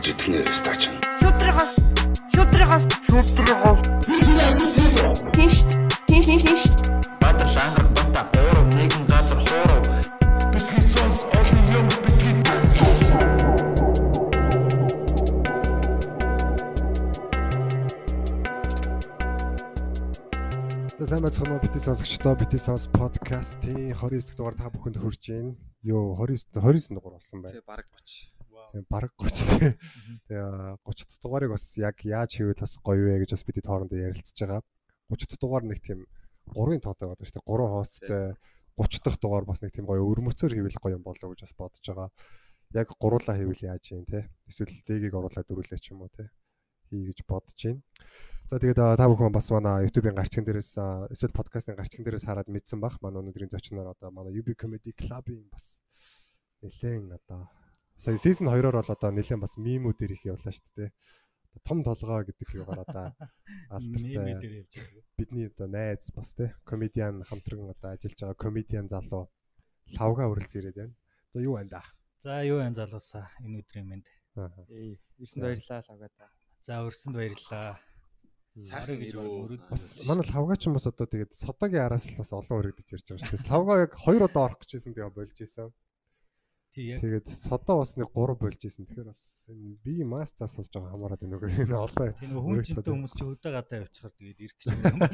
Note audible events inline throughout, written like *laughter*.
гэж итгэнэ стач. Шудрагаас шудрагаас шудрагаас Тинш тинш тинш тинш Баатар шангар бата оров нэгэн газар хооров Бидний сонс олон юм бидний сайн байцгаана уу бити сонсогчдоо бити сонс подкастын 29 дахь дугаар та бүхэнд хүрч байна. Йоо 29 29 дугаар болсон байна. Тий бараг 30. Тийм бараг 30 тий. Тэгээ 30 дахь дугаарыг бас яг яаж хийвэл бас гоё вэ гэж бас бидний хоорондоо ярилцж байгаа. 30 дахь дугаар нэг тийм 3-ын тоотой байдаг шүү дээ. 3 хосттой 30 дахь дугаар бас нэг тийм гоё өрмөцөөр хийвэл гоё юм болоо гэж бас бодож байгаа. Яг гуруулаа хийвэл яаж юм те. Эсвэл дэгийг оруулаад дөрүүлээ ч юм уу те. Хий гэж бодож байна. За тэгээд та бүхэн бас манай YouTube-ийн гарчгийн дээрээс эсвэл подкастын гарчгийн дээрээс хараад мэдсэн бах. Манай өнөөдрийн зочноор одоо манай UB Comedy Club-ийн бас нэлээд одоо сая season 2-оор бол одоо нэлээд бас мимүүдэр их явлаа шүү дээ. Том толгоо гэдэг юугаар одоо *laughs* алдартай бидний одоо найз бас те комедиан хамтран одоо ажиллаж байгаа комедиан залуу лавга үрэлц ирээд байна. За юу байна да? За юу энэ залуусаа энэ өдрийн мэнд. Аа. Ээ, ирсэнд баярлалаа лагаата. За өрсөнд баярлалаа. Сайхан ирүү. Бас манай лавга ч юм бас одоо тэгээд содогийн араас л бас олон өргөдөж ирж байгаа шүү дээ. Лавга яг 2 удаа орох гэж байсан тэгээ болж исэн. Тэгээд содо бас нэг 3 болж исэн. Тэгэхээр бас энэ би мастаас бас жоо хамаарад байна үгүй энэ олон тийм хүн жинтэй хүмүүс чи өдөө гадаа явчихаар тэгээд ирэх гэж юм байна.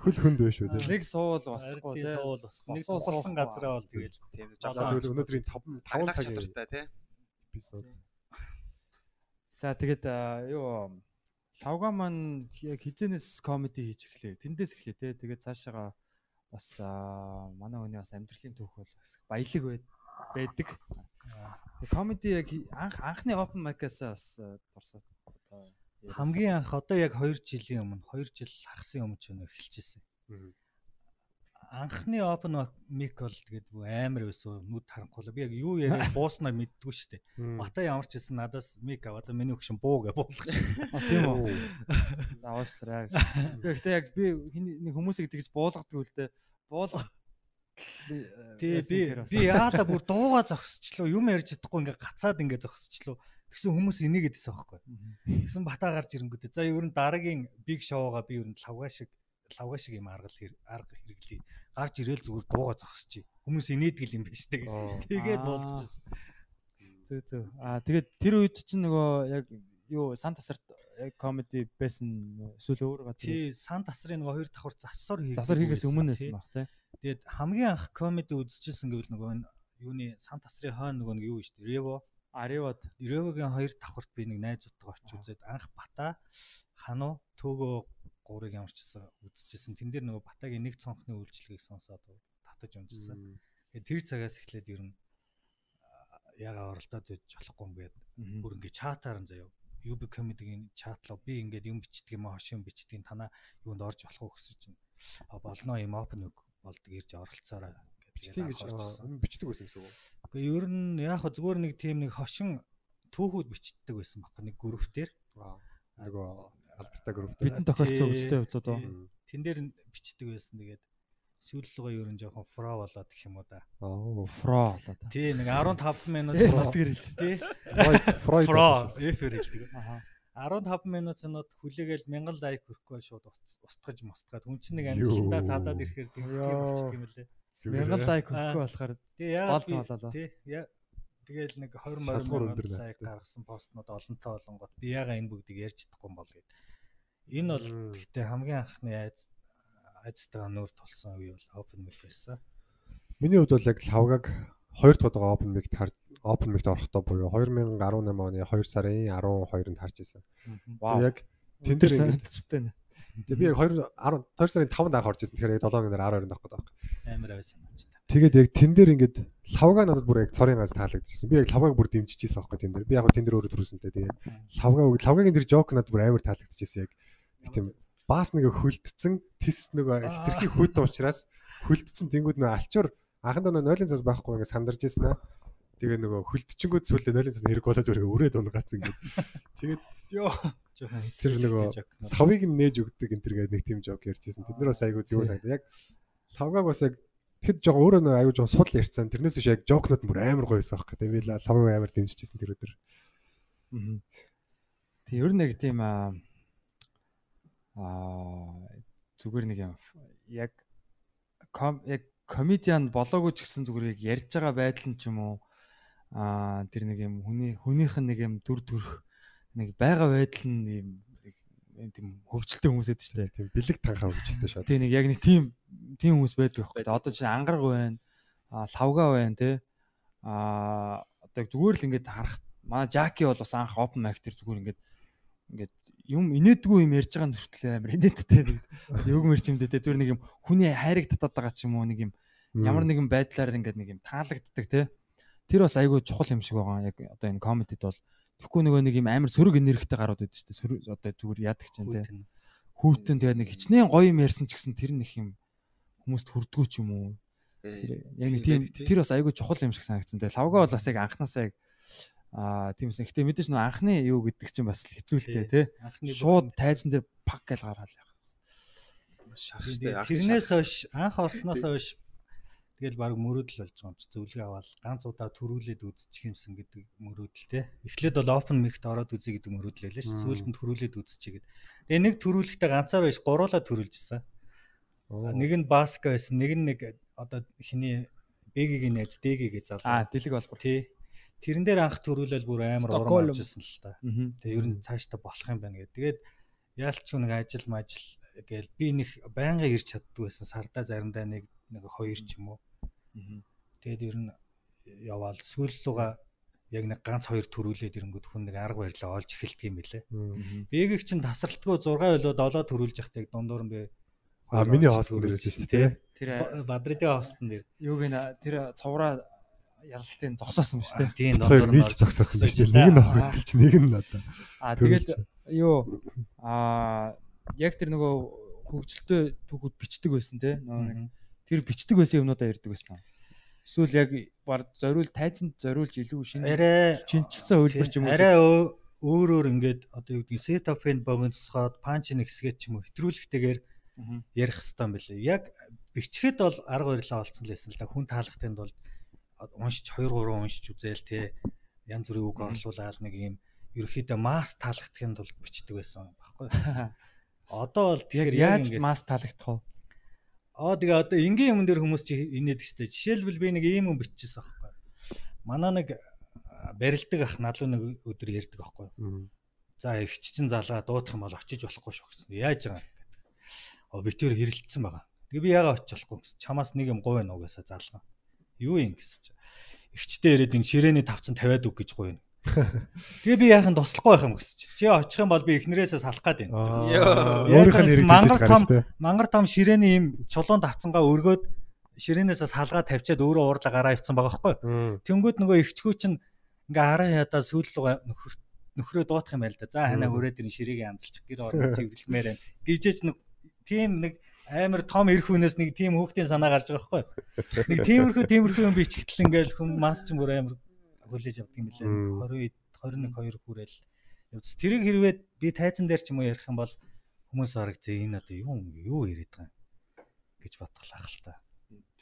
хөл хүнд байна шүү дээ. Нэг суул басахгүй Тий тий. суул бас. Нэг тухалсан газараа бол тэгээд Тийм жолоо. өнөөдрийн 5 5 Таглах цагийн чадвартай тий. эпизод. За тэгээд юу лавга маань яг хизэнээс комеди хийж эхлэв. Тэндээс эхлэв те. Тэгээд цаашаага бас манай хүний бас амьдралын түүх бол баялаг байд- байдаг. Комеди яг хи- анх анхны open mic-аас бас а, дурсаад одоо хамгийн анх одоо яг 2 жилийн өмнө 2 жил хагасын өмнө ч өнө эхэлчихсэн. Анхны open mic бол тэгээд амар байсан. Нүд харанхуул. Би яг юу яриад *laughs* бууснаа мэддгүй шүү дээ. Бата ямар ч гэсэн надаас мик аваа. За миний өгшин буу гэж буулгах. А, *laughs* тийм үү. За уушлаа. Гэхдээ яг би хүмүүсийг тэгж буулгадаг л дээ. Буулгах Тий би би яалаа бүр дууга зогсчлоо. Юм ярьж чадахгүй ингээ гацаад ингээ зогсчлоо. Тэгсэн хүмүүс энийг гэдсэн аахгүй. Тэгсэн бата гарч ирэнгүүтээ. За ер нь дараагийн big show-га би ер нь лавга шиг лавга шиг юм арга арга хэрэглэе. Гарч ирээл зүгээр дууга зогсчих. Хүмүүс инээдэг юм биш. Аа. Тэгээд болчихсон. Зөө зөө. Аа тэгээд тэр үед чинь нөгөө яг юу сан тасарт яг комеди байсан эсвэл өөр газар Тий сан тасрын нөгөө хоёр давхар засвар хийх. засвар хийхээс өмнө байсан баг те. Тэгээд хамгийн анх комеди үзчихсэн гэвэл нөгөө юуны сан тасрын хойно нөгөө юу шүү дээ. Рево Аривад Ревогийн хоёр давхарт би нэг найзуудтайгаа очиж үзээд анх Бата Хану Төөгөө гурыг ямарчсан үзчихсэн. Тэн дээр нөгөө Батагийн нэг цонхны үйлчлэгийг сонсоод татаж унжсан. Тэгээд тэр цагаас эхлээд ер нь яга оролдоод байж болохгүй юм гээд бүр ингээ чатаар нь заяа. UB comedy-гийн чатлаа би ингээд юм бичдэг юм аа хошин бичдэг танаа юунд орж болох уу гэсэн чинь болно юм open үг болдог ирж оролцоорой Бичдэг гэж бичдэг байсан гэсэн үг. Гэхдээ ер нь яг хөө зүгээр нэг тийм нэг хошин түүхүүд бичдэг байсан баг нэг групп дээр. Нөгөө алдартай групп бидний тохиолдсон үзтэй хувьд одоо. Тэн дээр бичдэг байсан. Тэгээд сүүлэлгөө ер нь жоохон фро болоод гэх юм уу да. Аа. фро болоо та. Тий нэг 15 минут бас гэрэлж. тий. Фройд. Фро эфэр хэлдэг. Аха. 15 минут цанууд хүлээгээл 1000 лайк хүрхгүй шууд ус- устгаж мустгаад хүн чинь нэг амжилтаа цаадаад ирэхээр тийм Йоо. болчихдөг юм лээ. Мянган лайк Аа. өгөхгүй болохоор Тэгээ яа Олж малаа. тий яа тэгэл нэг 20 Шалгуур морь өндөр лайк наастай. гаргасан постнууд олонтой олонгот би яга энэ бүгдийг ярьж чадахгүй юм бол гээд. Энэ бол гэхдээ хамгийн анхны айц айцтайгаа нүүр тулсан үе бол open mic байсан. Миний хувьд бол яг лавгаг 2 дахь удаа open mic тар open mic-д орохдоо буюу 2018 оны 2 сарын 12-нд харж исэн. вау. Яг ингээд санагдтай нэ. тэгээ би яг 2 10 2 сарын 5-нд анх орж исэн. Тэгэхээр яг 7 өнөөр 12-нд авах гэдэг. Амар авсан юм ч та. Тэгээд яг тэн дээр ингээд лавга надад бүр яг цорын газ таалагдчихсан. Би яг лавгаг бүр дэмжижсэн аахгүй тэн дээр. Би яг тэн дээр өөрөө төрүүлсэн л дээ. Тэгээд лавга лавгагийн тэр жок надад бүр амар таалагдчихсан яг. Тийм баас нэг хөлдсөн тис нөгөө хитрхи хүйтэн учраас хөлдсөн тэнгууд нөгөө алчуур анхандаа нөгөө нойлын цаас байхгүй ингээд сандарч ирсэн аа. Тэгээ нөгөө хөлдчихөнгүүд сүлдээ нойлын цаас хэрэг болоо зөргөө өрөөд унгац ингээд. Тэгээд ёо Жохон Тэр нөгөө савыг нь нээж өгдөг энэ төр гэдэг нэг тийм жок ярьжсэн. Тэд нар бас айгүй зөв санагдаа. Яг лавгаг бас яг тэгэд жоо өөрөө нэг айгүй жоо судал ярьсан. Тэрнээс биш яг жокнууд бүр амар гоё байсан байхгүй. Би лавгаг амар дэмжижсэн тэр өдөр. Мгм. Тэг ер нь яг тийм аа аа зүгээр нэг юм яг ком яг комедиан болоогүй ч гэсэн зүгээр яг ярьж байгаа байдал нь ч юм уу аа тэр нэг юм хүний хүнийх нь нэг юм дүр төрх нэг байгаа байдал нь юм тийм хөвчлөлтэй хүмүүс шүү дээ. Тийм бэлэг танхаа хөвчлөлтэй шат. Тийм нэг яг нэг тийм тийм хүмүүс байдаг байхгүй. Одоо чинь ангараг байна, лавга байна те. Аа одоо зүгээр л ингээд харах манай Жаки бол бас анх open mic дээр зүгээр ингээд ингээд юм инээдгүй юм ярьж байгаа нүртэл амар инээдтэй. Юуг мэрч юм дээ зүгээр нэг юм хүний хайрыг татаад байгаа ч юм уу нэг юм ямар нэгэн байдлаар ингээд нэг юм таалагддаг те. Тэр бас айгүй чухал юм шиг байгаа. Яг одоо энэ комедид бол тэгэхгүй нөгөө нэг юм амар сөрөг энергитэй гарууд байдаг шүү дээ. Сөрөг одоо зүгээр яадаг ч юм те. Хүүтэн тэгээд нэг хичнээн гоё юм ярьсан ч гэсэн тэр нэг юм хүмүүст хүрдгүү ч юм уу. Яг нэг тийм тэр бас айгүй чухал юм шиг санагдсан. Тэгээ лавга бол бас яг анханасаа яг аа тиймсэн. Гэтэ мэдээж нөө анхны юу гэдэг чинь бас хэцүүлтэй. Анхны Шууд тайзан дээр пак гал гаргаал явах. шархтай. тэрнээс хойш анх орсноос хойш тэгэл баг мөрөөдөл болж байгаа юм чи зөвлөгөө аваад ганц удаа төрүүлээд үзчих юмсан гэдэг мөрөөдөл те. Эхлээд бол open mic-т ороод үзье гэдэг мөрөөдөл байлаа ш. Сүүлд нь төрүүлээд үзчихье гэд. Тэгээ нэг төрүүлэхдээ ганцаар биш гуруулаа төрүүлжсэн. Нэг нь баска байсан, нэг нь нэг одоо хиний бэгийн найз дэгийг залуу. Аа дэлэг болбор. тий. Тэрэн дээр анх төрүүлэл бүр амар урам авчихсан л та. Тэгээ ер нь цаашдаа болох юм байна гэдэг. Тэгээд яалч нэг ажил мажил гээл би нэг байнга ирч чаддгүй байсан. Сардаа заримдаа нэг нэг хоёр ч юм уу. Тэгээд ер нь яваал сүүл рүүгээ яг нэг ганц хоёр төрүүлээд ирэнгүүт хүн нэг арга барилаа олж эхэлдэг юм билэ. Бэгийг чинь тасралтгүй 6 болоо 7 төрүүлж явах яг дундуур нь бэ. А миний хоосон дээр байсан тий. Тэр Бадридын хостон дээр. юуг н тэр цувраа ялалтын зогсоосон шүү дээ. Тийм Хоёр нэг зогсоосон байж тий. Нэг нь авах чи нэг нь надаа. Аа тэгэл юу аа яг тэр нөгөө хөгжилтэй түүхүүд бичдэг байсан те. Тэр бичдэг байсан юмнуудаа ярьдаг байсан. Эсвэл яг баг зориул тайзанд зориулж илүү шинэ чинчилсэн хөлбөр ч юм уу. Арай өө- өөрөөр ингээд одоо юу гэдэг set of pen богиноцоход punch нэг хэсгээ ч юм уу хэтрүүлэхтэйгээр ярих хэвээр юм билээ. Яг бичгэд бол арга барилаа олцсон л байсан л да. Хүн таалахтанд бол уншиж 2 3 уншиж үзээл те янз бүрийн үг орлуулаад нэг юм ерөөхдөө масс таалагдахынд бол бичдэг байсан баггүй. *laughs* Одоо бол тэгэхээр яаж масс таалагдах вэ? Аа тэгээ одоо энгийн юм дээр хүмүүс чи инээдэг штэ. Жишээлбэл би нэг ийм юм биччихсэн байхгүй. Манай нэг барилдаг ах надлуу нэг өдөр ярьдаг байхгүй. За эгч чин залгаа дуудах юм бол очиж болохгүй шүү гэсэн. Яаж байгаа юм гэдэг. Оо би тэр хэрэлдсэн байгаа. Тэгээ би яагаад очиж болохгүй гэсэн. Чамаас нэг юм говь нуу гэсэн залгаа. Юу юм гэсэн чи. Эгчтэй ирээд ин ширээний тавцан тавиад үг гэж говь. *laughs* Тэгээ би яахан туслахгүй байх юм гэсэн чи. Чи очих юм бол би эхнэрээсээ салах гээд байна. Өөрийнх нь хэрэг Мангар том мангар том ширээний юм чулуун тавцангаа өргөөд ширээнээс салгаа тавьчаад өөрөө уурлаа гараа ивцсан байгаа байхгүй. Тэнгүүд нөгөө ихчгүү чинь ингээ хараа ядаа сүүл рүү нөхөр нөхрөө дуутах юм байл да. За ханаа хүрээд ирэн ширээгээ анзалчих гэр орно цэвэрлэмээр байна. Гэвчээч нэг тийм нэг амар том эрх хүнээс нэг тийм хүүхдийн санаа гарч байгаа байхгүй. Нэг тиймэрхүү тиймэрхүү юм бичгтэл ингээл хүм мас ч бүр амар хүлээж авдаг юм билээ. 20 21 2 хүрээл явц. Тэрийг хэрвээ би тайзан дээр ч юм уу ярих юм бол хүмүүс арга зэ энэ одоо юу юу яриад байгаа юм гэж батглах л та.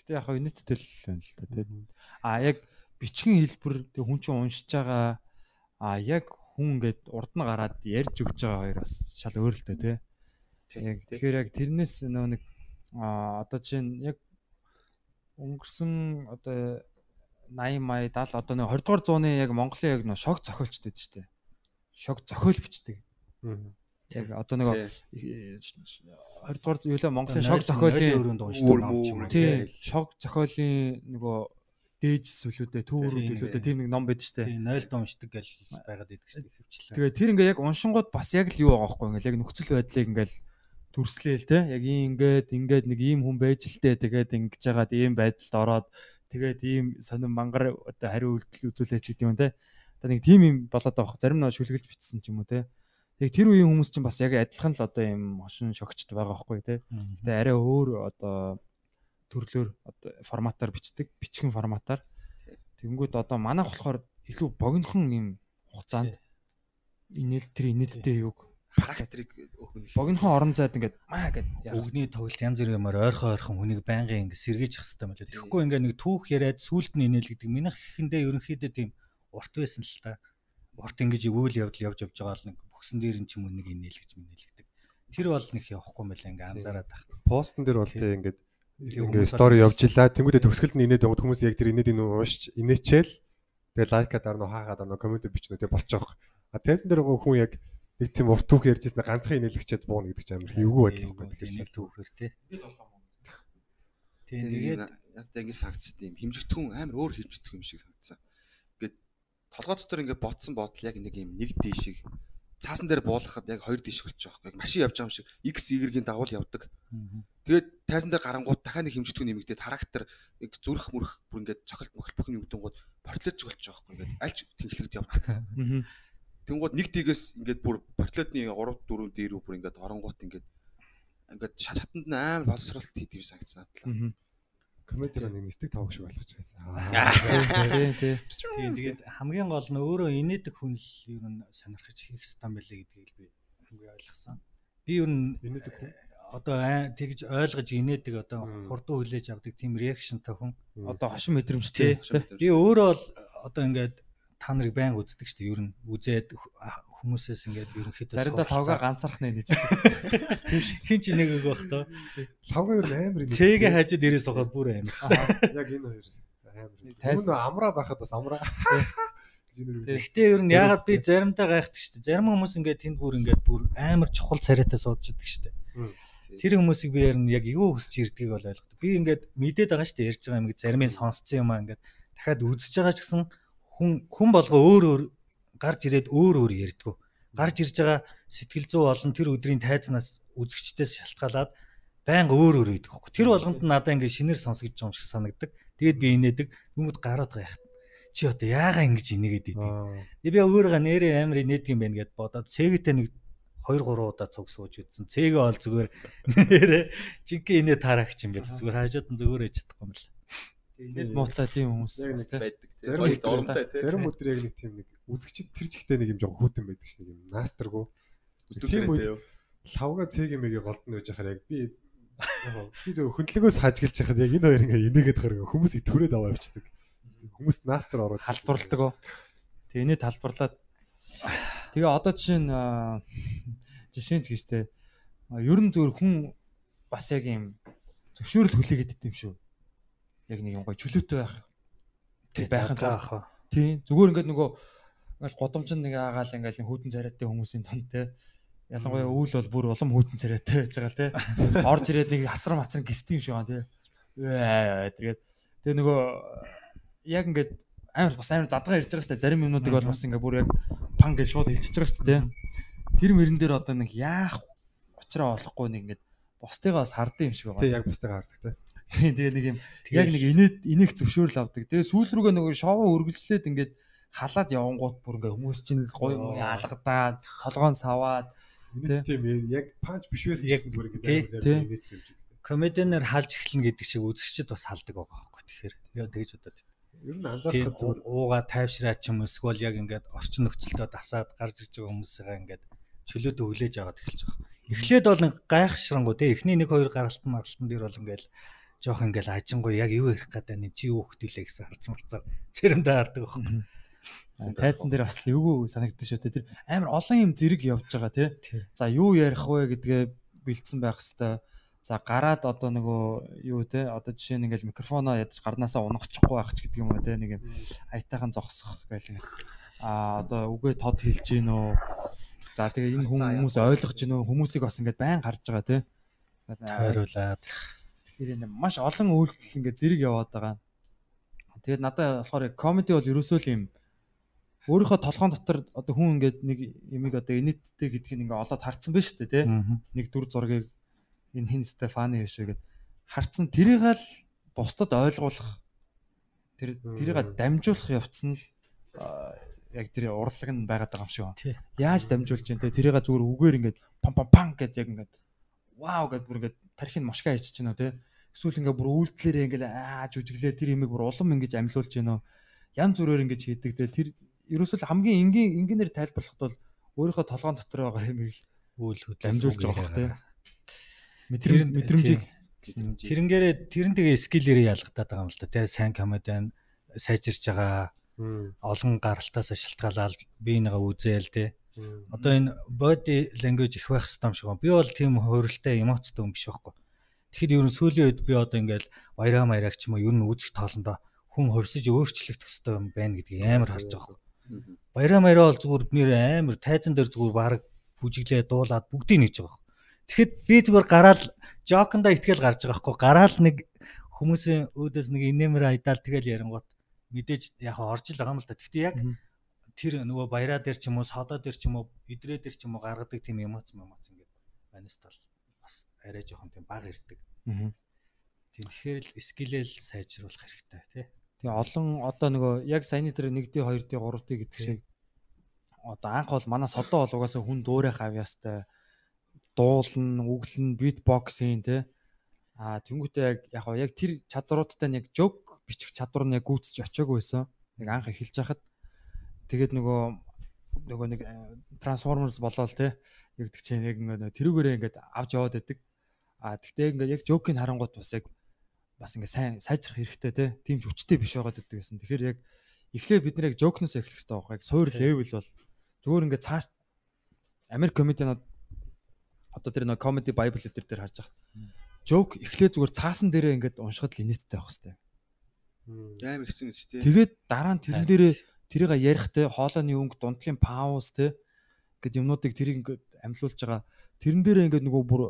Гэтэ яг хаа нийтдэл байна л да тий. А яг бичгийн хэлбэр тэг хүн чинь уншиж байгаа а яг хүн ингээд урд нь гараад ярьж өгч байгаа хоёр бас шал өөр л да тий. Яг тэгэхээр яг тэрнээс нөө нэг а одоо чинь яг өнгөрсөн одоо 80 мая 70 одоо нэг 20 дугаар зууны яг Монголын яг нөө шок зохиолчд байдаг шүү дээ. Шок зохиол бичдэг. Яг одоо нэг 20 дугаар юулаа Монголын шок зохиолын өрөөнд уншдаг Үүр ном ч юм уу. мүү тий шок зохиолын нөгөө дээжс үлүүдээ түүрүүд Тийм, үлүүдээ тийм нэг ном байдаг шүү дээ. Тийм 0 уншдаг гэж байгаад идэг шүү дээ. Тэгээ тэр ингээ яг уншингууд бас яг л юу байгаа байхгүй ингээл яг нөхцөл байдлыг ингээл дүрслээл те. Яг ингээд ингээд нэг ийм хүн байж л те. Тэгээд ингэж жагаад ийм байдалд ороод тэгээд ийм сонир мангар одоо хариу үйлдэл үзүүлээч гэдэг юм те. Одоо нэг тийм юм болоод байгаа зарим нэг шүлгэлж битсэн ч юм уу те. Яг тэр үеийн хүмүүс чинь бас яг адилхан л одоо ийм хошин шогчд байгаа байхгүй те. Тэгээ арай өөр одоо төрлөөр одоо форматаар бичдэг, бичгэн форматаар. Тэгэнгүүт одоо манайх болохоор илүү богинохон юм хугацаанд инээл тэр инээдтэй юг характерыг нь богинохон орон зайд ингээд маа гэд. Өгний тоглолт янз бүрийн юмар ойрхон ойрхон хүнийг байнгын ингэ сэргийж явах хэрэгтэй мөлий. Тэгэхгүй ингээ нэг түүх яриад сүулт нь инээл гэдэг минийх ихэндээ ерөнхийдөө тийм урт байсан л та. урт ингэж үйл явдал явж явж байгаа л нэг бөхсөн дээр нь ч юм уу нэг инээлгэж минээлгдэг. Тэр бол нэг явахгүй мэлээ ингээ анзаараад байх. Постн дээр бол тэ ингээд ингээд стори бол- явж илаа. Тэнгүүдээ төгсгөлд нь инээд хүмүүс яг тэр инээд нь уушч инээчээл тэгээ лайка дарна хаагаа дарна комент бичнэ тэгээ болчих. А тезэн дээр хүн яг нэг тийм урт түүх ярьж ирсэн ганцхан инээлгчэд буун гэдэг чинь амар хэвгүй байдал байхгүй тэгэхээр шал түүхээр тий. Тэгээд ястай ингэ сагцд юм хэмжигдэхүүн амар өөр хэмжигдэх юм шиг санагдсан. Ингээд толгой дотор ингээд ботсон бодол яг нэг юм нэг дээш шиг цаасан дээр буулгахад яг хоёр диш болчих واخхой. Машин явж байгаа юм шиг X Y-ийн дагуул явдаг. Тэгээд тайзан дээр гарангууд дахиад нэг хэмжигдэхүүн нэмэгдээд характер яг зүрх мөрөх бүр ингээд цохилт мохилт бүх юм юмдэн гууд портлож болчих واخхой. Ингээд альч тэнхлэгд явдаг. Тэнгууд нэг дигээс ингээд бүр портлетны 3 4 дээр бүр ингээд оронгууд ингээд ингээд шат хатанд нь амар боловсралт хийдэг санагдсан надлаа. комедиар нэг нисдэг тавх шиг болгож байсан. Тий, тий. тийм *laughs* тэгээд хамгийн гол нь өөрөө инээдэг хүн л ер нь сонирхож хийх стан байлээ гэдгийг би хамгийн ойлгосон. Би ер нь Инээдэг хүн. одоо ай- тэгж ойлгож инээдэг одоо хурдан хүлээж авдаг тийм реакшнтай хүн. Одоо хошин мэдрэмжтэй. Би өөрөө бол одоо ингээд та нарыг байн үздэг шүү дээ. Ер нь үзээд хүмүүсээс ингээд ерөнхийдөө Заримдаа лавга ганцаарх нэ гэж. *laughs* хин ч нэг үг байх тоо. Лавга юу амар инээдэг. Цэгээ хажид ирээс сухад бүр амар. Яг энэ хоёр амар. Өмнө амраа байхад бас амраа. *laughs* Гэхдээ ер нь ягаад би заримдаа гайхдаг шүү дээ. Зарим хүмүүс ингээд тэнд бүр ингээд бүр амар чухал царайтай суудж идэг шүү дээ. Тэр хүмүүсийг би ер нь яг юу хүсэж ирдгийг бол ойлгодог. Би ингээд мэдээд байгаа шүү дээ ярьж байгаа юм ингээд зарим нь сонсцсон юм аа ингээд дахиад үзэж байгаа ч гэсэн хүн хүн болго өөр өөр гарч ирээд өөр өөр ярьдгүү. Гарч ирж байгаа сэтгэл зүй болон тэр өдрийн тайзнаас үзэгчдээс шалтгаалаад байнга өөр өөр үйдэг хөхгүй. Тэр болгонд надаа ингээд шинээр сонсгож байгаа юм шиг санагдаг. Тэгээд би инээдэг. Нүмэд гараад юм. Чи одоо яагаа ингэж инээгээд идэв? Аа. Би өөрийгөө нэрээ амар инээдэг юм байна гэд бодоод цэгээтэй нэг 2 3 удаа цуг сууж үзсэн. Цэгээ ол зүгээр *laughs* нэрээ жинхэнэ инээ тараагч юм байл. Зүгээр хаажаад зүгээр ээж чадахгүй юм л. Тэд муутай тийм хүмүүс. Байдаг тийм. Зарим Хоёрт оромтой тийм. Зарим өдөр яг нэг тийм нэг үзэгчд тэр жигтэй нэг юм жоо хүүтэн байдаг ш нэг юм наастргүй. Өдөр Тийм зэрэгтэй юу? лавга цэг юмгийн голд нь байж хахаар яг би яг би зөв хөндлөгөөс хажгэлж яхад яг энэ хоёр ингээ инээгээд хараг хүмүүс итгүрээд аваа явчихдаг. Хүмүүс наастар ороод Халдварладаг оо. Тэгээ энэ талбарлаад тэгээ одоо жишээ нь жишээ нь гэжтэй. Ер нь зөвөр хүн бас яг юм зөвшөөрөл хүлээгээд идэв юм шүү. Яг нэг юм гой чөлөөтэй байх. Тэг байхын тулд. тий зүгээр ингээд нөгөө ингээл годомч нэг аагаал ингээл хүүтэн царайтай хүмүүсийн тонд те. Ялангуяа өвөл бол бүр улам хүүтэн царайтай байж байгаа те. *laughs* Орж ирээд нэг хацар мацар гистэй юм шиг байна те. Ээ тэгээд тэгээ нөгөө яг ингээд амар бас амар задгаа ирж байгаа сте зарим юмнуудыг бол бас ингээд бүр яг пан гэж шууд хэлчихэж байгаа сте те. Тэр мөрөн дээр одоо нэг яах учраа олохгүй нэг ингээд бусдыгаа сардсан юм шиг Тэ байгаа яг бустайгаа хардаг те. тий *laughs* тэгээ нэг юм яг нэг инээд инех зөвшөөрөл авдаг. Тэгээ сүүл рүүгээ нөгөө шоу үргэлжлээд ингээд халаад явангууд бүр ингээ хүмүүс чинь гоё гоё алгадаад толгоон саваад тийм яг панч биш байсан Яг гэсэн зүгээр тий, ингээ тий. зарим инээсэн юм шиг. Комедианаар халж эхлэнэ гэдэг шиг үзэгчд бас халдаг байгаа байхгүй. Тэгэхээр яа тэгж удаад. Ер нь Тийм анзаархад зүгээр уугаа тайвшраад ч юм эсвэл яг ингээд орчин нөхцөлдөө дасаад гарч ирж байгаа хүмүүсээ ингээд чөлөөдөө хүлээж аваад эхэлж байгаа. Эхлээд бол гайхшрангуу те эхний нэг хоёр гаралтан маралтан дээр бол ингээд жоох ингээд ажингуу яг юу ярих гэдэг нь чи юу хөтөлээ гэсэн харц марцаар цэрэндээ хардаг байхгүй. тайзан дээр бас эвгүй санагдсан шүү дээ. Тэр амар олон юм зэрэг явж байгаа тий. За юу ярих вэ гэдгээ бэлдсэн байх хэвээр. За гараад одоо нөгөө юу те одоо жишээ нь ингээл микрофоноо ядаж гарнаасаа унахчихгүй байх ч гэдэг юм уу те нэг юм айтайхан зогсох гэл ингээл а одоо үгээ тод хэлж гин үү? За тэгээ энэ хүмүүс ойлгож гин үү? Хүмүүсийг бас ингээд байн гарч байгаа те. Тойруулаад тэгэхээр энэ маш олон үйлдэл ингээд зэрэг яваад байгаа. Тэгээд надад болохоор комеди бол ерөөсөө л юм. Өөрийнхөө толгоон дотор одоо хүн ингээд нэг ямиг одоо инэттэй гэдгийг ингээд олоод харцсан байна шүү дээ те нэг дүр зургийг энэ хин Стефани хэвшээ гэд. Харцсан тэрийг л бусдад ойлгуулах тэр тэрийг дамжуулах явцсан л аа, яг тэр урлаг нь байгаад байгаа юм шиг Тий. байна. Яаж дамжуулж те? Тэрийг зүгээр үгээр ингээд пам пам пам гэд яг ингээд вау гэд бүр ингээд тархин мошка хийчих чинь те эсвэл ингээд бүр үйлдэлээр ингээд аа жүжиглээ тэр имийг бүр улам ингэж амьлуулж гинөө янз бүрээр ингэж хийдэг те тэр ерөөсөл хамгийн энгийн энгийнээр тайлбарлахад бол өөрийнхөө толгоон дотор байгаа имийг л үйл хөдлөл дамжуулж байгаа бах те мэдрэмж мэдрэмжийг Тэрнгээрээ тэрэн тэгээ скиллэрээ ялгатаад байгаа юм л да тий сайн комедиан сайжирч байгаа олон гаралтаас шалтгаалаад би нэгээ үзээл те. Одоо энэ body language их байх хэрэгтэй юм шиг байна. Би бол тийм хууралтай эмоцтой юм биш байхгүй. Тэгэхэд ер нь сүүлийн үед би одоо ингээл баяраа маяраг ч юм уу ер нь үзэх тоолондоо хүн хувьсаж өөрчлөгдөх хэрэгтэй юм байна гэдгийг амар харж байгаа байхгүй. Баяраа маяраа бол зүгээр нэр амар тайзан дээр зүгээр баг бүжиглээ дуулаад бүгдийг нэгж байгаа. Тэгэхэд би зүгээр гараал жоконда итгэл гарч байгаа байхгүй. Гараал нэг хүмүүсийн өөдөөс нэг инээмэр айдаал тэгэл ярингууд мэдээж яг орж ил байгаа юм л да. Гэхдээ яг тэр нөгөө баяраа дээр ч юм уу содоо дээр ч юм уу идрээ дээр ч юм уу гаргадаг тийм эмоц эмоц ингээд манайс тал бас арай жоохон тийм баг ирдэг. Тийм тэгэхээр л скилэл сайжруулах хэрэгтэй тий. Тэгээ олон одоо нөгөө яг саяны дээр 1D 2D 3D гэдэг шиг одоо анх бол манай содоо бол угаасаа хүн дуурай хавьяастай дуулна, үглэн, битбоксинг тий. А тэнгуүтээ яг яг яг тэр чадруудтай нь яг жок бичих чадвар нь яг гүйцэж очиагүй байсан. Яг анх эхэлж хахад тэгээд нөгөө нөгөө нэг трансформерс болоод те яг гэдэг чинь яг ингээд тэрүүгээрээ ингээд авч яваад байдаг. А тэгтээ ингээд яг жокийн харангууд бас яг бас ингээд сайн сайжрах хэрэгтэй те. Тийм ч хүчтэй биш байгаад байдаг гэсэн. Тэгэхээр яг эхлээ бид нэр яг жокноос эхлэх хэрэгтэй байгаа. Яг суур левел бол зүгээр ингээд цааш Америк комедианууд одоо тэр нэг comedy bible дээр дээр харж байгаа. Жок эхлээ зүгээр цаасан дээрээ ингээд уншихад л инээдтэй байх хэрэгтэй. Амар хэцүү гэж тий. Тэгээд дараа нь тэрэн дээрээ тэрийг ярихтэй хоолойны өнгө дундлын пауз те гэд юмнуудыг тэрийг ингээд амьлуулж байгаа. Тэрэн дээрээ ингээд нөгөө бүр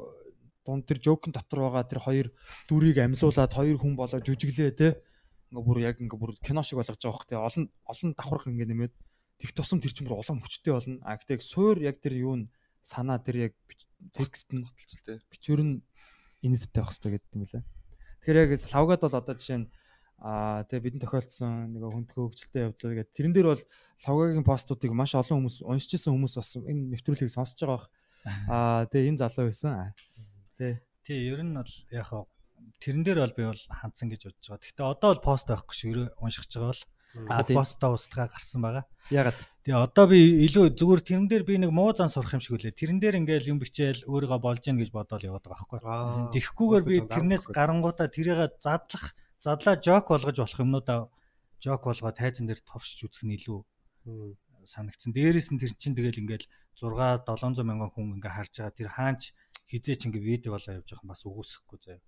дунд тэр жокын дотор байгаа тэр хоёр дүрийг амьлуулад хоёр хүн болоо жүжиглээ те. Ингээ бүр яг ингээ бүр кино шиг болгож байгаа хөх те. Олон олон давхарх ингээ нэмээд тэг тусам тэр чинь бүр улам хүчтэй болно. А гэтээ суур яг тэр юу н санаа тэр яг текст нь хөтөлцөлтэй бичвэр нь инээдтэй байх хэрэгтэй гэдэг юм лээ тэгэхээр яг лавгад бол одоо жишээ нь Аа тэгээ бидний тохиолдсон нэг хүндхөө хөгжилтэй явдлаа гэдэг. Тэрэн дээр бол лавгагийн постуудыг маш олон хүмүүс уншиж исэн хүмүүс бас энэ нэвтрүүлгийг сонсож байгаа бах. Аа тэгээ энэ залуу байсан. Тэ. Тий, ер нь бол яг хаа тэрэн дээр бол би бол хандсан гэж бодож байгаа. Гэхдээ одоо бол пост байхгүй шүү. Ерөө уншиж байгаа бол постоо устгаа гарсан байгаа. Ягаад? Тэгээ одоо би илүү зүгээр тэрэн дээр би нэг муу зан сурах юм шиг үлээ. Тэрэн дээр ингээл юм бичээл өөрийгөө болж гин гэж бодоод яваад байгаа байхгүй. Тэгэхгүйгээр би тэрнээс гарангуудаа тэрийг задлах задлаа жок болгож болох юмнуудаа жок болгоо тайзан дээр товшиж үзэх нь илүү санагдсан. Дээрээс нь тэр чинь тэгэл ингээл 6 700 мянган хүн ингээ харж байгаа. Тэр хаанч хизээч ингээ видео болоо явж байгаа бас үгүйсэхгүй заяа.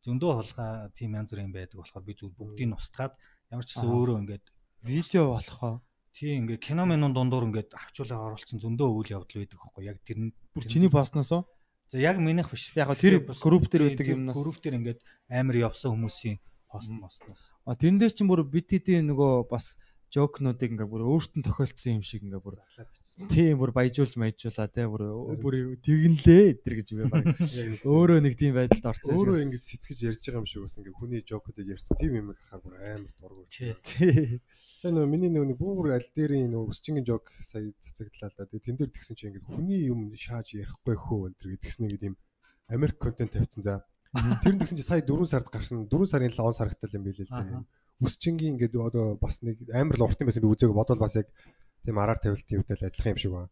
Зөндөө холгаа тийм янз бүрийн байдаг болохоор би зүгээр бүгдийг нь устгаад ямар ч гэсэн өөрөө ингээд видео болохоо тийм ингээ кино минут дундуур ингээд авчуулаа оруулсан зөндөө үйл явдал байдаг хөөхгүй яг тэр нь чиний босносоо За яг минийх биш. Яг тэр групп дээр байдаг юмнаас групп дээр ингээд амар явсан хүмүүсийн пост мостноос. А тэрэн дээр чинь бүр бид хэдийн нөгөө бас жокнуудыг ингээ бүр өөртөө тохиолдсон юм шиг ингээ бүр тийм бүр баяжуулж маячуулаа те бүр бүр тэгнлээ эдэр гэж би баг. *laughs* Өөрөө нэг тийм байдалд орсон шүү. Өөрөө ингэ сэтгэж ярьж байгаа юм шиг бас ингээ хүний жокуудыг ярьсан тийм юм харахаар бүр амар дургур. Сайн нөгөө миний нөгөө бүр аль дээрийн нөгөө өсчингийн жок сая цацагдлаа л да. Тэгээ тэн дээр тэгсэн чинь ингээ хүний юм шааж ярихгүй хөө энэ төр гэдгснээ гэдэг юм. Америк контент тавьсан за Тэр нь гэсэн чи сая 4 сард гарсан. 4 сарын 7 сарагтал юм билээ л дээ. Үсчингийн ингээд одоо бас нэг амар л урт юм байсан. Би үзээг бодвол бас яг тийм араар тавилтын үедэл адилхан юм шиг байна.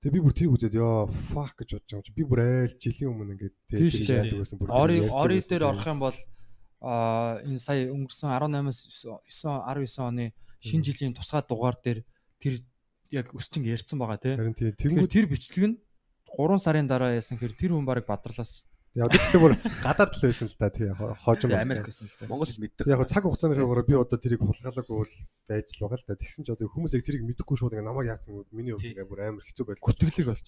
Тэгээ би бүр тэрийг үзээд ёо fuck гэж бодож байгаа юм чи. Би бүр айл жилийн өмнө ингээд тийм яадаг байсан бүр ори ори дээр орох юм бол а энэ сая өнгөрсөн 18-аас 9 19 оны шинэ жилийн тусгай дугаар дээр тэр яг өсчин ярьсан байгаа тийм тэр бичлэг нь 3 сарын дараа яасан хэр тэр хүн барыг бадралаас Яг тэгтээ бүр гадаад л байсан л да тий хожим Америк байсан л да. Монгол хэл мэддэг. Яг цаг хугацааны хаваараа би одоо тэрийг хулгайлаагүй бол байж л байгаа л да. Тэгсэн ч одоо хүмүүс яг тэрийг мэдэхгүй шууд ингээ намайг яатсан миний хувьд ингээ бүр амар хэцүү байл. Гүтгэлэг болж.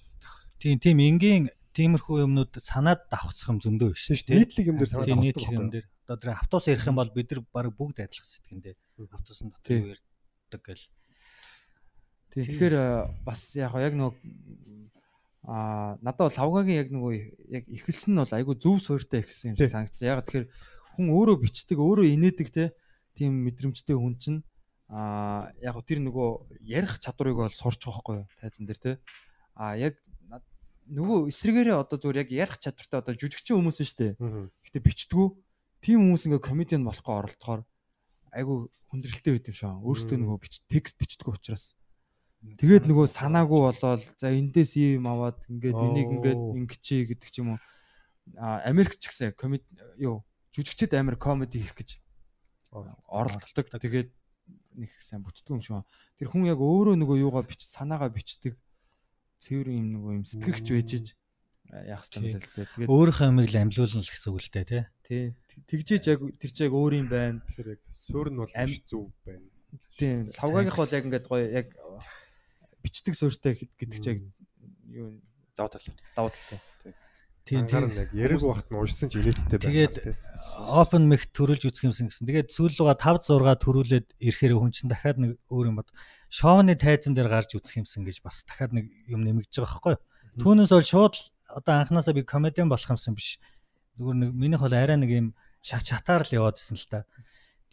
Тийм тийм энгийн тиймэрхүү юмнууд санаад давхцах юм зөндөө биш шүү дээ. Нийтлэг юм дээр санаад давхцах. Нийтлэг юм дээр. Одоо тэр автобус ярих юм бол бид нар баг бүгд адилхан сэтгэндээ. Автобусын дотор ярьдаг гэл. Тэгэхээр бас яг яг нөгөө Аа надад бол лавгагийн яг нөгөө яг эхэлсэн нь бол айгүй зөв суурьтай эхэлсэн юм шиг санагдсан. Яг тэгэхээр хүн өөрөө бичдэг, өөрөө инээдэг те тийм мэдрэмжтэй хүн чинь аа яг тэр нөгөө ярих чадварыг бол сурч байгаа юу тайзан дээр те. Аа яг нөгөө эсрэгээрээ одоо зүгээр яг ярих чадвартай одоо жүжигчин хүмүүс нь шүү дээ. Гэтэ бичдэггүй. Тийм хүмүүс ингээ комедиан болохгүй оролцохоор айгүй хүндрэлтэй байд юм шиг. Өөрөөсөө нөгөө бич текст бичдэг учраас. Тэгээд нөгөө санаагүй болоод за эндээс ийм аваад ингээд энийг ингээд ингэчээ гэдэг ч юм уу. А Америк ч гэсэн комеди юу жүжигчд амар комеди хийх гэж оролддог. Тэгээд нэг сайн бүтдэг юм шиг. Тэр хүн яг өөрөө нөгөө юугаа бич санаагаа бичдэг цэвэр юм нөгөө юм сэтгэгч байж иж яах юм бэ л дээ. Тэгээд Өөрийнхөө амийг л амлиулна л гэсэн үг л дээ тий. тий тэгжээж яг тэр чинь яг өөр юм байна. Тэгэхээр яг суурь нь бол Ам- биш зүв байна. Тийм лавгаагийнх бол яг ингээд гоё яг бичдэг суурьтай гэдэг чинь яг юу Даваа тал. давуу талтай. Тийм тийм. яг яриг багт нь уншсан ч инээдтэй байна. Тэгээд open mic төрүүлж үзэх юмсан гэсэн. Тэгээд сүүл рүүгээ 5 6 төрүүлээд ирэхээр хүн чинь дахиад нэг өөр юм бод. Шоуны тайзан дээр гарч үзэх юмсан гэж бас дахиад нэг юм нэмэгдэж байгаа байхгүй юу? Түүнээс бол шууд одоо анханасаа би комедиан болох юмсан биш. Зүгээр нэг минийх бол арай нэг юм шат чатаар л яваад исэн л та.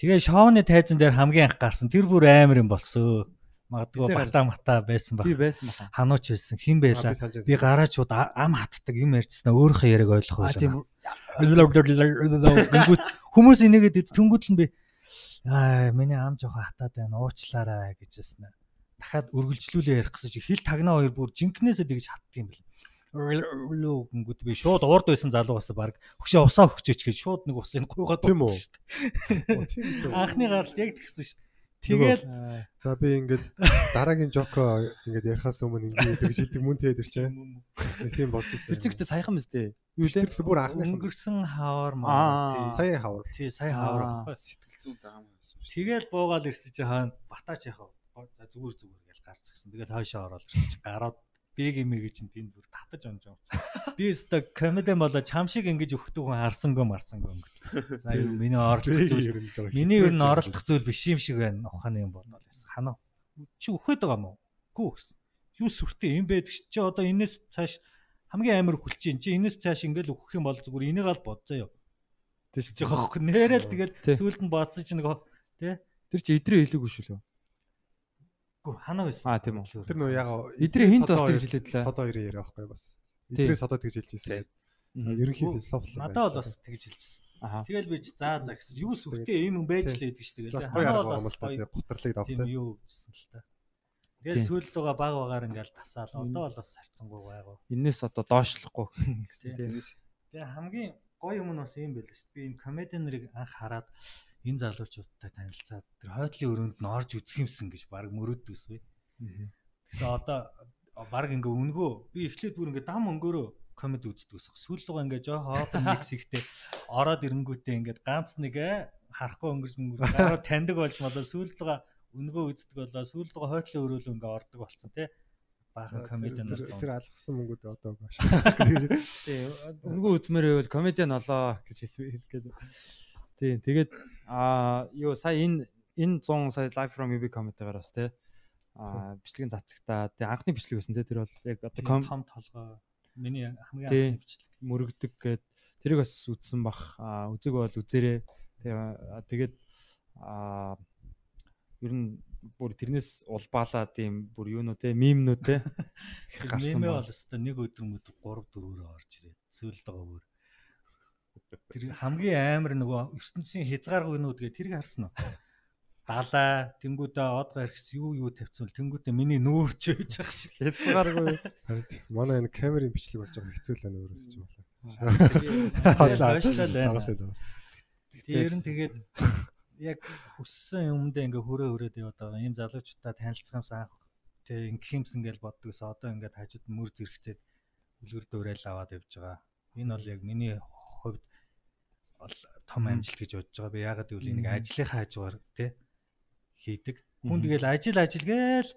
Тэгээ шоуны тайзан дээр хамгийн анх гарсан тэр бүр амар юм болсон. Магадгүй бата мата байсан баг. Би байсан баха. Ханууч байсан. Хин байлаа. санаж Би гараачууд а- ам хатдаг юм ярьжснаа өөрийнхөө яриг ойлгох А тийм Гингүүт хүмүүс энийгээд л би аа миний ам жоохон хатаад байна уучлаарай гэжсэн. Дахиад үргэлжлүүлээ ярих гэсэн чи хил тагнаа хоёр бүр жинкнээсээ тэгж хатдаг юм бэл. Лөө гингүүт би шууд урд байсан залуу бас баг хөшөө усаа өгчөөч гэж шууд нэг усыг гуйгаад Тийм үү? утсан Тийм шүү дээ. Анхны гаралт яг тэгсэн шүү дээ. Тэгэл За би ингээд *laughs* дараагийн жоко ингээд ярихаас өмнө ингээд гэж хэлдэг мөн тэгээд ирчээ. Тийм болж ирсэн. Тэр чигтээ саяхан мэт дээ. Юу лээ? Тэр бүр анхны өнгөрсөн хавар Аа. маа. Сая хавар. Тий, сая хавар. Сэтгэл зүйн дагаа байсан шүү. Тэгэл буугаал ирсэн чи хаана батаач яхав. За зүгээр зүгээр гэж гарч ирсэн. Тэгэл хойшоо ороод ирсэн чи гараад юм гэж тэнд бүр татаж онж байгаа. Би өстө комеди болоо чам шиг ингэж өгдөг хүн харсангүй марсангүй өнгөт. За юу миний оролдох зүйл миний ер нь оролдох зүйл биш юм шиг байна. Ухааны юм бодвол. Ханаа. Чи өгөхөд байгаа мó? Гүү гэсэн. Юу сүртэй юм байдаг чи чи одоо энэс цааш хамгийн амар хүлч чинь чи энэс цааш ингээл өгөх юм бол зүгээр энийг ал бодзаа юу. Тэс Чи хохх нэрэл тэгэл сүүлд нь бодсон чи нэг тий Тэр чи идрээ хэлээгүй шүү лөө. Гүү ханаа байсан. Аа, тийм үү. Тэр нөө яг Эдрээ хинт бас тэгж хэлээд лээ. Содо хоёрын яриа байхгүй бас. Эдрээ содо тэгж хэлж ирсэн. Ерөнхий философи. Надад бол бас тэгж хэлжсэн. Аха. Тэгэл би чи заа заа гэсэн. Юу сүртэй юм байж л байдаг шүү дээ. бас Ханаа гоё арга бол бас л тий гутарлыг тийм давтай. юу гэсэн л та. Тэгэл Тийм. сүүл рүүгээ баг багаар ингээл тасаал. Одоо бол бас харцангуй байгуу. Энээс одоо доошлохгүй. Тийм. Тэрнээс Тэгээ хамгийн гоё юм нь бас юм байл шүү дээ. Би энэ комеди нарыг анх хараад энэ залуучуудтай танилцаад тэр хойтлын өрөөнд нь орж үзэх юмсан гэж баг мөрөөддөг ус бай. Тэгсэн одоо баг ингээ үнгөө би эхлээд бүр ингээ дам өнгөөрөө комеди үздэг ус. Сүүл рүүгээ ингээ жоо хоопен микс ихтэй ороод ирэнгүүтээ ингээ ганц нэг э, харахгүй өнгөрч мөнгөр гараа таньдаг болж болоо сүүл рүүгээ үнгөө үздэг болоо сүүл рүүгээ хойтлын өрөөлөө ингээ ордог болсон те. Баахан комеди нар. Тэр алгасан мөнгөд одоо *laughs* ашиглах. Тий, өнгөө үзмээр байвал комедиан олоо гэж хэл- хэлгээд. Тий, тэгээд аа юу сая энэ энэ 100 сая live from UB comedy-гаар бас тий аа бичлэгийн цацагтаа тий анхны бичлэг байсан тий тэр бол яг одоо том толгой. Миний хамгийн анхны бичлэг. мөрөгдөг гэд тэрийг бас үзсэн бах үзэг бол үзээрээ тэгээд аа ер нь бүр тэрнээс улбаалаа тийм бүр юу нөө тий мемнүү тий гарсан ба. бол өстой нэг өдөр мөд 3 4-өөр орж ирээд байгаа бүр. Тэр хамгийн амар нөгөө ертөнцийн хязгааргүйнүүд гэ тэрийг харсан уу? Далаа, тэнгүүдээ од гарахс юу юу тавьсан бол тэнгүүдээ миний нүүрч байж байгаа шиг. хязгааргүй Манай энэ камерын бичлэг болж байгаа хэцүү л байна өөрөөс ч юм байна. Тэр нь тэгээд яг хүссэн юмдээ ингээ хөрөө хөрөөд яваад байгаа. Ийм залуучуудаа танилцахаас анх тэг ингэх юмсан гэж боддгоос одоо ингээд хажууд мөр зэрэгцээд үлгэр дуурайл аваад явж байгаа. Энэ бол яг миний том амжилт гэж бодож байгаа. Би ягаад гэвэл энийг ажлынхаа хажуугаар тий хийдэг. Хүн тэгэл ажил ажил гээл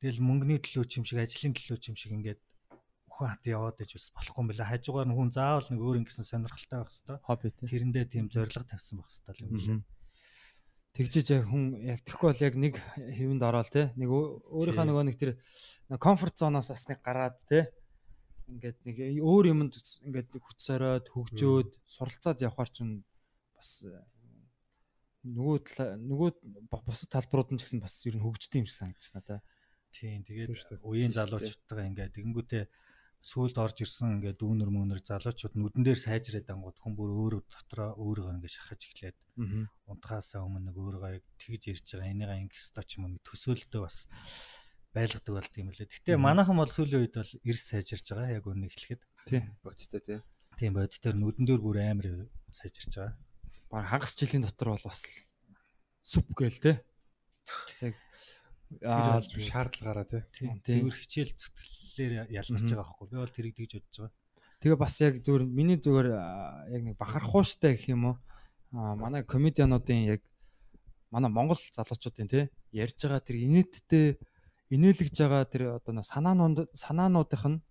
тэгэл мөнгөний төлөө ч юм шиг ажлын төлөө ч юм шиг ингээд ухаан хат яваад иж бас болохгүй юм байна. Хажуугаар нь хүн заавал нэг өөр ингэсэн сонирхолтой байх хэрэгтэй. хобби тий Тэрэндээ тийм зориг тавьсан байх хэрэгтэй юм билээ. тэгжиж яг хүн яг тэгэхгүй бол яг нэг хэвэнд ороод те нэг өө- өөрийнхөө Тий. нөгөө нэг тэр комфорт зоноос бас нэг гараад те ингээд нэг өөр юмд ингээд нэг хүч сороод хөгжөөд суралцаад явхаар чинь бас э, нөгөө нөгөө бусад талбарууд нь ч гэсэн бас ер нь хөгждөг юм шиг санагдаж надаа. Тийм тэгээд үеийн залуучуудтайгаа ингээд тэгэнгүүтээ сүулт орж ирсэн ингээд дүүнер мөнөр залуучууд нүдэн дээр сайжраад ангууд хүн бүр өөрөө дотроо өөрийгөө ингээд шахаж эхлээд Аа. унтахаасаа өмнө нэг өөрийгөө тэгж ярьж байгаа. Энийга ингэх ёстой ч юм уу. Нэг төсөөлтөө бас байлгадаг бол тийм үлээ. Гэтэ манайхан бол сүүлийн үед бол эрс сайжирж байгаа яг үнэ эхлэхэд. Тий. бодцтой тий. Тийм бод дээр нүдэн дээр бүр амар сайжирж байгаа. Баг хагас жилийн дотор бол бас сүп гээл бас яг Аа, аа шаардлагаараа тий. Тийм Тийм. цэвэр хичээл зүтгэлээр ялгарч байгаа байхгүй. Би бол тэрийг тэгж бодож байгаа. тэгээ бас яг зүгээр миний аа, яг нэг бахархууштай гэх юм уу аа манай комедиануудын яг манай монгол залуучуудын тий ярьж байгаа тэр инээдтэй инээлгэж байгаа тэр одоо санаанууд санаануудынх нь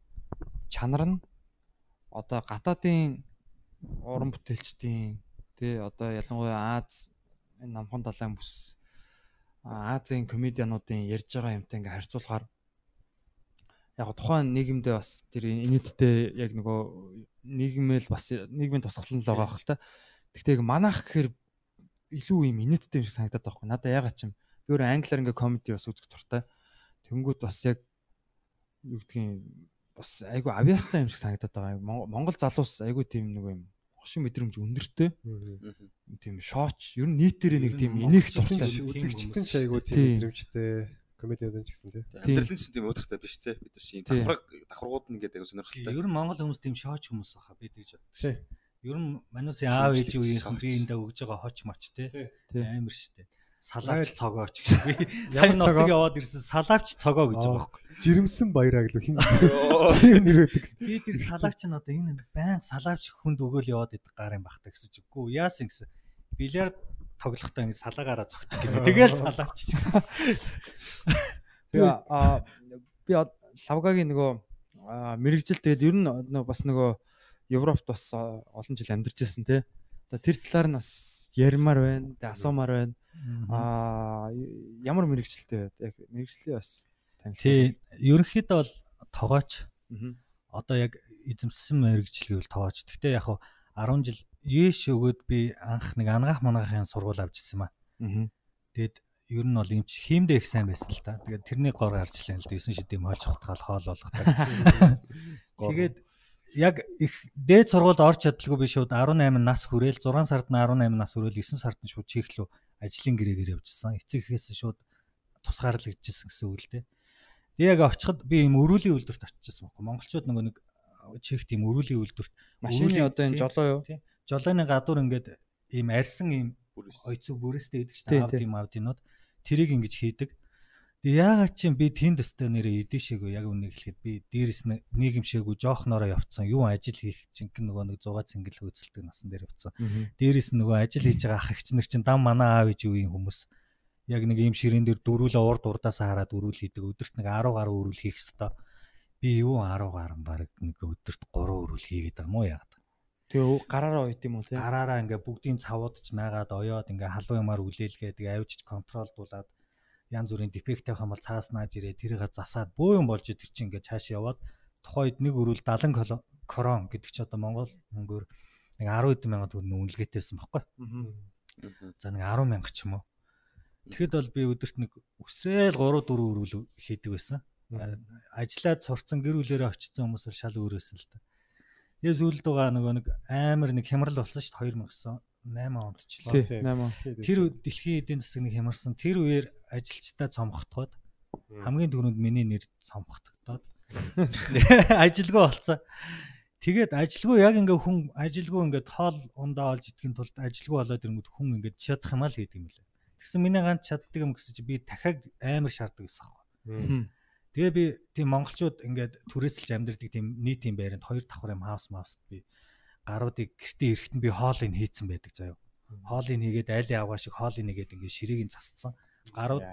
чанар нь одоо гатаадын уран бүтээлчдийн тий одоо ялангуяа Аз энэ намхан далайн бүс Азийн комедиануудын ярьж байгаа юмтай ингээ харьцуулахаар яг тухайн нийгэмдээ бас тэр инээдтэй яг нөгөө нийгмэл бас нийгмийн тусгалан л байгаа хэл та. Гэхдээ манайх гэхээр илүү юм инээдтэй юм шиг санагдаад байгаа хгүй. Надаа ягаад ч юм өөр англиар ингээ комеди бас үзэх туртай. Тэнгүүд бас яг юу гэдгийг бас айгу авьяастай юм шиг санагдаад байгаа. Монгол Монгол залуус айгу тийм нөгөө юм хошин мэдрэмж өндөртэй тийм шооч ер нь нийтээрээ нэг тийм инех дуртай. Үзэгчтэн ч айгуу Тийм. тийм мэдрэмжтэй комедиудын ч гэсэн тий. Тийм. Амьдралын чинь тийм өдөртэй биш те бид нар чинь Тийм. давхраг давхрагууд нь ингээд аяг сонирхолтой. Ер нь Монгол хүмүүс тийм шооч хүмүүс баха би тэгж боддог. Ер нь манайсын аав ээж үеийнхэн шооч. биендээ өгж байгаа хоч моч те Тий. амар штэ. Салаавч цогооч гэж би сайн нутаг яваад ирсэн салаавч цогоо гэж байгаа байхгүй. Жирэмсэн баяраа гэлөө хин тийм *laughs* нэр өгдөг. Би тэр салаавч нь одоо энэ баян салаавч хүнд өгөөл яваад идэх гарын бахта гэсэн чи үгүй яасан гэсэн. Бильярд тоглохдоо ингэ салаагаараа цогтөг гэнэ. Тэгэл салаавч. *laughs* Тэгээ а би лавгагийн нөгөө мэрэгжил тэгээд ер нь бас нөгөө Европт бас олон жил амьдарч байсан те. Тэр талаар нь бас ярмаар байна, тэгээ асуумаар байна. Аа ямар мэрэгчлээ яг мэрэгчлээ бас танилцуулах. Тий, ерөнхийдөө бол тоогооч одоо яг эзэмсэн мэрэгжил гэвэл тоогооч. Гэхдээ яг хав 10 жил Еш өгөөд би анх нэг ангаах мангаахын сургууль авч ирсэн. Мгм. Тэгэд ер нь бол эмч хиймдээ их сайн байсан л та. Тэгээд тэрний гор гарчлаа л 9 шидэм хоолж хутгаал хоол болгодог. *laughs* Тэгээд яг их дээд сургуульд орч чадлаггүй би шууд 18 нас хүрээл 6 сард нь 18 нас хүрээл 9 сард нь шууд чихлүү ажлын гэрээгээр явжсан. Эцэг эхээс шууд тусгаарлагдчихсан гэсэн үг л дээ. Тэг яг очиход би ийм өрүүлийн үйлдвэрт очижсэн байхгүй. Монголчууд нөгөө нэг чих тийм өрүүлийн үйлдвэрт Машины одоо энэ жолоо юу? Жолооны гадуур ингээд ийм арьсан ийм ойцог бүрээстэй Тий, чинь авд тий. юм авдинууд тэрийг ингэж хийдэг. Тэг яагаад чинь би тэнд өстой нэрээ идэшээгүй яг үнийг хэлэхэд би дээрэс нь нийгэмшээгүй жоохноороо явцсан. Юу ажил хийх чинь нөгөө нэг 6 цэнгэл хөөцөлдөг насан дээр явцсан. Дээрэс нь нөгөө ажил хийж байгаа ах эгч нар чинь дам манаа аав ээж үеийн хүмүүс яг нэг ийм ширээн дээр дөрүүлээ урд урдаас хараад өрүүл хийдэг. Өдөрт нэг 10 гаруй өрүүл хийх хэвээр. Би юу 10 гаруй баг нэг өдөрт 3 өрүүл хийгээд байгаа юм уу яагаад? Тэгээ гараараа ойт юм уу те? гараараа ингээ бүгдийн цавууд ч наагаад оёод ингээ халуун ямаар үлээлгээ тэгээ авчиж контролдуулаад янз бүрийн дефект тавих юм бол цаас нааж ирээ тэрийг засаад бөө юм болж тэр чинь ингээ цааш яваад тухайд нэг өрүүл 70 коло- крон гэдэг чи одоо Монгол мөнгөөр нэг 10 хэдэн мянган төгрөг үнэлгээтэйсэн баггүй. Мгм. За нэг 10 мянга ч юм уу. Тэгэхэд бол би өдөрт нэг өсрөөл 3 4 өрүүл хийдэг байсан. Ажлаад сурцсан гэр бүлэрээ очсон хүмүүс бол шал өөрөөсөн л та. Тэгээ зүйлд байгаа нөгөө нэг амар нэг хямрал болсон шүү дээ 2008 онд ч л. Тий, тий. 8. Тэр үед дэлхийн эдийн засаг нэг хямарсан. Тэр үеэр ажилчдаа цомгохдоод хамгийн түрүүнд миний нэр цомгохдогдоод *laughs* ажилгүй болцсон. Тэгээд ажилгүй яг ингээ хүн ажилгүй ингээ тоол ундаа олж идэхин тулд ажилгүй болоод ирэнгүүт хүн ингээ чадах юм аа л гэдэг юм лээ. Тэгсэн миний ганц чаддаг юм гэсэн чи би дахиад амар шаарддаг гэсэн юм. Тэгээ би тийм монголчууд ингээд түрээсэлж амьдэрдэг тийм нийтийн байранд хоёр давхар юм хаус маус би гаруудыг гэртээ эрэхтэн би хоолыг хийцэн байдаг заяа. Хоолыг хийгээд айлын авгаа шиг хоолыг нэгээд ингээд ширийг нь засцсан. Гарууд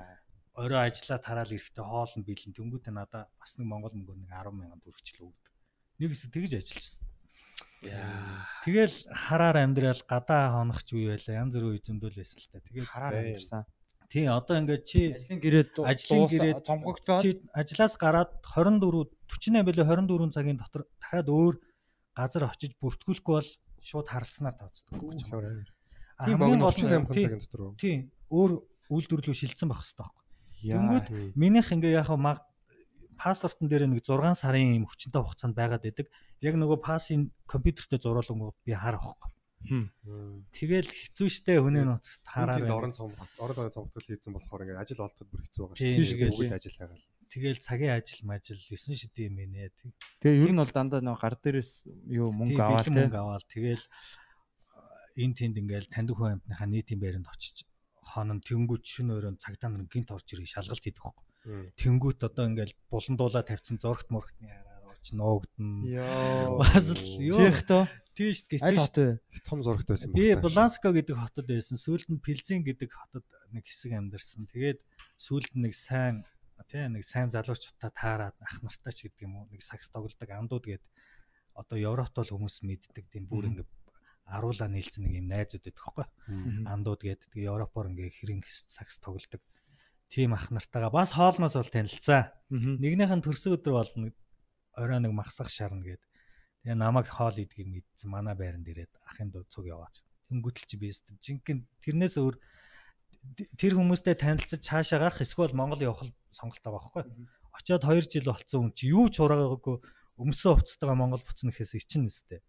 орой ажиллаа тараал эрэхтээ хоол нь биелэн тэнгуүтэ надаа бас нэг монгол мөнгөөр нэг 10 сая төгрөгчлөө өгдөг. Нэг хэсэг тэгж ажиллажсэн. Яа. Тэгэл хараар амьдрал гадаа хонохч үе байлаа. Янз бүрийн эзэмдэл байсан л та. Тэгээд Хараар амьдсан. тий одоо ингээд чи Ажлын гэрээд ажлын гэрээд цомгогдоод чи ажлаас гараад 24 48 билүү 24 цагийн дотор дахиад өөр газар очиж бүртгүүлэхгүй бол шууд харснаар тооцдог. Тийм Хамгийн богино гол нь 38 тий, цагийн дотор. тий өөр үйлдвэрлэлөө шилжсэн байх хэрэгтэй байхгүй. Тэнгүүд минийх ингээ яг маг паспортон дээр нэг 6 сарын юм хүчинтэй хугацаанд байгаад байдаг. Яг нөгөө пасын компьютертэй зурулангууд би харах байхгүй. Тэгэл хэцүү штэ хүнээ нууц хараа. Хараад орон цомгот орон цомготол хийсэн болохоор ингээд ажил олдоход бүр хэцүү байгаа Тийм, шүү. Бүгд ажил хайгаал. Тэгэл цагийн ажил мажил 9 шидэ юм ээ. Тэгээ ер нь бол дандаа нэг гар дээрээс юу мөнгө аваад те. мөнгө аваад тэгэл энэ тэнд ингээл таньдаг хүн амьтныхаа нийтийн байранд очиж хонон тэнгүүд шин өрөөнд цагдаа нар гинт орж ирээ шалгалт хийдэг хөхгүй. Тэнгүүд одоо ингээл буландуулаа тавьсан зургт мургтны хараар орж нуугдана. Йоо. Бас л юу Чех то тийш гэж аль тийш. хот вэ? Том зурагт байсан Би байна. Бланско гэдэг хотод байсан. Сүүлд нь Пилзен гэдэг хотод нэг хэсэг амьдарсан. Тэгээд сүүлд нь нэг сайн тий нэг сайн залуучуудаа таарад ах нартай ч гэдэг юм уу нэг сакс тоглодог андууд гээд одоо Европт бол хүмүүс мэддэг тийм бүр ингэ аруула нийлцэн нэг юм найзууд байдаг хөөхгүй. Андууд гээд тэгээ Европоор ингээ хэрэн сакс тоглодог. Тим ах нартайгаа бас хоолноос бол танилцсан. Нэгнийх нь төрсөн өдөр болно орой нэг махсах шарна гээд тэгээ намайг хоол идгийг мэдсэн манай байранд ирээд ахын дуу цуг яваач. Тэнгүүтэл чи биест жинхэнэ тэрнээс өөр тэр хүмүүстэй танилцаж цаашаа гарах эсвэл Монгол явах сонголтоо байхгүй. Очоод 2 жил болцсон хүн чи юу ч ураагаагүй өмсөн хувцастайгаа Монгол буцна гэхээс ичин нэстэй.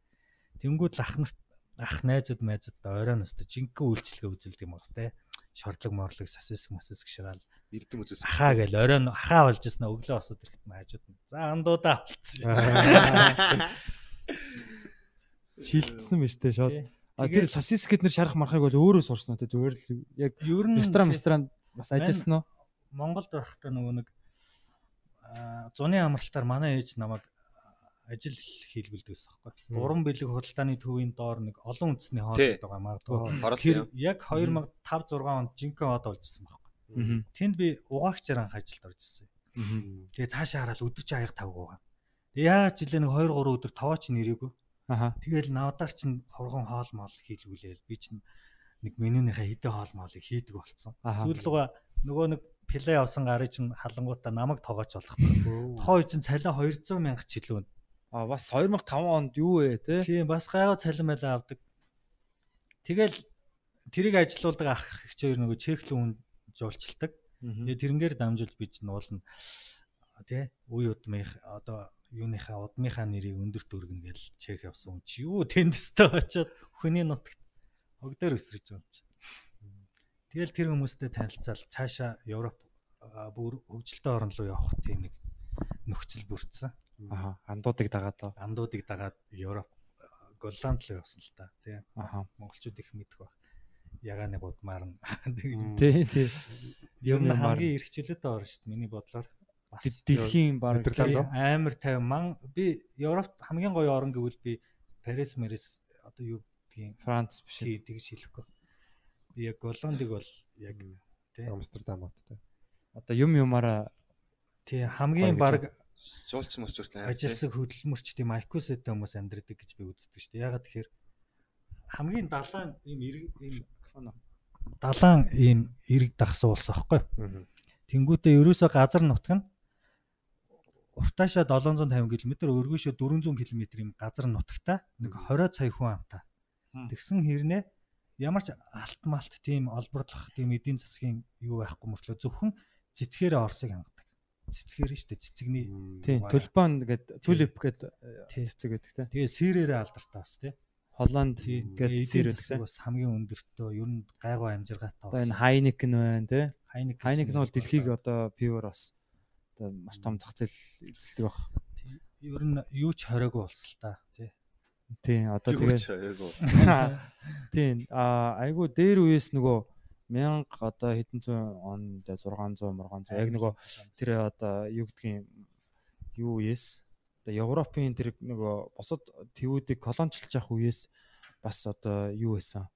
Тэнгүүд л ах нарт ах найзууд майзууд оройн өстө жинхэнэ үйлчлэгээ үзэлдэг юм байна те. Шордлог морлог сасис масис гшраал Эрдэм үзээс. ахаа гээл оройн ахаа болж яснаа өглөө осод ирэхэд маажууд. За андуудаа болцсон. *laughs* Шилдсэн биз дээ шууд. А тэр сосис гэд нэр шарах мархыг бол өөрөө сурсан уу те зүгээр л яг Ер нь ресторан ресторан бас ажилласан уу? Монголд байхдаа нөгөө нэг зуны амралтаар манай ээж намайг ажил хийлгүүлдэг гэсэн байхгүй. Гурван бэлэг худалдааны төвийн доор нэг олон үндэсний хоол Тий. байгаа магадгүй. Тэр яг 2005 6 онд жинхэнэ хот болж ирсэн байхгүй. Тэнд би угаагчаар анх ажилд орж ирсэн. Тэгээ цаашаа хараад өдөрч аяг тавг байгаа. Тэгээ яаж жилээ нэг 2 3 өдөр товооч нэрээгүй. Аха. Тэгэл навдаар чинь хурган хоол моол хийлгүүлээл би чинь нэг менюнийхээ хэдэн хоол моолыг хийдэг болцсон. Аха. Сүүлдээ нөгөө нэг плей авсан гарын чинь халангуудаа намайг тоогооч болгоцсон. Тохоо чинь цалин 200 мянга жилүүн. А бас 2005 онд юу вэ те? Тийм бас гайгүй цалин байлаа авдаг. Тэгэл тэрийг ажилуулдаг ах хчээр нөгөө чеклэн хүн жуулчилдаг. Тэгээ тэрнгээр дамжуулж би чинь уулна тий үе удмынх одоо юуныхаа удмынхаа нэрийг өндөрт өргөнө гэж чек явсан хүн чи юу тэндстэй очиод хүний нутагт огдөр өсрөж байгаа юм чи. Тэгэл тэр хүмүүстэй танилцал цаашаа Европ бүр хөгжилтэй орн руу явах тийм нэг нөхцөл бүрдсэн. Аха. Андуудыг дагаад тоо. Андуудыг дагаад Европ Голланд руу явсан л та тий Аха. монголчууд их мэдэх баг. Ягааны гудмаар нь Тий, тий. юм Юм хамгийн эрхчлөлтөд орно шүү дээ миний бодлоор. Бас Дэлхийн баг амар 50 ман би Европт хамгийн гоё орн гэвэл би Парис Мэрис одоо юу гэдгийг Франц биш. тий тэгж хэлэхгүй. Би яг Голландыг бол яг тий Амстердам хоттой. Одоо юм юмараа тий хамгийн баг Жуулч мөрчөрт амар. ажилсан хөдөлмөрч тийм айкусэтэй хүмүүс амьдрдаг гэж би үздэг шүү дээ. Ягаад тэгэхээр хамгийн далайн ийм эрг ийм далайн ийм эрг дагсан улс аахгүй. Тэнгүүтээ ерөөсөө газар нутг нь уртаашаа 750 км, өргөөшөө 400 км юм газар нутагта нэг 20 сая хүн амтаа. Тэгсэн хэрнээ ямар ч алт малт тийм олборлох тийм эдийн засгийн юу байхгүй мөртлөө зөвхөн цэцгээрээ орсыг хангадаг. Цэцгээр нь шүү дээ цэцэгний тий Ваа. тулпан гэд tulip гэд Тий. цэцэг гэдэг те. тэгээ сэрээрээ алдартай бас тий. Холланд Тийм засаг гэдэг. бас хамгийн өндөртөө ер нь гайгүй амжиргаатай Одоо энэ Heineken байна те. Хайник Heineken бол дэлхийг одоо пивор бас одоо маш том зах зээл эзэлдэг баг. ер нь юу ч хориогүй улс л та тий. Тий одоо Юу тэгээ. *laughs* Тийм а айгу дээр үеэс нөгөө 1000 одоо хэдэн зуун онд 600 моргонцоо яг нөгөө тэр одоо юу гэдгийг юу үеэс одоо Европын тэр нөгөө босод твүүдийг колончлж явах үеэс бас одоо юу байсан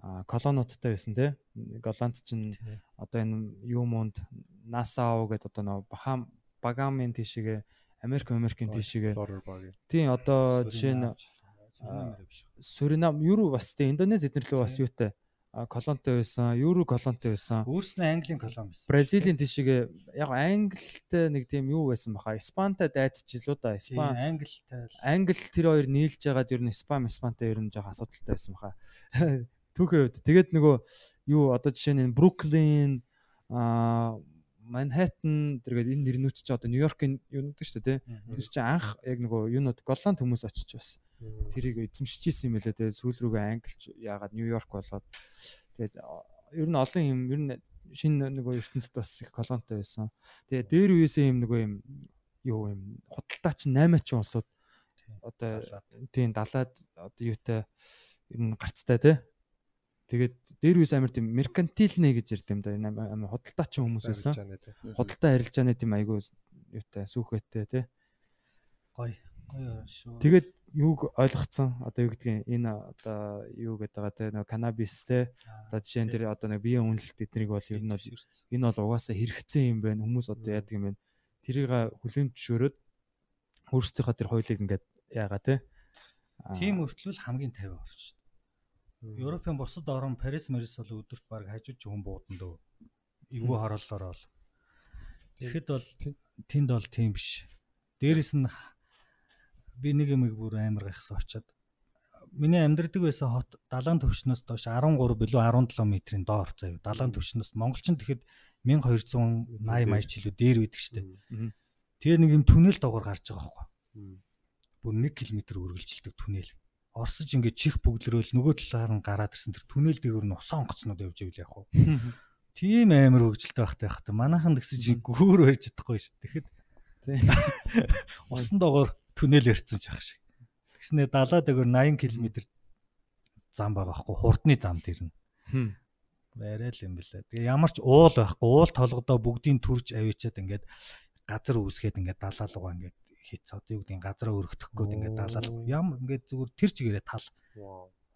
а колонуудтай байсан те голланд чинь Тий. одоо энэ юу мунд Насау гэдэг одоо нөгөө Бахам Багамын тийшээгээ Америк Америкийн тийшээгээ тийм одоо жишээ нь Суринам юу бас те Индонез эднэр лөө бас юутай колонтой байсан, Евро колонтой байсан. Өөрснөө Английн колон байсан. Бразилийн тийшээгээ яг Англитай нэг тийм юу байсан баха. Испантай дайдчихлоо да. Тийм Испан Англитай Англи тэр хоёр нийлж ягаад ер нь Испан, Испантай ер нь жоох асуудалтай байсан баха. Түүхээ үед тэгээд нөгөө юу одоо жишээ нь Бруклин а Манхэттен тэргээд энэ нэрнүүд чи одоо Нью-Йоркийн юунууд шүү дээ тий. Тэр чинь анх яг нөгөө юунууд Голланд хүмүүс очиж бас тэрийг эзэмшиж исэн юм лээ тэгээд сүүл рүүгээ англич яагаад Нью-Йорк болоод тэгээд ер нь олон юм ер нь шинэ нөгөө ертөнцид бас их колонтой байсан. Тэгээд дээр үеэсээ юм нөгөө юм юу юм худалдаа чинь 8 ч улсууд одоо тийм далаад одоо юутай ер нь гарцтай тий. Тэгээд дээр үс амир тийм меркантилнэ гэж ярьд юм да. Энэ амир- худалдаачин хүмүүс байсан. Худалдаа арилжааны тийм айгуу юутай сүхэтэй тий. Гоё. Гоё шүү. Тэгээд юуг ойлгоцсон одоо юу гэдгийг энэ одоо юу гэдэг байгаа те нэг канабис те одоо жишээ нь тэр одоо нэг биеийн үнэлэлт эднийг бол ер нь бол энэ бол угаасаа хэрэгцээ юм байна хүмүүс одоо яадаг юм бэ тэрийг хүлээн зөвшөөрөөд өөрсдийнхөө тэр хоёлыг ингээд яага Аа, Тим өртлөл хамгийн 50 орч. Европын бусад орн Парис Марис бол өдөрт баг хажиж хүн буудан дөө. Эвгүй хорооллоор бол. Тэгэхэд бол тэнд бол тийм биш. Дээрэс нь би нэг юмыг бүр амар гайхсан очоод миний амьдардаг байсан хот далайн төвчнөөс доош 13 билүү 17 метрийн доор заяа. Далайн төвчнөөс монголчин тэгэхэд 1280 80 жилүү дээр үйдэг. Мгм. Тэгээ нэг юм түнэл доогоор гарч байгаа байхгүй. Бүр 1 км үргэлжилдэг түнэл. Орсож ингээд чих бөглөрөөл нөгөө талаар нь гараад ирсэн тэр түнэл дээгүүр нь усан онгоцнууд явж ивэл яг хуу. Тийм амар хөвгөлтэй байхтай байх та. Манайхан гэсэн чинь гүүр барьж чадахгүй шүү. Тэгэхэд Тийм. *laughs* усан доогоор түнэл ярьсан ч ах шиг. Тэгснэ далаа дээгүүр 80 км зам байгаа байхгүй хурдны зам. Хм. Барай л юм бэлээ. Тэгээ ямар ч уул байхгүй уул толгодоо бүгдийг түрж авчиад ингээд газар үүсгээд ингээд далаа руугаа ингээд хийц одоо юу гэдэг газараа өргөх гээд ингээд далаа руу ямар ингээд зүгээр тэр чигээрээ тал.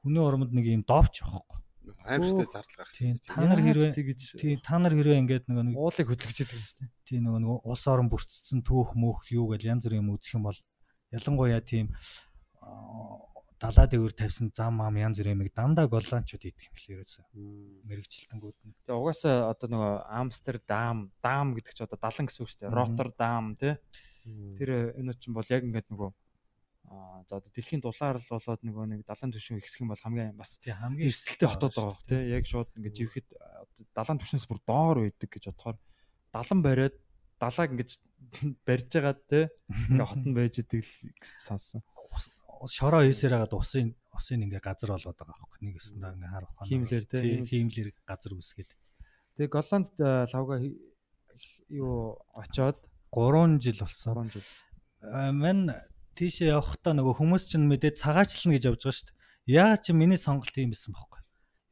Хүний ормонд нэг юм довч байхгүй. Аимштай зардал гаргасан. Тийм та нар хэрвээ тэгэж? тийм та нар хэрвээ ингээд нөгөө нэг уулыг хөдөлгөж идэг юм тийм нөгөө нэг улс орон бүрдсэн түүх мөх юу гэж янз бүрийн юм үзэх юм бол ялангуяа тийм аа, далаа дээгүүр тавьсан зам ам янз бүрийн юмыг дандаа голландчууд идэх юм лээ ерөөсөө. Мэрэгчлэлтэнгүүд нь. Тэгээ угаасаа одоо нөгөө Амстердам, Дам гэдэг чи одоо далан гэсэн үг шүү дээ. Роттердам тий. Тэр энэ чинь бол яг ингээд нөгөө аа за одоо дэлхийн дулаар л болоод нөгөө нэг далайн түвшин ихсэх юм бол хамгийн бас хамгийн эрсдэлтэй хотод байгаа бох тий. Яг шууд ингээд живхэд одоо далайн түвшинс бүр доор байдаг гэж бодохоор далан бариад далааг ингээд *laughs* барьж байгаа тий. Ингээд хот нь байж идэг л сонссон. шороо хийсээр хагаад усын усын ингээ газар болоод байгаа байхгүй нэг өсөндөө ингээ хар ухаан Хиймлэр те, тийм хиймлэр. газар үсгээд Тэгээ Голландд э, лавга юу очоод 3 жил болсон 3 жил. А, мань тийшээ явахдаа нөгөө хүмүүс чинь мэдээ цагаачлна гэж явж байгаа шүү дээ яа чи миний сонголт юм байсан бохоггүй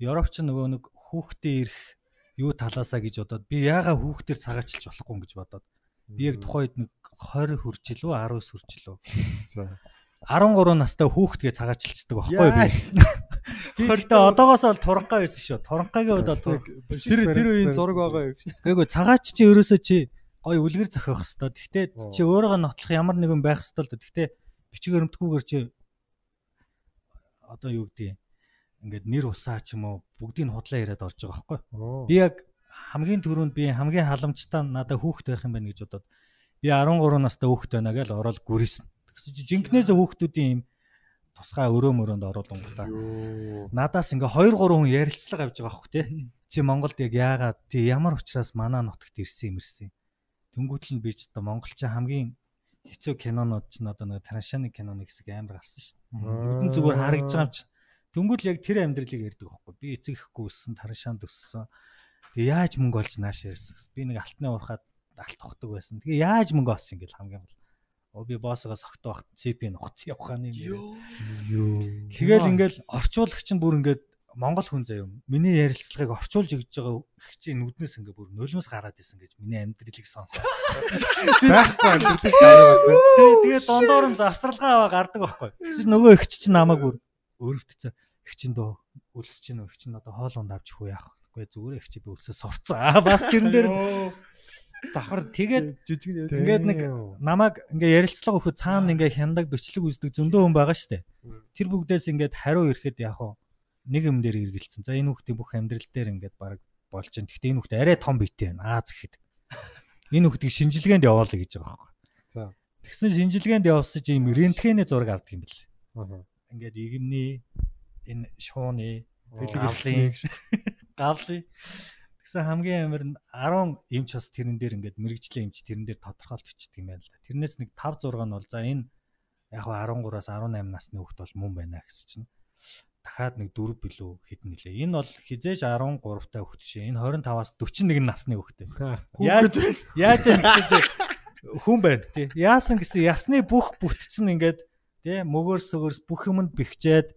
Европч нөгөө нэг хүүхдээ ирэх юу талаасаа гэж бодоод би яага хүүхдээр цагаачилж болохгүй юм гэж бодоод би яг тухайд нэг 20 хүрч илүү 19 хүрч илүү *laughs* За. 13 настай хүүхдгээ цагаачилчдаг байхгүй би. Гэхдээ *laughs* одоогоос бол туранхай байсан шүү. Туранхайгийн үед бол Тэр тэр үеийн зураг байгаа юу? Гэхдээ цагаач чи ерөөсөө чи гоё үлгэр зохиох хэвээр. Гэхдээ чи өөрийгөө нотлох ямар нэгэн байх хэвээр л дээ. Гэхдээ бичиг баримтгүйгээр чи одоо юу гэдэг юм. Ингээд нэр усаа ч юм уу бүгдийг нь худлаа яриад орж байгаа байхгүй. Би яг хамгийн түрүүнд би хамгийн халамжтай надад хүүхэд байх юм байна гэж бодоод би 13 настай хүүхэд байна гэж ороод гүрийсэн. Тэгсэн чи жинкнээсээ хүүхдүүдийн юм тусгай өрөө мөрөнд оруулсан. Йоо. Надаас ингээ 2 3 хүн ярилцлага авж байгаа хөх те. Чи Монголд яг яагаад тий ямар учраас манаа нутагт ирсэн юм ирсэн. Тэнгүүтэл нь би ч одоо монголчин хамгийн хэцүү кинонууд ч одоо нэг трашаны киноны хэсэг амар гарсан шүү дээ. Бүгд зүгээр харагдж байгаа юм чи. Тэнгүүтэл яг тэр амьдралыг ярьдаг байхгүй. Би эцэг ихгүй өссөн, тарашаанд өссөн. Тэгээ яаж мөнгө олж нааш ярьсан. Би нэг алтны уурхаад алт тухдаг байсан. Тэгээ яаж мөнгө олсон ингээл хамгийн гол. Оо би боссоогоо согтоо багт цэпи нухц явахааны юм. Йоо. Тэгэл ингээл орчуулагч нь бүр ингээд Монгол хүн заяа миний ярилцлагыг орчуулж өгж байгаа хчийн нүднээс ингээ бүр нулимс гараад исэн гэж миний амьдралыг сонсоо. Байхгүй амьддаг шүү. Тэгээ дондоор нь завсралгаа аваа гардаг байхгүй. Тэгсэн нөгөө ихч чинь намайг бүр өөрөвдсөн. Ихчин дөө үлсэж чинь ихчин одоо хоол унд авчих уу яах вэ? Зүгээр ихчи би үлсээ сурцсан. Аа бас тэрэн дээр давхар тэгээд жижиг Ингээд нэг намайг ингээ ярилцлага өгөхөд цаана ингээ хяндаг бичлэг үздэг зөндөө хүн байгаа штэ. Тэр бүгдээс ингээд хариу ирэхэд яг хуу нэг юм дээр эргэлцсэн. За энэ хүүхдийн бүх амьдрал дээр ингээд баг болж чинь. Гэхдээ энэ хүүхдээ арай том биетэй байна. Аз гэхэд. *laughs* Энэ хүүхдийг шинжилгээнд яваалаа гэж байгаа байхгүй. За. Тэгсэн шинжилгээнд явуулсан чинь юм рентгений зураг авдаг юм бэл. Аа. Ингээд игэмний энэ шууны Бэлэг гавлын *laughs* Тэгсэн хамгийн амар нь 10 эмч бас тэрэн дээр ингээд мэрэгжлийн эмч тэрэн дээр тодорхойлт бичдэг юм байна л да. Тэрнээс нэг 5 6 нь бол за энэ яг хаа 13-аас 18 насны хүүхд бол мөн байна гэсэн чинь дахиад нэг 4 билүү хэдэн нилээ. Энэ бол хизээж 13 та хүүхд шээ. Энэ 25-аас 41 насны хүүхд. Яаж яаж юм гэсэн хүн байна тий. Яасан гэсэн ясны бүх бүтцэн ингээд тий мөгөөс сөгөөс бүх юмд бэхжээд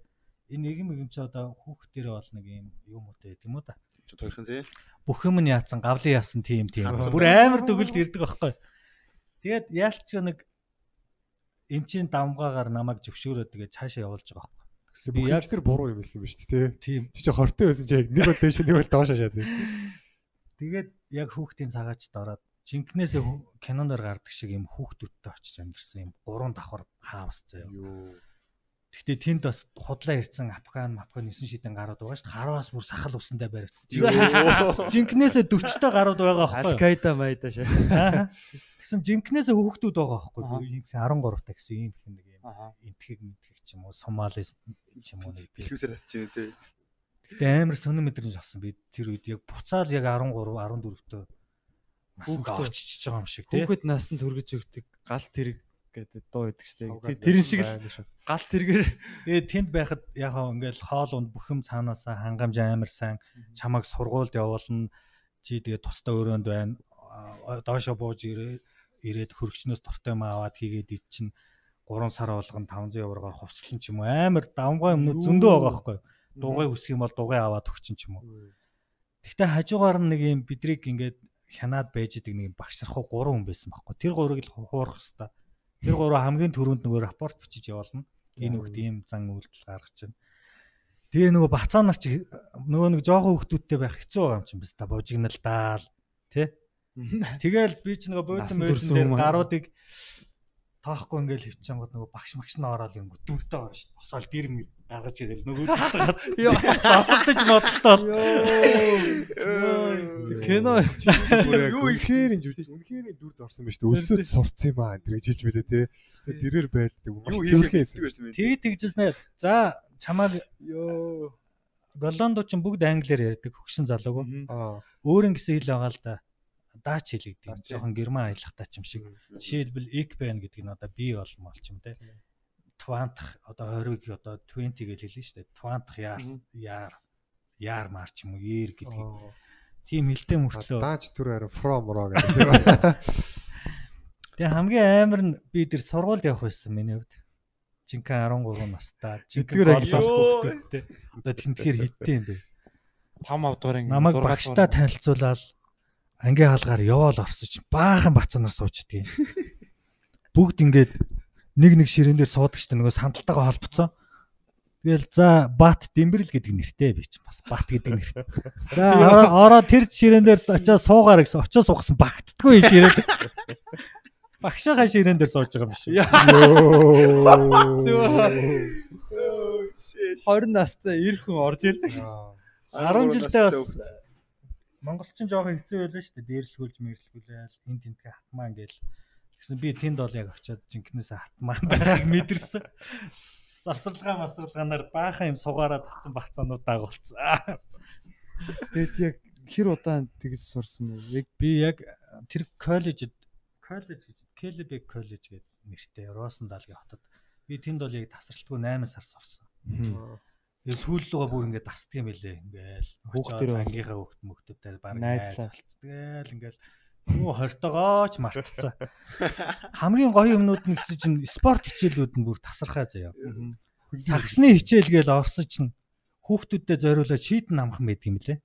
энэ нийгэм мэгэн чи одоо хүүхдэрээ бол нэг юм юм уу те тийм үү да. Чи тоyхон тий. Бүх юм нь яатсан, гавлын яасан тийм тийм. Бүр амар дүгэлд ирдэг байхгүй. Тэгээд яалч нэг эмчийн давмгаагаар намайг зөвшөөрөөд тэгээд цаашаа явуулж байгаа. Тэгсэн би Би яг тэр буруу юм хэлсэн ба шүү дээ. тийм. Чи чи хортой байсан чи яг нэг бол дээш нэг бол доош шаад. Тэгээд яг хүүхдийн цагаачд ороод жинкнээсээ киноноор гардаг шиг юм хүүхдүүдтэй очиж амьдэрсэн юм гурван давхар хаавс заяа. Юу. Гэхдээ тэнд бас худлаа ирсэн Афган, Афган 9 шидэн гарууд байгаа шүү дээ. Хараас бүр сахал усандаа баригдсан. Жинкнээсээ 40-той гарууд байгаа байхгүй юу? Алкайда майда шээ. Аа. Тэгсэн жинкнээсээ хүүхдүүд байгаа байхгүй Аха. юу? Ийм 13 та гэсэн ийм их нэг юм. Интгэг мэдхэг ч юм уу, Сомалис ч юм уу нэг тийм. Бэлхүүсээр татчихна тий. Гэтэ амар сонир мэдрэмж авсан би тэр үед яг буцаал яг 13 14-төө насанд очиж байгаа юм шиг тий. Хүүхэд насанд хүргэж өгдөг гал тэрэг гэдэг дуу идэг штэ. Тэрэн шиг л гал тэргээр Тэгээд тэнд байхад яг хаа ингээл хоол унд бүх юм цаанаасаа хангамж амар сайн чамайг сургуульд явуулна. Чи тэгээд тусдаа өрөөнд байна. Доошо бууж ирээ ирээд хөргчнөөс дортой юм аваад хийгээд ид чинь 3 сар болгоно 500 еврогоор хувцлан ч юм уу амар давмгай юмнууд зөндөө байгаа байхгүй юу? Дугай хүсэх юм бол дугай аваад өгчин ч юм уу. Гэхдээ хажуугаар нэг юм бидрийг ингээд хянаад байж идэг нэг багш нар хуу 3 хүн байсан байхгүй. Тэр гурыг л хуурах хэвээр. Тэр гурав хамгийн түрүүнд нөгөө рапорт бичиж явуулна. Энэ хүүхд ийм зан үйлдэл гаргаж байна. Тэгээ нөгөө бацаа нар чи нөгөө нэг жоохон хүүхдүүдтэй байх хэцүү байгаа юм чинь биз та бужигналдаал тий. *laughs* Тэгэл би ч нөгөө турсан мөрдөн дээр гаруудыг тоохгүй ингээл хөвчөнгөд нөгөө багш магш нь ороод юм дүртэй орно шүү. Босоол дэр мэр гаргаж ирэл нөгөө дутагдаж модтол. кино Юу ихээр энэ жүжиг үнэхээр дүрд орсон ба шүү. Өсөд сурцсан юм аа энэ гэж хэлж мэдээ те. Дэрээр байлдаг. Юу хийх гэсэн байсан бэ? Тэгээ тэгжснээр за чамааг ёо Голландууд ч бүгд англиар ярьдаг хөгшин залууг. Өөр ингэсэн хэл байгаа л да. Даач хэл гэдэг. Даач. Жохон герман аялахтай ч юм шиг. Жишээлбэл Ekben гэдэг нь одоо би болмол ч юм те. Твантах одоо 20-ыг одоо 20 гэж хэлнэ шүү дээ. Твантах яар яар яар мар ч юм уу ээр гэдэг. Тийм хэлтэй мөртлөө. Даач түр харин from ро гэсэн. Тэгээ хамгийн амар нь би тэр сургуульд явах байсан миний хувьд. Жинхэнэ 13 настай. Голлоо англи- хүүхдтэй. Одоо тэнтгэр хиттэй юм бэ. 5 авдугарын Намайг багштай танилцуулаад ангийн хаалгаар яваал орсож баахан бацанаар суучдаг юм. *laughs* Бүгд ингээд нэг нэг ширээн дээр суудаг ч нөгөө сандалтайгаа холбоцсон. Тэгэл за Бат Дэмбэрэл гэдэг нэртэй би чинь бас Бат гэдэг нэртэй. За ороо- тэр ширээн дээр очиод суугаар гэсэн очиод суугсан багтдаггүй ширээн. *laughs* Багшаахаа ширээн дээр сууж байгаа юм шиг. 20 настай эр хүн орж ирлээ. 10 жилдээ бас монголчин жоохон хэцүү байлаа шүү дээ. Дээрлгүүлж мэрлгүүлээл энэ тентгээ хатмаа ингээл гэсэн би тэнд бол яг очиод жинкнээс хатмаа *laughs* байхыг мэдэрсэн. Завсралгаа масралгаанаар баахан юм сугаараа татсан бацаанууд дагуулсан. *laughs* Тэгэд яг хэр удаан тэгж сурсан бэ? Яг Би яг тэр коллежид коллеж гэж Келебек коллеж гэдэг нэртэй Росендаалгийн хотод би тэнд бол яг тасралтгүй 8 сар сурсан. Тэгээ сүүллүүгээ бүр ингээд дасдаг юм байлээ. Ингээл Хүүхдэр ангийнхаа хүүхд мөхдөдтэй баг Найзлаа. Тэгэл ингээл юу хортогооч мартцсан. *laughs* Хамгийн гоё юмнууд нь гэсэн чинь спорт хичээлүүд нь бүр тасархаа заяа. Сагсны хичээл гээл орсон чинь хүүхдүүдэд зориулаад шийдэн амхан байдаг юм лээ.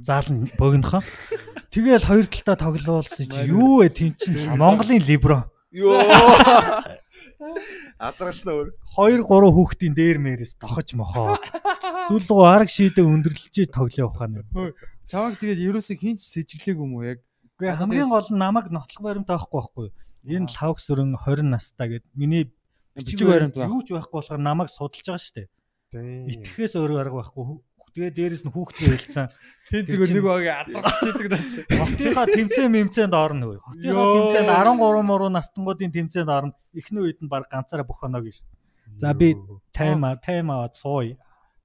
Заалн богинохоо. *laughs* Тэгэл хоёр талтаа тоглоулсан чи юу вэ тийм чинь Монголын либро. Йоо. *laughs* *laughs* Азаргалсан өөр. 2 3 хүүхдийн дээр мээрээс тохож мохоо. *laughs* Зүйл рүү арга шийдэ өндөрлөж тоглоё ухаана. чамаг тэгээд ерөөсөө хинч сэжиглээг юм уу яг? Гэхдээ хамгийн гол нь намайг нотлох баримтаа байхгүй байхгүй. Энэ лавх сүрэн 20 настай гэд миний Бичиг баримт байх. юу ч байхгүй болохоор намайг судалж байгаа шүү дээ. Тийм. Итгэхээс өөр арга байхгүй. Тэгээ дээрэс нь хүүхдээ хэлсэн. Тэн зүгээр нэг багийн азаргач идэг нас. Хотынхаа тэмцээн мэмцээнд орно үе. Хотынхаа тэмцээнд 13 муруу настангуудын тэмцээнд орно. Эхний үед нь баг ганцаараа бохоно гэж. За би тайма тайма аваад сууя.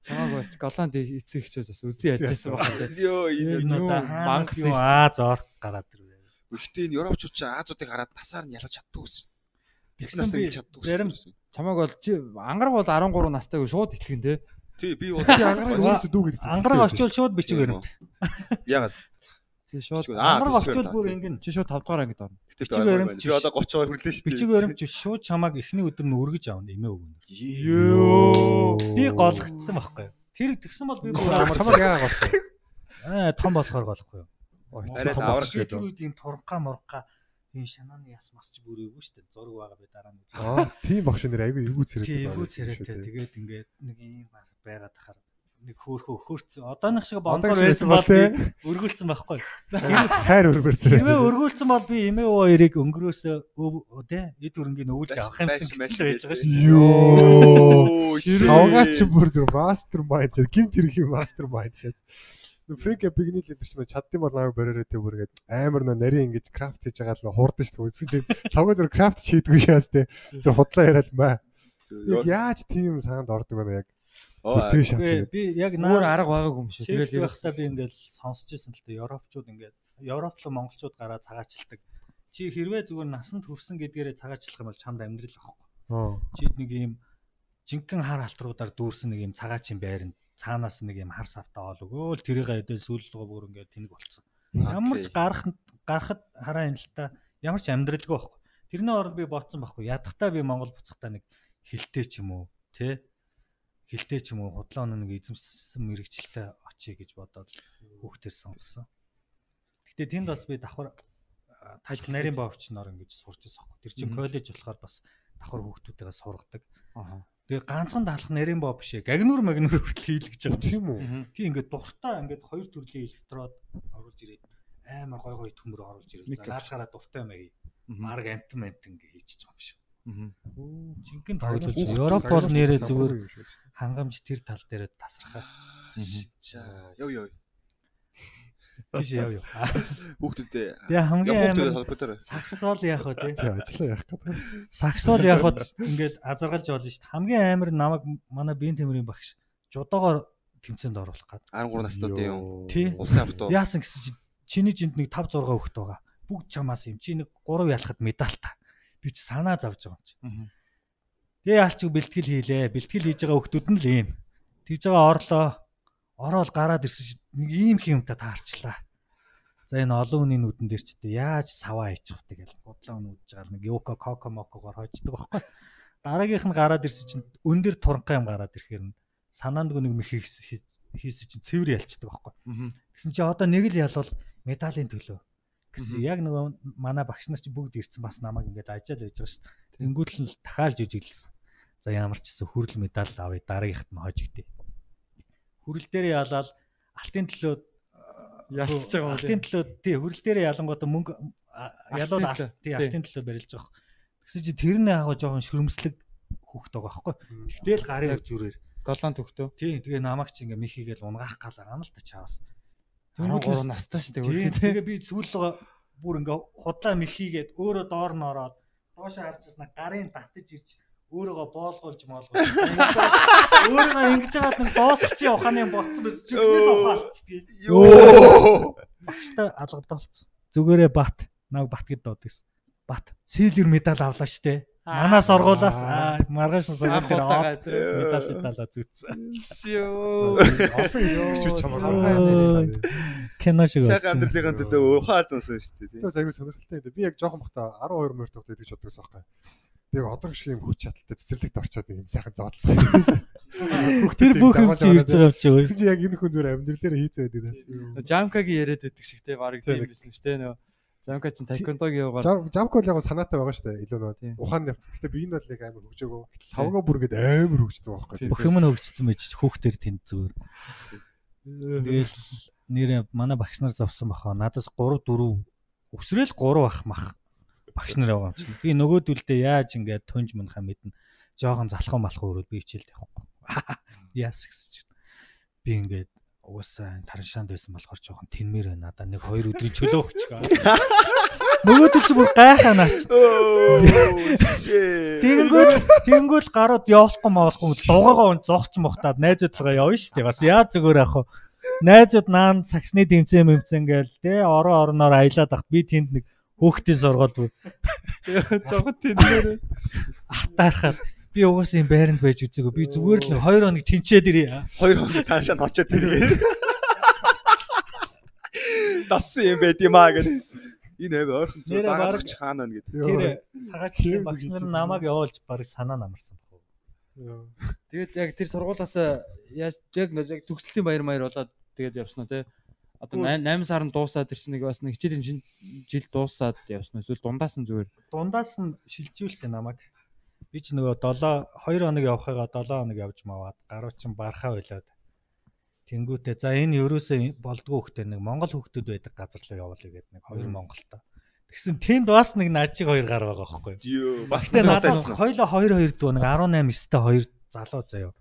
Чамаг бас Голланд эцэг эхчүүд бас үзий яжсэн байна. Йоо энэ Энэ юу, удаа мангас мангас юу ирж- Аз орх гараад ирвэ. Гэхдээ энэ Европчууд ч Азуудыг хараад насаар нь ялгаж чаддаг ус. Бид настай хэлж зарим- ус. Чамаг бол чи ангараг бол 13 настайг шууд итгэн те. Тий би бол ангараг дүү гэдэг. Ангараг орчуул шууд бичиг баримт. Ягаад? Тэгээ шууд очвол баримт бүр ингэн чи шууд 5 дугаар ангид орно. Бичиг би баримт би одоо 30 хүрлээ шүү дээ. бичиг баримт шууд чамааг эхний өдөр нь өргөж авна эмээ өгнө. Йоо. Би голгдсан байхгүй юу? Тэр тэгсэн бол би бүр амар Чамаг яа *laughs* голсон. аа том болохоор голохгүй юу? Арай аврах гээд. тэр үед ийм туранхаа мурхаа ийм шанааны яс масч бүр эвгүй штэ зураг байгаа би дараа нь. Аа, тийм багш нэр айгүй эвгүй цэрэт. Тийм эвгүй царайтай тэгээд ингээд нэг ийм байгаад тахаар нэг хөөхөө хөрц одооных шиг бонгоор шиг байсан бол өргүүлсэн байхгүй? Хайр өрбөрсөр. Хэрвээ өргүүлсэн бол би эмээ өө эрийг өнгөрөөсөө өв тэ эд хөрөнгийг өвлж авах юмсан гэж байж байгаа шүү. Йоо. Савгаач бүр зүр мастер майнд шиг гинт хэрэг мастер майнд шиг. Фрэнк бигний лидер чинь чаддсан бол намайг бороо тэ бүр ингээд амар нөө нарийн ингэж крафт хийж байгаа л хуурдсан шүү дээ. Үзсэн чинь тавга зүр крафт хийдгүй шээс тэ. Зүр худлаа яриад маа. Яаж тийм саанд ордог вэ яг? Шаач. Үгүй, Би яг наа арга байгаагүй юм шиг. тэгэл байхдаа би ингээд сонсч ирсэн л дээ Европчууд ингээд Европ руу монголчууд гараа цагаачилдаг. Чи хэрвээ зүгээр насанд хүрсэн гэдгээрээ цагаачлах юм бол чамд амьдрал авахгүй. Аа. Чи нэг ийм жинхэнэ хар алтруудаар дүүрсэн нэг ийм цагаачийн байранд цаанаас нэг ийм хар савтаа ол өгөөл тэрийг хэдэл сүүлэлгөө бүр ингээд тэнэг болцсон. Ямар ч гарах гарахад хараа юм л та ямар ч амьдралгүй байхгүй. Тэрний оронд би бодсон байхгүй. Ядахтаа би Монгол буцахтаа нэг хилтэй ч юм уу тэ хилтэй ч юм уу худлаа нэг эзэмсэн мэрэгчлээ очие гэж бодоод хүүхдэр сонгосон. Гэтэ тэнд бас би давхар таж нарийн бовч нор ингэж сурч байсан байхгүй. Тэр чинь коллеж болохоор бас давхар хүүхдүүдээс сургадаг. Аа. Тэгээ ганцхан талах нарийн бов биш ээ. Гагнур магнур хүртэл хийлгэж байгаа. Тийм үү? Тийм ингээд дуртай ингээд хоёр төрлийн электрод оруулж ирээд амар гой гой төмөр оруулж ирээд наашгараа дуртай маяг марг амтан амтан гэж хийчихэж байгаа юм шиг. Аа. Жинхэнэ тоглож Европ бол нэрээ зүгээр хангамж тэр тал дээр тасрахаа За, ёо ёо. Тийш яв яв. Хүүхдүүдээ Тэгээ хамгийн амар саксол яах вэ те? Чи ажиллаа яах гэдэг. Саксол яах вэ? Ингээд азаргалж болно шүү дээ. Хамгийн амар намайг манай биен тэмрийн багш жудоогоор тэмцээнд оруулах гад. 13 настуудын юм. Улсын амт уу? Яасан гэсэн чи чиний жинд нэг 5 6 хүүхэд байгаа. Бүгд чамаас юм. Чи нэг 3 ялахад медальтай. Би чи санаа завж байгаа юм чи. Тэгээ яалч бэлтгэл хийлээ. Бэлтгэл хийж байгаа хүүхдүүд нь л ийм. Тэгж байгаа орлоо. Ороод гараад ирсэн чи нэг ийм их юмтай таарчлаа. За энэ олон хүний нүдэн дээр ч гэдэг яаж саваа хийчих вэ тэгэл бодлоо нүдж гал нэг юка коко мокогоор хождог байхгүй. Дараагийнх нь гараад ирсэн чинь өн дээр туранхай юм гараад ирэхээр нь санаандгүй нэг мэх хийсэн чинь цэвэр ялцдаг байхгүй. Гэсэн чи одоо нэг л ялвал медалийн төлөө. Гэсэн яг нөгөө манай багш нар чи бүгд ирсэн бас намайг ингээд ажиад байж байгаа шүү. Тэнгүүтэл дахиад жижиглсэн. За ямар ч гэсэн хүрэл медаль авъя дараагийнхт нь хожигдъя. Хүрэл дээр ялаад алтын төлөө Ялцж байгаа юм Алтын төлөө тий хүрэл дээр ялангуудаа мөнгө ялуул тий алтын төлөө барилж байгаа. Тэгсэн чи тэр нь яг жоохон шөрөмслөг хүүхд байгаа байхгүй. Тэгэл гарын зүрээр Голланд төгтөө. тий тэгээ намайг чи ингээ михийгээл унгаах галаа амал та чаавас. 13 настай шүү дээ. тэгээ би сүүлээ бүр ингээ худлаа михийгээд өөрөө доор нь ороод доошоо харж яснаа гарын татаж ирж өөрийгөө боолгуулж моолгуулж өөрийгөө ингэж яагаад нэг доосч ухааны болцсон байсан чи тэрээс ухаалцдаг. Йоо. Багштай алгадуулсан. Зүгээрээ бат наг бат гэд доод гэсэн. Бат сэлэр медаль авлаа штэ. Манай сургуулаас аа, маргааш аваад тий. медаль медаль зүүцсэн. Йоо. Кино шиг Сайхан амьдралын төлөө шүү дээ. Тэр аягүй сонирхолтой юм. Би яг жоохон бахта 12 морь тогтоод гэж боддогс аахгүй. Би одоо шиг юм хүч чадалтай цэцэрлэгт орчоод юм сайхан зоодлоо. *laughs* Тэр бүх юм чи ирж байгаа юм чи өө. Тэгсэн чи яг энэ хүн зүгээр амьдрал дээр хийцээ байдаг юм. Жамкагийн яриад байдаг шиг те баг тийм байсан шүү дээ нөө. Жамка чин тайкондогийн яваад Жамкол яг санаатай байгаа шүү дээ. Илүү нөө Тийм. ухаан явцсан. Гэтэ би энэ бол яг амар хөгжөөгөө. Савгаа бүргээд амар хөгжсөн байхгүй. Бүх юм нь хөгжсөн байж хүүхдэр тэнд зүгээр. Тэгэл нэр манай багш нар завсан баха. Надаас 3 4 өсрөөл 3 ах мах багш нар байгаа юм чинь. Би нөгөөдөлдөө яаж ингээд тунж мунхаа мэднэ. Жохон залхуу малхуу өрөөд би хичээлд явахгүй. *laughs* Яас гэсэн чинь. Би ингээд уусаа тараншаанд байсан болохоор жоохон тэнмэр байна. Надаа нэг хоёр өдрийн чөлөө өгч байгаа. *laughs* Нөгөөдөл чи бүр гайхаа наач. Тэгэнгүүт тэгэнгүүт гарууд явуулахгүй моолхгүй дугаагаа он зогч мохтаад найзуудлага явна шүү дээ. Бас яа зүгээр ах вэ? Найзууд наан саксны дэмцэн мэмцэн гээл те орон орноор аялаад ахт би тэнд нэг хөөхтийн сургууль бүр жоохон тэнээр ахтаархаад би угаасаа юм байранд байж үзээгүй. Би зүгээр л нэг 2 хоног тэнчээд ирээ. Хоёр хоног таашаа очоод тэргээ. дассан юм байд юм аа гэдэг. Энэ аваа ойрхон зөө өгч хаана байна гэдэг. Тэр цагаачлалын багш нар нь намайг явуулж барыг санаа намарсан баг. Тэгээд яг тэр сургуулаас яаж яг яг төгсөлтийн баяр маяр болоод тэгээд явсан уу те. Одоо 8 сар нь дуусаад ирсэн нэг бас нэг хичээлийн жил дуусаад явсан эсвэл дундаас нь зүгээр. Дундаас нь шилжүүлсэн намайг. Би ч нөгөө 7 2 хоног явахыгаа 7 хоног явж маваад гаруй чин бархаа байлаад. Тэнгүүтээ за энэ ерөөсөө болдгоо хөхтэй нэг Монгол хөхтөд байдаг газар руу явуулъя гэдэг нэг хоёр Монголтой. Тэгсэн тэнд бас нэг нажиг хоёр гар байгаа байхгүй юу? Бас надаас хоёлоо 2 2 дүү нэг 18 9-тэй хоёр залуу заяа.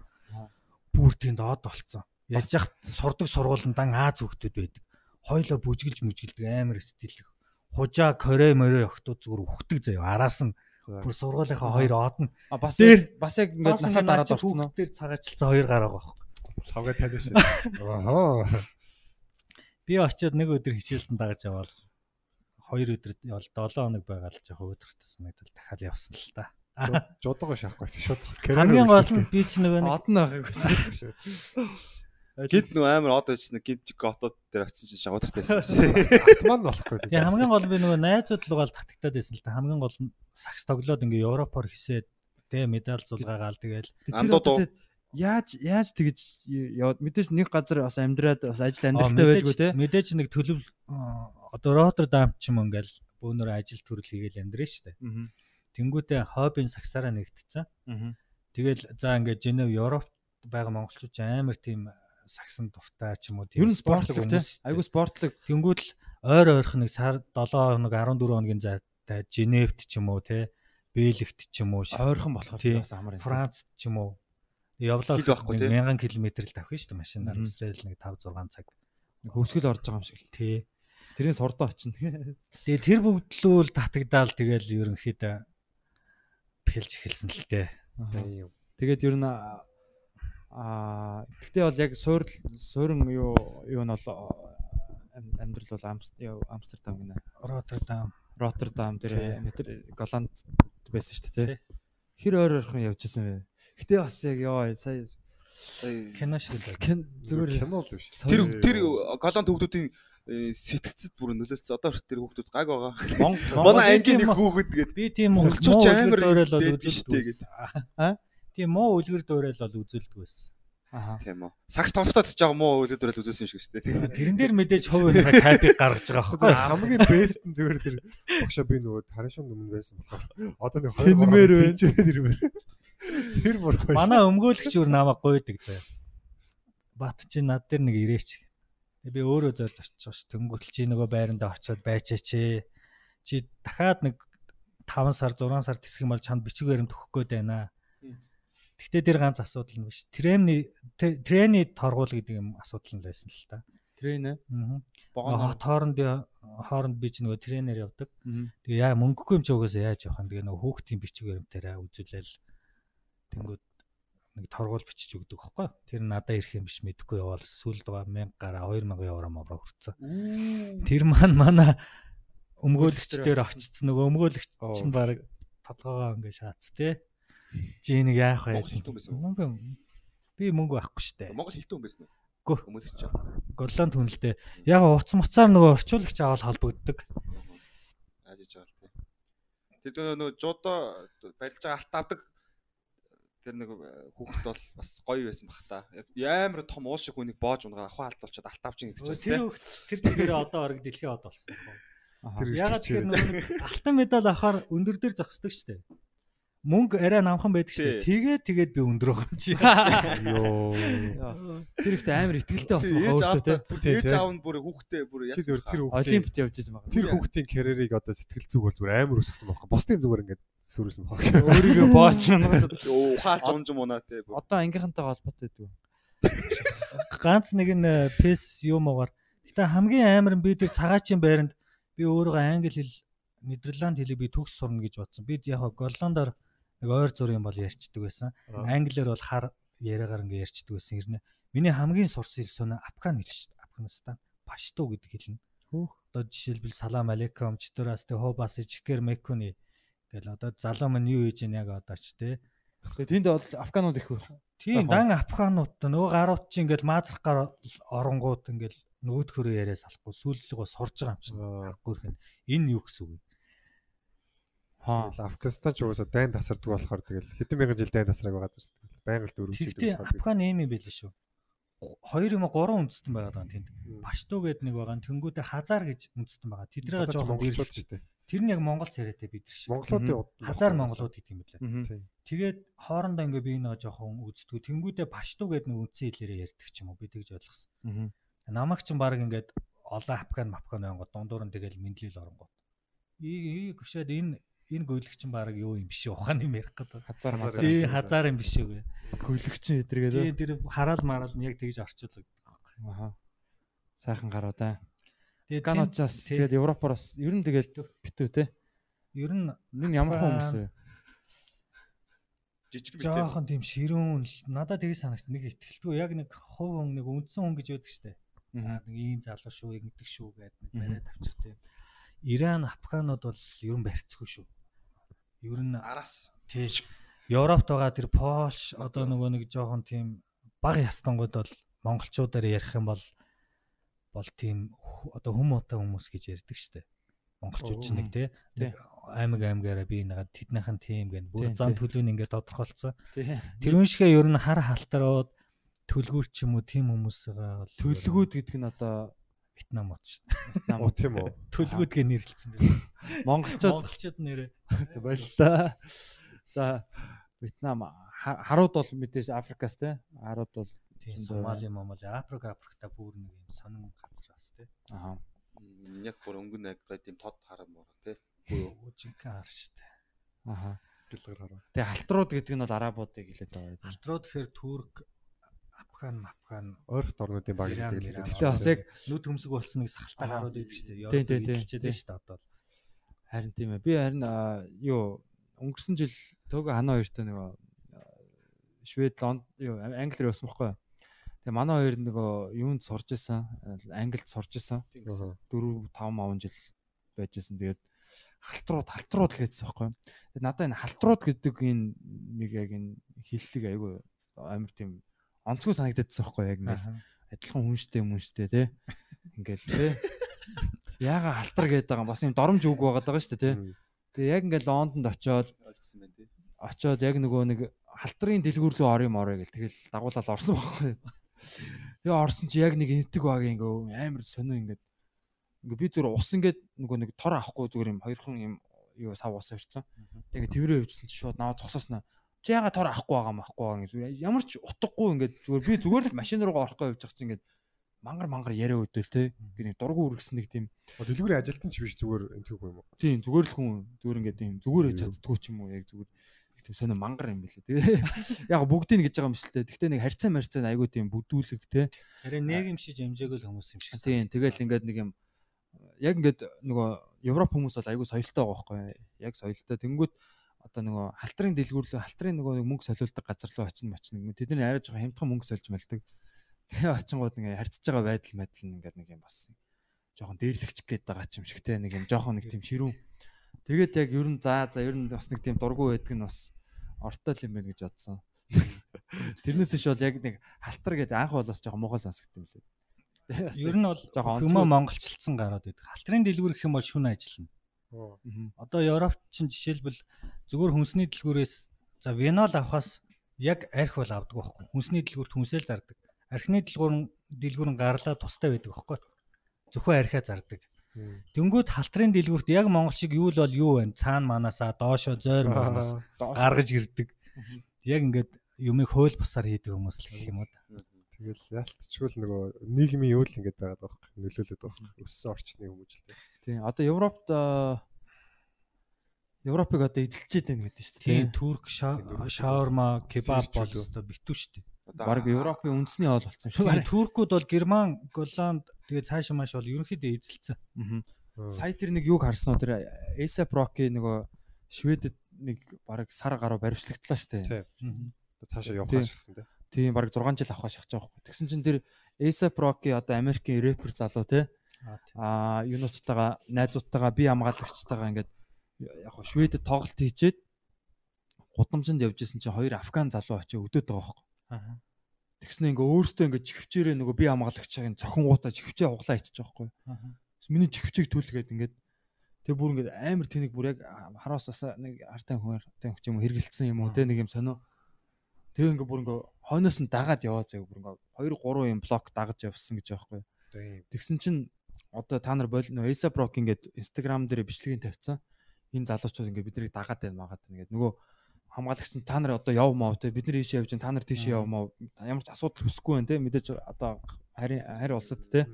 Бүр тэнд од болцсон. Яаж яах сурдаг сургуулийн дан Аз хөхтөд байдаг. Хоёлоо бүжгэлж мүжгэлдэг амар стилх. Хужаа Корей морей охтууд зүгээр ухдаг заяа. Араас нь бүр сургуулийнхаа хоёр од нь бас бас яг ингээд насаа дараад орсон уу? Тэр цагаачлсан хоёр гар байгаа. Лавга таних шээ. *laughs* Ахаа. Би очиод нэг өдөр хичээлтэн дагаж яваал. Хоёр өдөр явал 7 хоног байгаа л жоохон өдөртөө санагдал дахиад явсан л та. Жодгоо шахахгүйсэн шууд. *laughs* Хамгийн гол нь би ч нөгөө нэг Од нь байгааг байсан. *laughs* Гид нөө амар од байжсэн гид жиг отод дээр очсон чинь шагуутартай байсан. *laughs* Атман болохгүйсэн. Тэгээ хамгийн гол би нөгөө найзууд л угаал татагтаад байсан л та хамгийн гол нь сакс тоглоод ингээ Европоор хисээд тэ медаль зулгаагаал тэгэл Амдууд уу? Яаж яаж тэгэж яваад мэдээж нэг газар бас амьдраад бас ажил амьдралтай байлгүй те. мэдээж нэг төлөв одоо Роттердам ч юм ингээл бөөнөр ажил төрөл хийгээл амьдрын штэ. Тэнгүүтээ хоббийн саксаараа нэгтцсэн. Аа. Тэгэл за ингээ Женев Европ байгаа монголчууд амар тийм сагсан дуртай ч юм уу нь спортлог те. Айгу спортлог. Тэнгүүд л ойр ойрхон нэг сар 7 хоног 14 хоногийн зайтай Женевт ч юм уу те Бэлэгт ч юм уу Ойрхон болохоор бас амар юм. Францд ч юм уу явлаа байхгүй те. 1000 км л давхин шүү дээ машинаар. Израиль нэг 5 6 цаг хөвсгөл орж байгаа юм шиг л. тий Тэрийн сурдаа очино. *laughs* Тэгээ тэр бүгдлүүл татагдаал тэгэл ерөнхийдөө пэлж эхэлсэн л дээ Тэгээд ер нь аа гэхдээ бол яг суур суурин юу юу нь бол ам- амьдрал бол Амстердам гинэ. Роттердам Роттердам тэр метр Голланд байсан шүү дээ Тий. Хэр ойр ойрхон явж исэн бэ? Гэтэ бас яг ёо сая кино шиг л кен Зүгээр кино л биш. Тэр тэр голланд хүүхдүүдийн э, сэтгцэд бүр нөлөөлсөн. Одоо тэр хүүхдүүд гаг байгаа. Манай ангийн нэг хүүхэд гээд би тийм Монголчууд амар дөөрөл бол байдаг шүү дээ. Аа. Тийм муу үлгэр дөөрөл бол үзүүлдэг байсан. Аа. тийм үү. Сакс тоглоход ч жаа муу үлдэрэл үзүүлсэн юм шиг шүү дээ. Тэрэн дээр мэдээж хувь нэг тайпыг гаргаж байгаа байхгүй. хамгийн бест нь зүгээр тэр багшаа би нөгөө тарашин өмнө байсан болохоор одоо нэг Тэнмээр байна. нэрмээр. Тэр бүр гоё. Манай өмгөөлөгч өөр намайг гойдаг заяа. Бат чи над дээр нэг ирээч. Тэгээ би өөрөө зорж очиж ш. Тэнгүүтэл чи нөгөө байрандаа очиод байчаач ээ. Чи дахиад нэг 5 сар 6 сар тэсэх юм бол чанд бичиг баримт өгөх гээд байна. Гэхдээ тэр ганц асуудал нь биш. Тренний тренний торгуул гэдэг юм асуудал нь байсан л та. Трэн ээ. Аа. Богоно. Хооронд хооронд би ч нөгөө тренер явдаг. Тэгээ яа мөнгөгүй юм чи угаасаа яаж явах юм. Тэгээ нөгөө хүүхдийн бичиг баримтаараа үзүүлээл тэнгүүд нэг торгуул бичиж өгдөг хөхгүй. Тэр надад ирэх юм биш мэдэхгүй яваал сүүлд байгаа 1000 гараа 2000 евро мавра хүрсэн. Тэр маань манай өмгөөлөгч дээр очсон нөгөө өмгөөлөгч чинь баг толгоогоо ингэ шаац те. Чи нэг яах вэ? Монгол хэлтэн байсан уу? Мөнгө би мөнгө байхгүй штэ. Монгол хэлтэн байсан уу? Үгүй. Хүмүүст ч. Голланд хүнэлтэй. Яг уц муцаар нөгөө орчуулагч аваад холбогддог. Ажиж л тий. Тэр дөө нөө жуудаа барилж байгаа алт авдаг тэр нэг хүүхэд бол бас гоё байсан бах та. Яг амар том уул шиг хүнийг боож унгаа ахаа алт болчиход алт авчин гэдэг чинь Тэр тий. тэр тэгээрээ одоо орог дэлхийн од болсон. Аха. Ягаад тэгэхээр нөгөө алтан медаль авахаар өндөр дээр зогсдог штэ. Мөнгө арай намхан байдаг штэ. Тэгээд тэгээд би өндөр байгаа юм чи. *laughs* Йоо. Тэр ихтэй амар ихтгэлтэй болсон те. бүр ээж аав нь бүр хүүхдээ бүр зүгээр тэр хүүхдийн Олимпиад явж байгаа юм тэр хүүхдийн карьерийг одоо сэтгэл зүг бол зүгээр амар өсгсөн байна. Бусдын зүгээр ингээд сүрүүлсэн баг. Өөрийгөө боож ухаалж унж мунаа те. бүр. Одоо ангийнхантай холбоотой гэдэг. Ганц нэг нь пес юм уугаар. Гэтэ хамгийн амар нь би тэр цагаачийн байранд би өөрөө англи хэл Нидерланд хэлийг би төгс сурна гэж бодсон. Би яг голландаар нэг ойр зур юм бол ярьчдаг байсан. Англиар бол хар яриагаар ингээ ярьчдаг байсан хэрнээ. Миний хамгийн сурсан хэл сонь Афган хэл шүү дээ. Афганистан пашту гэдэг хэл нь. Хөөх. Одоо жишээлбэл салам алейкум, читурас тэ хобас чикер мекуни гэл одоо залуу маань юу хийж ийн яг одоо ч те. Тэгээ тэнд бол афганууд их байх. Тийм дан афганууд нөгөө гарууд чи ингээл маазрах гар оронгууд ингээл нөгөөдхөрөө яриа салахгүй сүүлдлэгөө сурж байгаа юм чинь. Их нь. Энэ юу гэсэн үг вэ? Хаа Афганистан ч уусаа дайн тасардаг болохоор тэгэл хэдэн мянган жил дайн тасраг байгаа зү. Байнга л дөрөв жил. Тэгтээ Афган эм юм байл шүү. Хоёр юм уу гурван үндэстэн байгаа даа тэнд. Пашту гэдэг нэг байгаа. Тэнгүүдээ хазар гэж үндэстэн байгаа. Ч жоохон монголчууд дэрэлж. шүү дээ. Тэр нь яг Монголд яриатай бид нар шиг. Монголуудын Хазар монголууд гэдэг юм лээ. мгм. Тийм. Тэгээд хоорондоо ингээ би нэг жоохон үздэггүй. Тэнгүүдээ пашту гэдэг нэг үндсэн хэлээрээ ярьдаг ч юм уу би тэгж ойлгосон. мгм. Намайг ч баг ингээд олон афган мапкан байнгут дундуур нь тэгэл мэдлэл оронгууд. Ийг ийг гүшээд энэ энэ гүйлэгч нь баг юу юм биш үү? Ухааны юм ярих гэдэг. хазар Хазар. мазар Тий хазар юм биш үү? гөлөгчин эдэргээд Тий тэр хараал мараал нь яг тэгж орчуулдаг. аха сайхан гараа да Тэгээд Ганочаас тий. тэгээд Европоос ер нь тэгээд битүү те ер нь энэ ямар хүмүүс вэ Жижиг бит. жоохон тийм ширүүн л надад тэгж санагд нэг ихтгэлтгүй яг нэг хувь хүн нэг үндсэн хүн гэж байдаг штэ. Аа, нэг ийм залуу шүү, ингэдэг шүү гэдэг нэг бариад авчих тийм. Иран, Афганууд бол ер нь барьцгүй шүү. Ер нь Араас. тий Европт байгаа тэр Польш одоо нөгөө нэг жоохон тийм баг ястангууд бол монголчуудаар ярих юм бол бол тийм одоо хүм утаа хүмүүс гэж ярьдаг штэ. Монголчууд ч нэг тий аймаг аймгаараа би нэг тэднийхэн тийм гэн бүр зам тий. төлөвийг ингээд тодорхойлцсон. тий Тэрүүн шигээ ер нь хар халтараад төлгүүр ч юм уу тийм хүмүүсээ бол төлгүүд гэдэг нь одоо Вьетнам мод шүү Вьетнам Оо тийм үү. Төлгүүд гэ нэрлэлсэн байна. монголчууд Монголчууд нэрээ боллоо за Вьетнам ха- харууд бол мэдээж Африкаас те харууд бол Сомали, Момоли, Африк, Африкта бүр нэг юм сонин газар бас тий. аха М, Яг бүр өнгөн гай тийм тод харам муу тий. Буюу Жинхэнэ хар штэ. аха Гэлгэр хараа. тэгээ халтрууд гэдэг нь бол арабуудыг хэлээд байгаа юм Алтруу тэгэхээр Турк, Афган, Афган Ойрхот орнуудын баг гэдэг л хэлээд Гэтэ бас яг нүд хөмсг болсон нэг сахалтай гарууд байдаг штэ. Тий, тий, тий, Идэлчээд тий. байна штэ одоо. харин тийм ээ. Би харин юу өнгөрсөн жил төөгө хана хоёртой нөгөө Швед Лонд юу Англиэр явсан байхгүй юу? Тэгээ манай хоёр нөгөө юунд сурж исэн? Англид сурж исэн. Тийм гэсэн. 4 5 5 жил байж исэн. Тэгээд халтрууд халтрууд л гэдсэн байхгүй юу? Тэгээд надад энэ халтрууд гэдэг энэ нэг яг энэ хиллэг айгүй амар тийм онцгой санагдчихсан байхгүй яг ингээд Аа. адилхан хүнштэй мөнштэй те ингээл те яага халтар гэдэг байгаа юм. Бас юм доромж үг байгаад байгаа шүү дээ те тэгээ яг ингээл Лондонд тий. очоод яг нөгөө нэг халтрын дэлгүүр рүү орё морё гэл. Тэгэл дагуулаад орсон байхгүй. Тэгээ орсон чи яг нэг энтэг баг ингээ амар сонио ингээд. Ингээ би зүгээр ус ингээд нөгөө нэг тор авахгүй зүгээр юм. Хоёрхан юм юу сав ус ирсэн тэгээ тэрээ хөвчсөн чи шууд наваа зогсоосноо чи яга тор авахгүй байгаа махгүй байгаа зүгээр ямар ч утгагүй ингээд зүгээр би зүгээр л машин руугаа орохгүй явж байгаа чи ингээд мангар мангар яриа өдөл те. Ингээ дургу үргэсэн нэг тийм. Дэлгүүрийн ажилтан ч биш зүгээр энтгэв юм уу? Тийм зүгээр л хүн зүгээр ингээд тийм зүгээр хийж чаддгүй ч юм уу яг зүгээр. Их тийм сонио мангар юм билээ. Тэгээ *laughs* яг бүгдийг гэж байгаа юм шиг л те. Гэхдээ нэг харьцаа марьцаа айгүй тийм бүдүүлэг те. Харин нийгэмшиж хэмжээгүй л хүмүүс юм шиг. тийм тэгэл ингээд нэг юм яг ингээд нөгөө Европ хүмүүс бол айгүй соёлтой байгаа байхгүй. Яг соёлтой. Тэнгүүт одоо нөгөө халтрын дэлгүүрлөө халтрын нөгөө нэг мөнгө солиулдаг газар руу очино мочно тэд нар арай жоохон хямдхан мөнгө сольж мэлдэг тэгээ очингууд ингээ харьцаж байгаа байдал мэдл нь ингээд нэг юм бас жоохон дээрлэгч гээд байгаа ч юм шигтэй нэг юм жоохон нэг тийм ширүүн тэгээд яг ер нь за за ер нь бас нэг тийм дургу байдаг нь бас ортой л юм байна гэж бодсон *laughs* тэрнээс иш бол яг нэг халтар гэдэг анх бол бас жоохон муухай сонсогд юм лээ Ер нь бол жоохон хүмүүс онцгой. монголчилсан гараад байдаг. Халтрын дэлгүүр гэх юм бол шүн ажиллана. Одоо Европт чинь жишээлбэл зүгээр хүнсний дэлгүүрээс за винол авахаас яг арх бол авдаг байхгүй. Хүнсний дэлгүүрт хүнсэл зардаг. Архины дэлгүүр нь дэлгүүр нь гарлаа тустай байдаг байхгүй. Зөвхөн архиа зардаг. Мм. Дөнгөд халтрын дэлгүүрт яг монгол шиг юу л бол юу вэ? Цаана манаасаа доошо зойр манаас Аа, гаргаж ирдэг. Яг ингээд юмыг хөөл бусаар хийдэг хүмүүс л гэх юм уу. Тэгэл яалтчгүй л нөгөө нийгмийн юу л ингэж байгаад байгаа байхгүй нөлөөлөд байгаа байхгүй өссөн орчны хүмүүжлээ. Тийм одоо Европт Европыг одоо эдэлчихэд байна гэдэг шүү Тийм дээ. турк Тийм, шаурма, кебаб бол өстой битүү шүү дээ. Одоо Бараг Европын үндэсний хоол болсон юм шиг туркууд бол герман, голланд тэгээ цаашаа мааш бол ерөнхийдөө эзэлсэн. Аа. Сая тэр нэг юг харсан уу тэр Эса Проки нөгөө Шведэд нэг бараг сар гаруй баримтлагдлаа шүү дээ. Тийм. Цаашаа явах Тийм. Тийм бараг 6 жил авах шахаж байгаа байхгүй. Тэгсэн чинь тэр Эса Проки одоо Америкийн рэпер залуу те аа юунуудтайгаа найзуудтайгаа би хамгаалагчтайгаа ингээд яг хөө Шведэд тоглолт хийчээд гудамжинд явж исэн чинь хоёр афган залуу очиж өдөөд байгаа байхгүй. Аа. Тэгснэ ингээ өөртөө ингээ чихвчээрээ нөгөө би хамгаалагчийн цохингуудаа чихвчээ хуглаа ичиж байгаа байхгүй. Миний чихвчийг түлгээд ингээд тэг бүр ингээд амар тэнэг бүр яг хараас бас нэг артай хүн артай хүч юм хэргэлцсэн юм уу те нэг юм сонио. Тэг ингээ бүр ингээ хойноос нь дагаад яваа заяа. Бүр ингээ 2 3 юм блок дагаж явсан гэж байхгүй. Тэгсэн чинь одоо та нар бол нөө Asa Brock ингээд Instagram дээр бичлэгийг тавьсан. Энэ залуучууд ингээд биднийг дагаад байна магаад ингээд нөгөө хамгаалагч нь та нар одоо яв маа те. Бид нар ийшээ явж та нар тийшээ яв маа. Ямар ч асуудал хүсэхгүй байна те. Мэдээж одоо харин харь улсад те.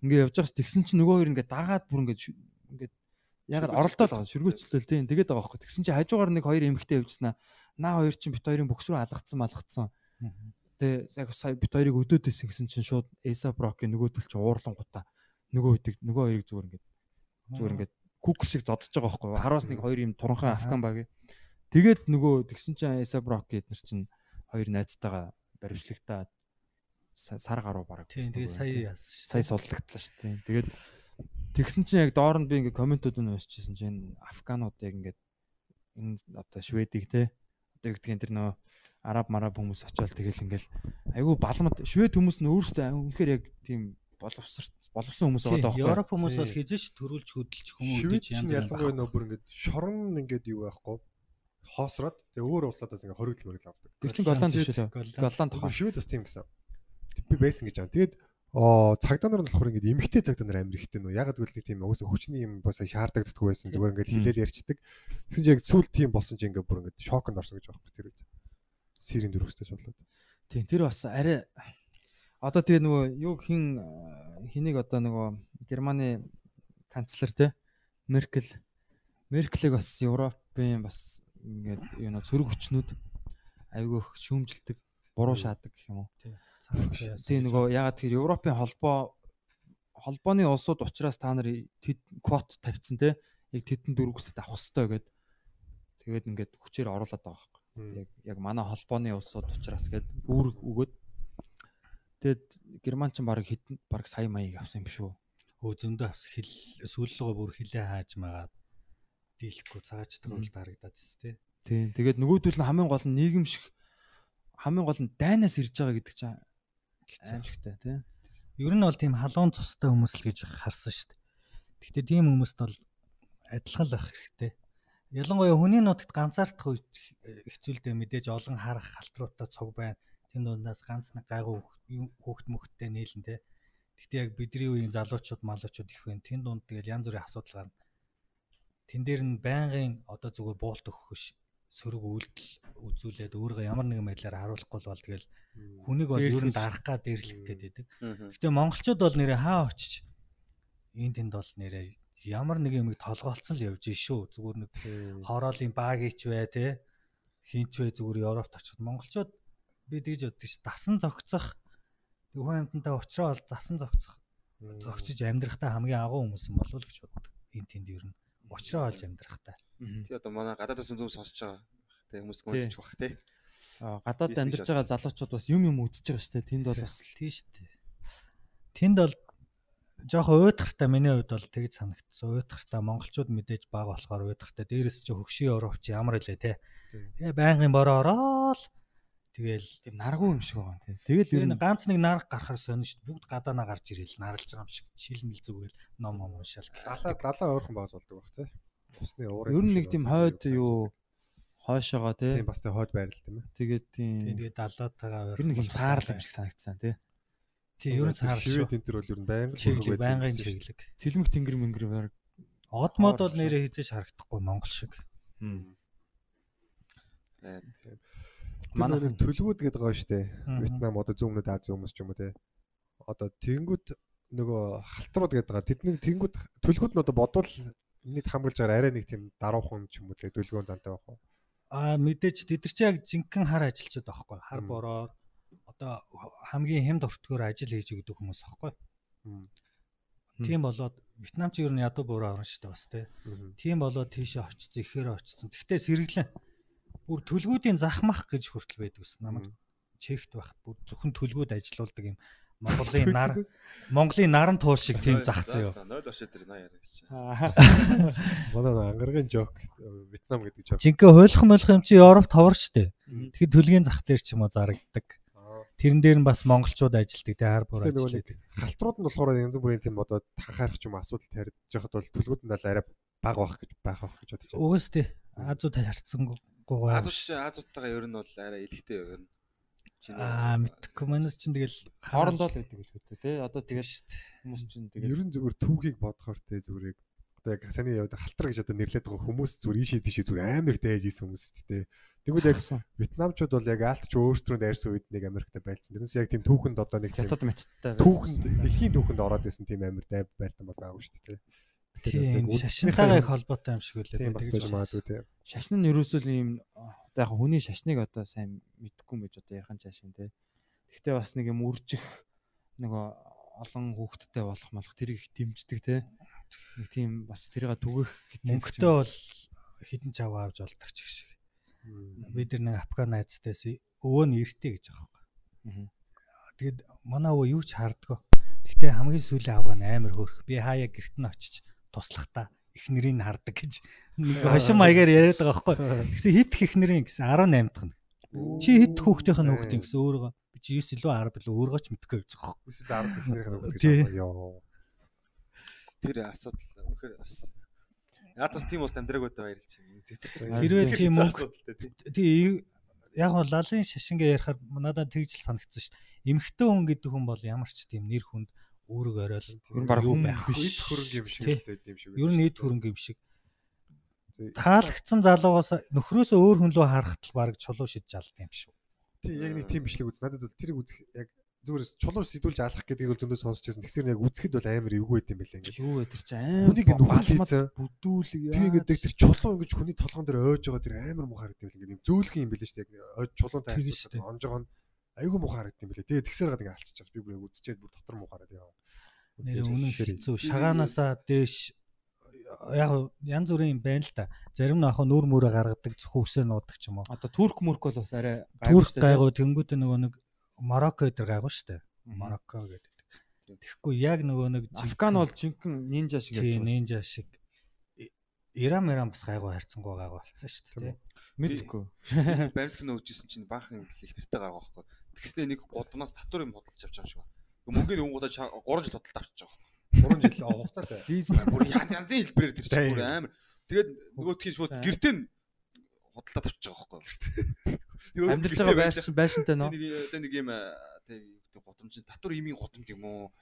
Ингээ явж байгаас тэгсэн чинь нөгөө хоёр ингээ дагаад бүр ингээ ингээ оролдоод байгаа шүргөөцлөл те. Тэгээд байгаа байхгүй. Тэгсэн чинь хажуугаар нэг хоёр эмэгтэй явжснаа наа хоёр чинь бит хоёрын бөкс рүү алгацсан малгацсан. Те яг сая бит хоёрыг өдөөдөөсөн гэсэн чинь шууд Эса Брокийн нөгөө төл чинь уурлангуудаа нөгөө үдэг нөгөө хоёрыг зүгээр ингээ зүгээр ингээ кук шиг зодож байгаа байхгүй хараас нэг хоёр юм туранхан афган баг Тэгээд нөгөө тэгсэн чинь Эса Брок гэднэр чинь хоёр найзтайгаа баримтлагтаа сар гаруй бараг. Тэгээд сая сая суллагдлаа шүү дээ. Тэгээд тэгсэн чинь яг доор нь би ингээ комментууд нь уншижсэн чинь афганууд яг ингээ энэ одоо шведийг те одоо юу гэдгийг тэр нөө араб мараб хүмүүс очиод тэгэл ингээл айгүй балмад швед хүмүүс нь өөрсдөө үнэхээр яг тийм боловсрт боловсон хүмүүс байгаа байхгүй. Европ хүмүүс бол хизээш төрүүлж хөдөлж хүмүүс гэж янз ялангуяа нөө бүр ингээд шорон ингээд юу байхгүй хоосроод тэгээ өөр улсуудаас ингээ хоригдл мөргөл авдаг. Тэр чинь Голланд биш үү? Голланд тохоо. Швед бас тийм гэсэн. Би байсан гэж байна. Тэгээд оо цагдаа нар нь болохоор ингээ эмгтэй цагдаа нар амир ихтэй нөө. Ягд гэвэл нэг тийм угсаа хүчний юм бас шаардагддаггүй байсан. Зүгээр ингээ хилээл ярьцдаг. Тэгсэн чинь яг сүүл тийм болсон чинь ингээ бүр ингээ шоконд орсон гэж байхгүй тэр үед. Сирийн дөрөвсдөөс болоод. Тийм тэр бас арай одоо тэгээ нөгөө юу хин хэнийг одоо нөгөө Германы канцлер те Меркель Меркелийг бас Европын бас ингээд юу нэ сөрөг хүчнүүд айгүйх шүүмжилдэг, буруу шаадаг гэх юм уу. Тийм нөгөө ягаад тэгэхээр Европын холбоо холбооны улсууд учраас та нар квот тавьсан те яг тэдэн дөрвөсөд авах хэрэгтэй гэдэг. Тэгээд ингээд хүчээр оруулаад байгаа байхгүй. Яг яг манай холбооны улсууд учраас гээд үүрэг өгөөд тэгээд герман ч баг хэдэн баг сая маяг авсан юм биш үү? Өө зөндөө авс хил сүүллөгөө бүр хилээ хааж магаад дийлэхгүй цаачдаг бол дарагдаад тест тий. Тийм. Тэгээд нөгөөдөл нь хамгийн гол нь нийгэм шиг хамгийн гол нь дайнаас ирж байгаа гэдэг чинь аимшигтай тий. Ер нь бол тийм халуун цустай хүмүүс л гэж харсан шүү дээ. Гэхдээ тийм хүмүүст бол адилхан л ах хэрэгтэй. Ялангуяа хүний нутагт ганцаардах хэцүүлдэ мэдээж олон харах халтруутай цог байна. Тэнд дундаас ганц нэг гайгүй хөөхт мөхттэй нээлэн тий. Гэхдээ яг бидний үеийн залуучууд малуучууд их байна. Тэнд дунд тэгэл янз бүрийн асуудал гарна тэн дээр нь байнгын одоо зүгээр буулт өгөх биш сөрөг үйлдэл үзүүлээд өөрийгөө ямар нэгэн байдлаар харуулахгүй бол тэгэл хүнийг бол ер нь дарах га дээрлэх гэдэг. Гэтэ монголчууд бол нэрээ хаа очиж энэ тэнд бол нэрээ ямар нэг юм толгоолцсон л явж шүү. Зүгээр нэг хороолын багийч бай те хинч бай зүгээр Европт очиход. Монголчууд би тэгж боддог ш дасан зогцох. Хүн амьтантай уучраа бол дасан зогцох. Зогчиж амьдрахтаа хамгийн агуу хүмүүс юм болов уу гэж боддог. Энэ тэнд ер нь учраа олж амьдрахтай. Тий одоо манай гадаадас зүүн сонсож байгаа тий хүмүүс гүнзэж бах тий. Аа гадаад амьдарч байгаа залуучууд бас юм юм үзэж байгаа шүү дээ. Тэнд бол бас тий шүү дээ. Тэнд бол жоохон уйдгартай миний хувьд бол тэгж санагдсан. Уйдгартай монголчууд мэдээж баг болохоор уйдгартай. Дээрээс чи хөгшин Европч ямар илээ те. Тэгээ байнгын бороо ороод Тэгэл тийм наргуу юм шиг байгаа тийм. Тэгэл ер нь ганц нэг нарга гарахаар сонь шүү дээ. Бүгд гадаанаа гарч ирээл наралж байгаа юм шиг. Шилмэл зүгэл ном ном уншаал. Далаа далаа ойрхон баас болдог бах тийм. Усны уурын. Ер нь нэг тийм хойд юу хойшоогоо тийм. Тийм бас тийм хойд байрал тийм ээ. Тэгээд тийм. Тэгээд далаатайгаа ер нь юм цаарл юм шиг санагдсан тийм. Тийм ер нь цаарл шүү. Шивэд энэ төр бол ер нь байнга чиглэг байнгын чиглэг. Цэлмэг тэнгэр мэнгэр байр. Од мод бол нэрээ хизээш харагдахгүй монгол шиг. Хм. Тийм манай төлгүүд гэдэг байгаа шүү дээ. Вьетнам одоо зүүн өмнөд Азийн хүмүүс ч юм уу те. Одоо тэнгүүд нөгөө халтрууд гэдэг байгаа. Тэдний тэнгүүд төлгүүд нь одоо бодвол нийт хамгаалж байгаа арай нэг тийм даруухан ч юм уу те төлгөөн зантай байх уу. Аа мэдээж тэд нар чи яг жинхэнэ хар ажилчид байхгүй. Хар бороор одоо хамгийн хямд өртгөөр ажил хийж өгдөг хүмүүс байхгүй. Тийм болоод Вьетнам ч ер нь ядуу буруу орно шүү дээ бас тий. Тийм болоод тийшээ очсон, ихээр очсон. Гэхдээ сэргэлэн бүр төлгүүдийн захмах гэж хүртэл байдаг ус намайг чехт байхад бүр зөвхөн төлгүүд ажилуулдаг юм Монголын нар Монголын наран туул шиг тийм зах зөө. За 0 ошоо тэр 80 яриа гэж. Манай ангаргийн жок Вьетнам гэдэг жок. Жинхэнэ хойлох молох юм чи Европ товор штэ. Тэгэхээр төлгийн зах дээр ч юм уу зарагддаг. Тэрэн дээр нь бас монголчууд ажилтдаг те хар ажилтдаг. нэг халтрууд нь болохоор янз бүрийн тийм одоо танхаарах ч юм уу асуудал тарьж байхад бол төлгүүд нь арай бага байх гэж байх байх гэж бодож байна. Угс тий. Азууд харцсангуугаа. Азууд Азуудтайгаа ер нь бол арай илэгтэй. Чиний Аа мэдхгүй манайс чинь тэгэл хоорондоо л байдаг дээ тий. Одоо тэгэл хүмүүс чинь тэгэл Ер нь зүгээр түүхийг бодохоор те зүгээр яг одоо яг саний яваад халтар гэж одоо нэрлээд байгаа хүмүүс зүгээр ийшээ тийшээ зүгээр амар дайж исэн хүмүүс дээ. Тэгвэл яг Вьетнамчууд бол яг аалтч өөрсдрөө дайрсан үед нэг Америкт байлцсан. Тэрнээс яг тийм түүхэнд одоо нэг хятад мэттэй түүхэнд дэлхийн түүхэнд ороод исэн тийм амар дай байлтан бол байгаагүй шүү дээ. Тийм шашинтайгаа их холбоотой юм шиг үлээ. тийм бас байж магадгүй тийм. шашин нь ерөөсөө л ийм одоо яг хүний шашныг одоо сайн мэдгүй мэж одоо ярих шашин тий. Гэхдээ бас нэг юм үржих нөгөө олон хүүхдтэй болох малах тэрийг их дэмждэг тий. Нэг тийм бас тэрийг түгэх мөнгөтэй бол хідэн чав авч болдог ч гэх шиг. Бид нар нэг Афган найзтайс өвөө нь эртээ гэж байхгүй. Тэгэд манай өвөө юу ч хардгаа. Гэхдээ хамгийн сүүлийн авгаа нь амар хөөрх. Би хаяа гэрт нь очиж туслахтаа их нэрийг хардаг гэж *laughs* нэг хошин маягаар яриад байгаа байхгүй. Тэгсэн хит их нэрийн гэсэн 18 дахь нь. Чи хит хүүхдийнх нь хүүхдийн гэсэн өөрөө би чи 9 илүү 10 илүү өөрөө ч мэдгүй гэж байгаа байхгүй. Эсвэл 10 ихнэрх нь үг гэж байна. Йоо. тэр асуудал үнэхээр бас Ядаж тийм ус амьдраагүйтэй баярлж байна. Хэрвээ тийм тийм. тий яг нь лалын шашингээ ярихаар надад тэгж л санагдсан шүү дээ. Эмхтэн хүн гэдэг хүн бол ямар ч тийм нэр хүнд үүрэг оройл Ер нь баг хүн байх биш. хөрөнгө юм шиг л байд юм шиг. Ер нь нийт хөрөнгө юм шиг. Таалагдсан залуугаас нөхрөөсөө өөр хүн лөө харахад л баг чулуу шидж алд юм шүү. Тий, яг нэг тийм бичлэг үз. Надад бол тэрийг үзэх яг зүгээр чулуу сэтүүлж алах гэдгийг бол зөндөө сонсч байсан. Тэгсэр яг үзэхэд бол амар эвгүй байт юм байлаа ингээд. юу вэ тэр чинь аим Хүнийг ингэ нүхэлээсэн. бүдүүлэг Тэгээ ингээд тэр чулуу ингэж хүний толгон дээр ойж байгаа тэр амар муу харагдсан юм ингээд зөөлхөн юм байлаа шүү дээ. Яг ойж чулуун таарч шүү айгүй муу харагдсан юм байлаа. Тэгээ тэгсэр гад алчиж байгаа. Би бүр яг үзчихээд бүр дотор муу хараад яваа. Нэр үнэн хэцүү. Шагаанасаа дээш яг янз бүрийн юм байна л да. Зарим нь ах нүүр мөрө гаргадаг зөвхөн үсээ нуудаг ч юм уу. одоо турк мөрк бол бас арай Турк гайгүй тэнгуүтэ нөгөө нэг Марокко дээр гайгүй штэ. Марокко гэдэг. Тэгэхгүй яг нөгөө нэг Афган бол жинхэнэ нинжа шиг ярьж байгаа. нинжа шиг Иран Иран бас гайгүй харьцангуй гайгүй болцсон шүү дээ. Мэдгүй. Баримт кино үзсэн чинь баахан их нэртэй гаргаа байхгүй. Тэгснэ нэг годмаас татвар юм бодлож авч байгаа юм шиг байна. Мөнгөний өнгөтэй 3 жил бодлоо авчиж байгаа байхгүй. 3 жил хугацаатай. Лиз Бүр янз янзын хэлбэрээр тэр чинь бүр амар. Тэгээд нөгөөдхийн шууд нь худалдаад авчиж байгаа байхгүй. Амьдарч байгаа байшин байшинтай нөө. Нэг нэг юм тэг гудамж татвар имийн гудамж юм уу?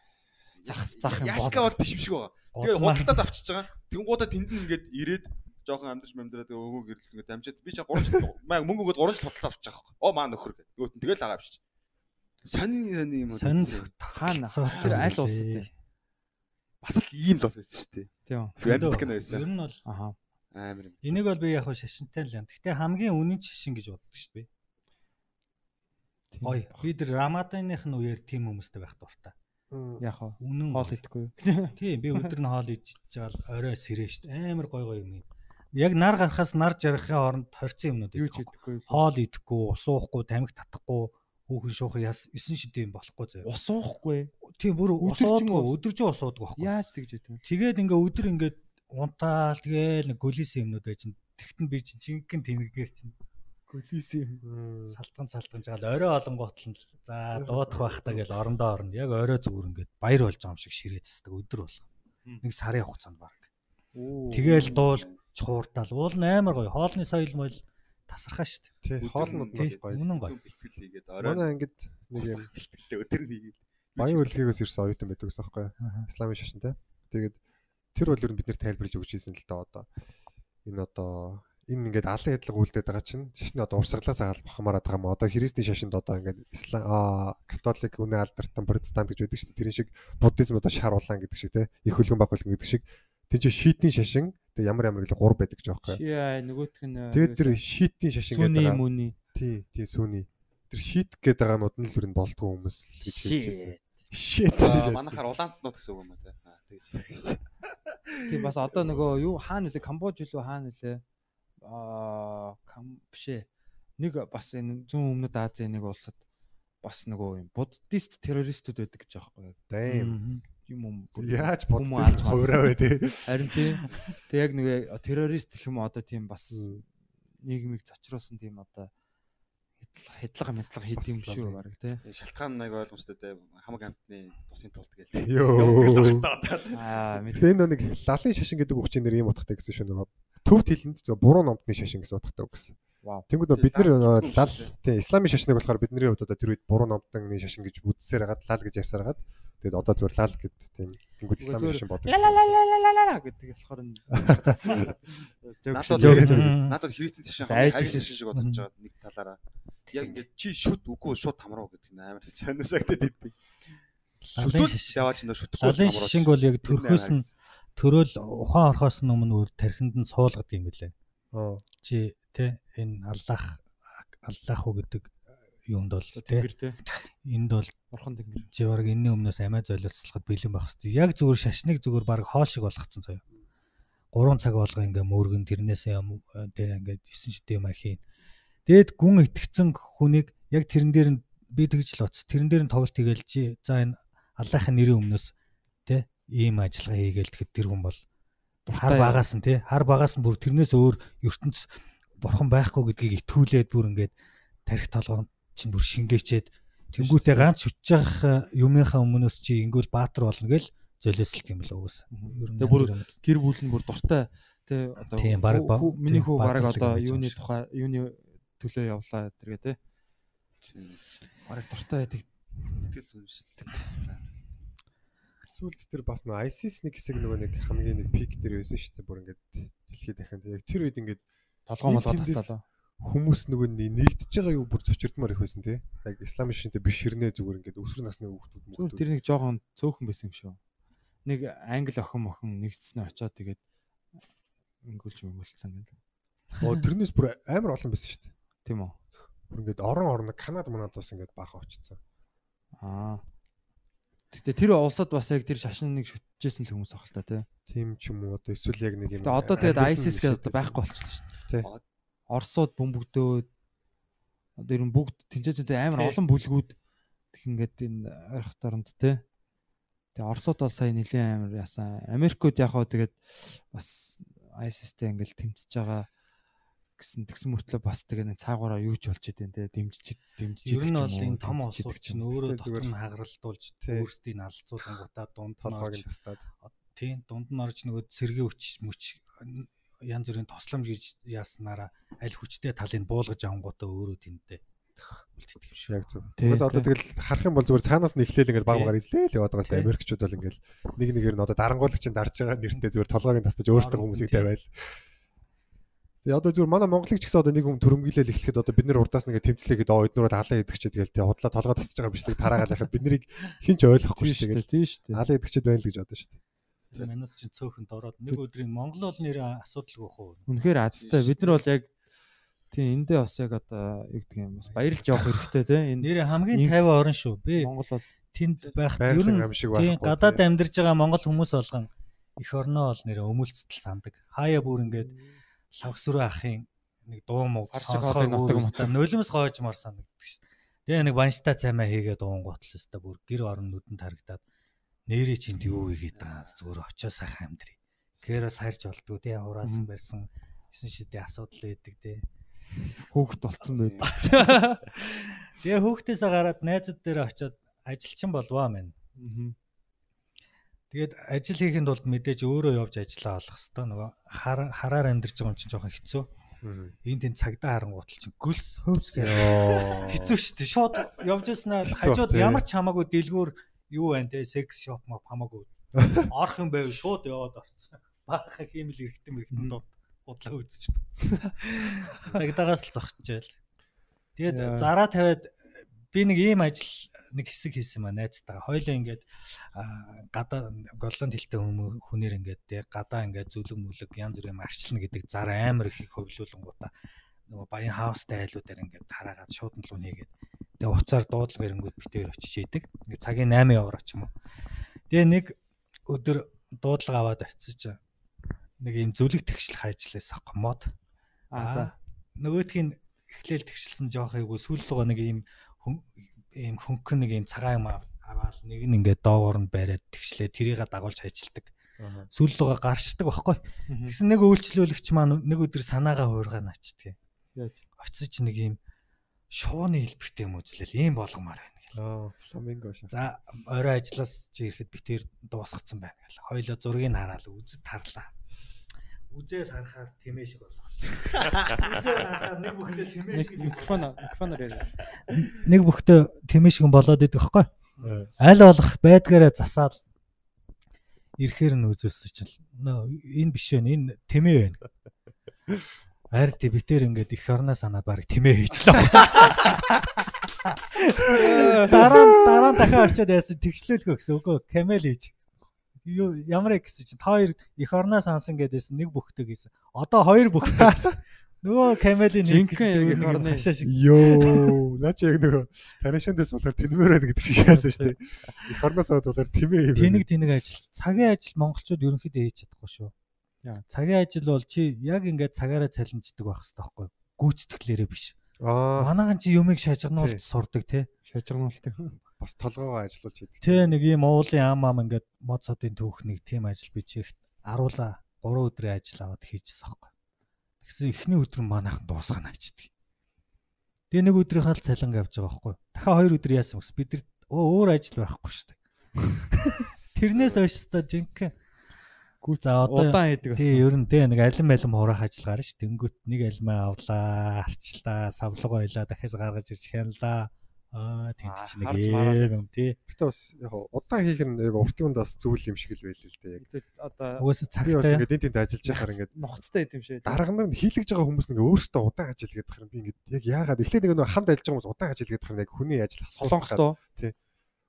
Зах зах юм Яшка бол биш юм шиг байгаа. Тэгээ худалдаад авчиж байгаа. Тэнгуудаа тэнд нь ингээд ирээд жоохон амьдарч мэмдраад тэгээ өгөө гэрэл ингээд дамжаад би чинь 3 жил маа мөнгө өгөөд 3 жил авчиж байгаа байхгүй. Оо маа нөхөр гэдэг. Нь тэгэл агаа авчиж. Сонин сонин юм уу? сонин. Хаана тэр аль улсад вэ? бас л ийм л бас байсан шүү дээ. Тийм. Кино Ер байсан. нь бол Аха. Амар юм. энийг бол би яг хөө шашинтай л юм. Гэтэ хамгийн үнэн шашин гэж боддог шүү дээ. Гоё. Би тэр Рамаданых нь үеэр тийм хүмүүстэй байх дуртай. Яг хоо Үнэн хоол идэхгүй. Тийм би өдөр нь хоол жаал орой сэрэн шүү дээ. Амар гой гой юм. Яг нар гарахаас нар жаргахын хооронд хорцсон юмнууд Юу ч идэх. идэхгүй. Хоол идэхгүй, ус уухгүй, тамхи татахгүй, хүүхэн шуух яс 9 шидэ юм болохгүй заяа. Ус уухгүй. Тийм бүр ус уудгүй, ус. өдөржин ус уудгүй байхгүй. Яаж тэгж идэв? Тэгээд ингээ өдөр ингээ унтаал тэгээл гөлис юмнууд байж тэгтэн би чинь чингэн тэнэгээр чинь Гөлис юм. салтган салтган жаал орой олонгоотл нь л за дуудах байхтаа гэл орондоо орно. Яг орой зүгээр ингээд баяр болж байгаа юм шиг ширээ цасдаг өдөр болго. Нэг сарын хугацаанд баг. Тэгээл дуул чууртаал уул нь амар гоё. Хоолны соёл мойл тасархаа шүү дээ. Тий, хоолнууд нь гоё. үнэн гоё. бэлтгэл хийгээд орой Манай ангид нэг юм бэлтгэлээ өдөр хийгээд. баян үлгээс ирсэн оюутан байдаг гэсэн байхгүй юу? Исламын шашинтай. Тэгээд тэр бол ер нь бид нэр тайлбарж өгч ийсэн л да одоо. Энэ одоо энэ ингээд алан ядлаг үлдээд байгаа чинь шашны одоо урсгалаас албахмаар байгаа юм. Одоо христийн шашинд одоо ингээд ислам католик үнэ алдартай протестант гэж байдаг шүү дээ. Тэрийн шиг буддизм одоо шар улаан гэдэг шиг те их хөлгөн баг хөлгөн гэдэг шиг тийч шийтийн шашин тэгээ ямар ямар гэлээ гур байдаг? Чи аа нөгөөх нь Тэгээд тэр шийтийн шашин гэдэг сүний байгаа. мөний. Тий, тий сүний. Тэр шиит гэдэг байгаанууд нь л бүр нь болдгоо хүмүүс л гэж хэлж байсан. Shit. Манайхаар улаантнууд гэсэн үг юм аа те. Аа тэгээс. Тийм бас одоо нөгөө юу хаана нөлөө Камбож үлээ хаана нөлөө аа кам бишээ. Нэг бас энэ зүүн өмнөд Азийн нэг улсад бас нөгөө юм буддист террористүүд байдаг гэж байхгүй Damn. Юм юм Яаж мал. хувраа вэ те. харин тий Тэг яг нэг террорист гэх юм одоо тийм бас нийгмийг зочруулсан тийм одоо хэдлага мэдлага хийд юм шүү баг тий. Шалтгаан нэг ойлгомжтой те хамаг амтны тусын тулд гээл. Йоо. Аа мэд Тэгээ нэг лалын шашин гэдэг үг чинь нэр ийм утгатай гэсэн шүү нөгөө төвд хэлэнд зөв буруу номтны шашин гэсэн утгатай үг гэсэн. Вау. Тэнгүүд нөө бид нар лал тий исламын шашныг болохоор бидний хувьд одоо тэр үед буруу номтны шашин гэж үзсээр хагаад лал гэж ярьсаар хагаад тэгээд одоо зүгээр лал гэд тийм тэнгүүд исламын шашин бодог. ла ла ла ла ла ла ла гэдэг болохоор нь *laughs* Надад надад христийн хайж ирсэн. цашин шиг бодож байгаа нэг талаараа. Яг ингээд чи шүт үгүй шууд тамруу гэдэг нь амар сонирсагтад идэв. Лалын Шүтүүл шашин. яваач нөө шүтгэхгүй Лалын шишинг бол яг төрхөөс нь төрөөл ухаан орхоос нь өмнө тархинд нь суулгадаг юм билээ. Аа. Чи тэ энэ аллах аллах уу гэдэг юмд бол тэ тэнгэр тий. энд бол Орхон тэнгэр. чи баг энэний өмнөөс амиа золиослоход бэлэн байх хэвээр. Яг зүгээр шашныг зүгээр баг хоол шиг болгоцсон заяа. 3 цаг болго ингээ мөргөн тэрнээс юм тэ ингээ 9 шидэ юм ахийн. Дээд гүн итгэцэн хүнийг яг тэрэн дээр нь би тэгж л утас. Тэрэн дээр нь тоглолт хийгээл чи за энэ Аллахын нэрийн өмнөөс тэ ийм ажиллагаа хийгээл тэгэхэд тэр хүн бол хар багаас нь тий хар багаас нь бүр тэрнээс өөр ертөнц бурхан байхгүй гэдгийг итгүүлээд бүр ингээд тарих толгоонд чинь бүр шингээчээд тэнгуүтээ ганц хүчж явах юмынхаа өмнөөс чи ингүүл баатар болно гэл золиослт юм л нь Тэгээ бүр гэр бүл нь бүр дуртай тий одоо Тийм, бараг ба- хүү- миний хүү баатарлаг одоо юуны тухай юуны төлөө явлаа тэргээ тий. Бараг дуртай байдаг. Итгэл сүнслэг. Сүүлд тэр бас нөө ISIS нэг хэсэг нөгөө нэг хамгийн нэг пик дээр байсан шүү дээ. Бүр ингээд дэлхийд дахин яг тэр үед ингээд Толгоо молгоо Энд тэндээс- тасталаа. Хүмүүс нөгөө нэг нэгдэж байгаа юу бүр зочирдмаар их байсан тий. Яг исламын шинтэй биш хэрнээ зүгээр ингээд өсвөр насны хүүхдүүд Зүгээр мөхдөд. тэр нэг жоохон цөөхөн байсан юм шүү. Нэг англи охин охин нэгдснээ очоод тэгээд ингүүлж мөнгөлцсөн гэнэ. Оо тэрнээс бүр амар олон байсан шүү дээ. Тийм үү? Бүр ингээд орон орно Канада манад бас ингээд баахан очсон. Аа. Гэтэ тэр улсад бас яг тэр шашныг шүтжсэн л хүмүүс ах л та тий. Тийм ч юм уу одоо эсвэл яг нэг юм. Гэтэ одоо тэгээд ISIS гэдэг одоо байхгүй болчихлоо шүү дээ. Тий. Оросууд бөмбөгдөөд одоо ер нь бүгд тэнцээчтэй амар олон бүлгүүд тэг ингээд энэ ойрох дорнд тий. Тэгээ Оросууд бол сая нэлийн амар яасан. Америкууд яг хаа тэгээд бас ISIS-тэй ингээл тэмцэж байгаа гэсэн тэгсэн мөртлөө бас тэгээ нэг цаагаараа юу ч болж идэв тий. Дэмжиж дэмжиж Ер нь бол энэ том ч чинь өөрөө зүгээр. нь хагаралтуулж өөрсдийг нь алцуулангуудаа дунд нь толгойг нь тастаад. тийм дунд нь орж нөгөө сэргийн хүч мүч янз бүрийн тосломж гэж яаснараа аль хүчтэй талыг буулгаж авангуудаа өөрөө тэндээ үлддэг юм шүү. Яг зөв. Угаас одоо тэгэл харах юм бол зүгээр цаанаас нь эхлээл ингээд баг багаар излээл яваад байгаа л да. Америкчууд бол ингээд нэг нэгээр нь одоо дарангуулагчийн дарж байгаа нэртэй зүгээр толгойг нь тастаж Орон, хүмүүсийг тавиал. Тэгээ одоо зүгээр манай Монголыг ч гэсэн одоо нэг хүн төрөмгийлэл эхлэхэд одоо бид нэр урдаас нэгэ тэмцлээгээд оо эднүрээ халаа идэгчээ тэгэл тий худлаа толгой тасаж байгаа бичлэг тараагаал яхад бид нарыг хинч ойлгохгүй шүү дээ. Тийм шүү дээ. Халаа идэгчэд байна л гэж бодож шүү дээ. Тийм манайс чинь цөөхөнд ороод нэг өдрийн Монгол бол нэр асуудалгүй хөө. Үнэхээр азтай. Бид нар бол яг тийм эндээ бас яг одоо юу гэдэг юм бас баярлж явах хэрэгтэй тий. Энэ Нэр хамгийн Инх- 50 орн шүү. Би Монгол бол тэнд байх ер нь тийм гадаад амьдарж байгаа монгол хүмүүс болгон их орноо бол нэр өмөлцөл сандаг. Хаяа бүр ингээд лавсруу ахын нэг дуу муу хоолыг нутаг мутаг. нулимс гоожмаар санагддаг шүү. Тэгээ нэг банштай цаймаа хийгээд уунгуутлаа өстө бүр гэр орон нүдэнд харагдаад нэрээ чинд юу хийгээд байгаа зүгээр очоо сайхан амьдрий. Тэгэхээр бас харж болдгоо тий хураасан барьсан 9 шидийн асуудал ээдэг тий. хүүхэд болцсон байд. *laughs* Тэгээ хүүхдээсээ гараад найзууд дээр очиод ажилчин болваа мэн. Тэгээд ажил хийхэд бол мэдээж өөрөө явж ажиллаа олох хэвээр нөгөө хар- хараар амьдарч байгаа юм чинь жоохон хэцүү. Энд тэнд цагдаа харангуутал чинь гүлс хөвс гэх. *laughs* Хэцүү шүү дээ. Шууд явж яснаа хажууд ямар ч хамаагүй дэлгүүр юу байна те секс шоп мап хамаагүй. *laughs* Орох юм байв шууд яваад орцсон. Баахан хиймэл эргэтэн мэрэгтэн дууд бодлоо үзэж. Цагдаагаас л зогсчихэл. Тэгээд зараа тавиад би нэг ийм ажил нэг хэсэг хийсэн маа найзтайгаа. Хойлоо ингээд аа, гадаа голланд хэлтэй хүмүүс хүнээр ингээд гадаа ингээд зүлэг мүлэг янз бүр юм арчилна гэдэг зар амар их хөвлүүлэнгуудаа нөгөө баян хаустай айлуудаар ингээд тараагаад шууд нь луу нэгээд тэгээ уцаар дуудлага ирэнгүүд битээр очиж идэг. Ингээд цагийн 8 яваар ч юм уу. Тэгээ нэг өдөр дуудлага аваад очиж нэг юм зүлэг тэгшлэх ажиллаас. Аа за. Аа нөгөөх нь эхлээл тэгшилсэн жоох айгу сүүл рүүгээ нэг хүн- ийм хөнгөн нэг ийм цагаан юм аваад нэг нь ингээд доогоор нь бариад тэгшлээ тэрийг дагуулж ажилладаг. Сүүл рүүгээ гарчдаг байхгүй. Тэгсэн нэг үйлчлүүлэгч маань нэг өдөр санаагаа хуургаа начдаг. Яаж? Очиж нэг ийм шууны хэлбэртэй юм үзлээл ийм болгомоор байна гэл. Аа, фламинго шаа. За орой ажиллаас чи ирэхэд битээр дуусгацсан байна гэл. Хоёлоо зургийг хараад үз тарлаа. Үзэл харахаар тэмээ шиг болоо. Үзэл харахаар нэг бүхтэй тэмээ шиг микрофон микрофоноор яриа. нэг бүхтэй тэмээ шиг болоод идэх хэвгүй. Аль болох байдгаараа засаад ирэхээр нь үзүүлсэн чинь энэ биш вэ энэ тэмээ байна. Ард битэр ингээд их орноо санаад баг тэмээ хийчлээ. Дараа дараа дахиад очиод яасан тэгшлүүлгөө гэсэн үгүй камел хийж. Юу ямар гэсэн чинь та хоёр их орноо сансан гэдээсэн нэг бүхтэй гэсэн. Одоо хоёр бүхтэй. Нөгөө камелийн нэг Жинхэнэ их орны- хашаа шиг. Йоо, наа чи яг нөгөө танишандас болохоор тэнмээр байна гэдэг шиг яасан шүү дээ. Их орноос аваад болохоор тэмээ юм. Тэнэг тэнэг ажил. Цагийн ажил монголчууд ерөнхийдөө хийж чадахгүй шүү. Цагийн ажил бол чи яг ингээд цагаараа цалинждаг байх хэрэгтэй байхгүй юу? Гүйцэтгэлээрээ биш. Аа, Манайхан чи юмыг шажигнуулт Тий. сурдаг те. Шажигнуулт. бас толгоогоо ажиллуулж хийдэг. Тэ нэг юм уулын ам ам ингээд мод содын түүхнийг тийм ажил бичихт аруула 3 өдрийн ажил аваад хийчихсэн байхгүй. Тэгсэн эхний өдөр манайхан дуусгана ачдаг. Тэгээ нэг өдрийнхаа л цалин авч байгаа байхгүй. Дахиад хоёр өдөр яасан гэс бид нар өө өөр ажил байхгүй шүү дээ. *laughs* Тэрнээс хойш та жинхэнэ Гүц За, одоо- удаан хийдэг Тий, ер нь тий нэг алим алим хураах ажиллагаар ш. Тэнгүүт нэг алимаа авлаа, арчлаа, савлага ойлаа, дахиад гаргаж ирж хянлаа. Аа, тэнд чи нэг юм тий. Гэтэ бас яг удаан хийх нь яг урт юмд бас зүйл юм шиг л байл л дээ. Яг одоо Угаасаа цагтай. ингээд энд тэнд ажиллаж байхаар ингээд ноцтой юм шиг. дарга нь хийлгэж байгаа хүмүүс нэг өөртөө удаан ажил гэдэг хэрэг би ингээд яг яагаад эхлээд нэг нэг хамт ажиллаж байгаа хүмүүс удаан ажил гэдэг хэрэг яг хүний ажил Солонгос тоо.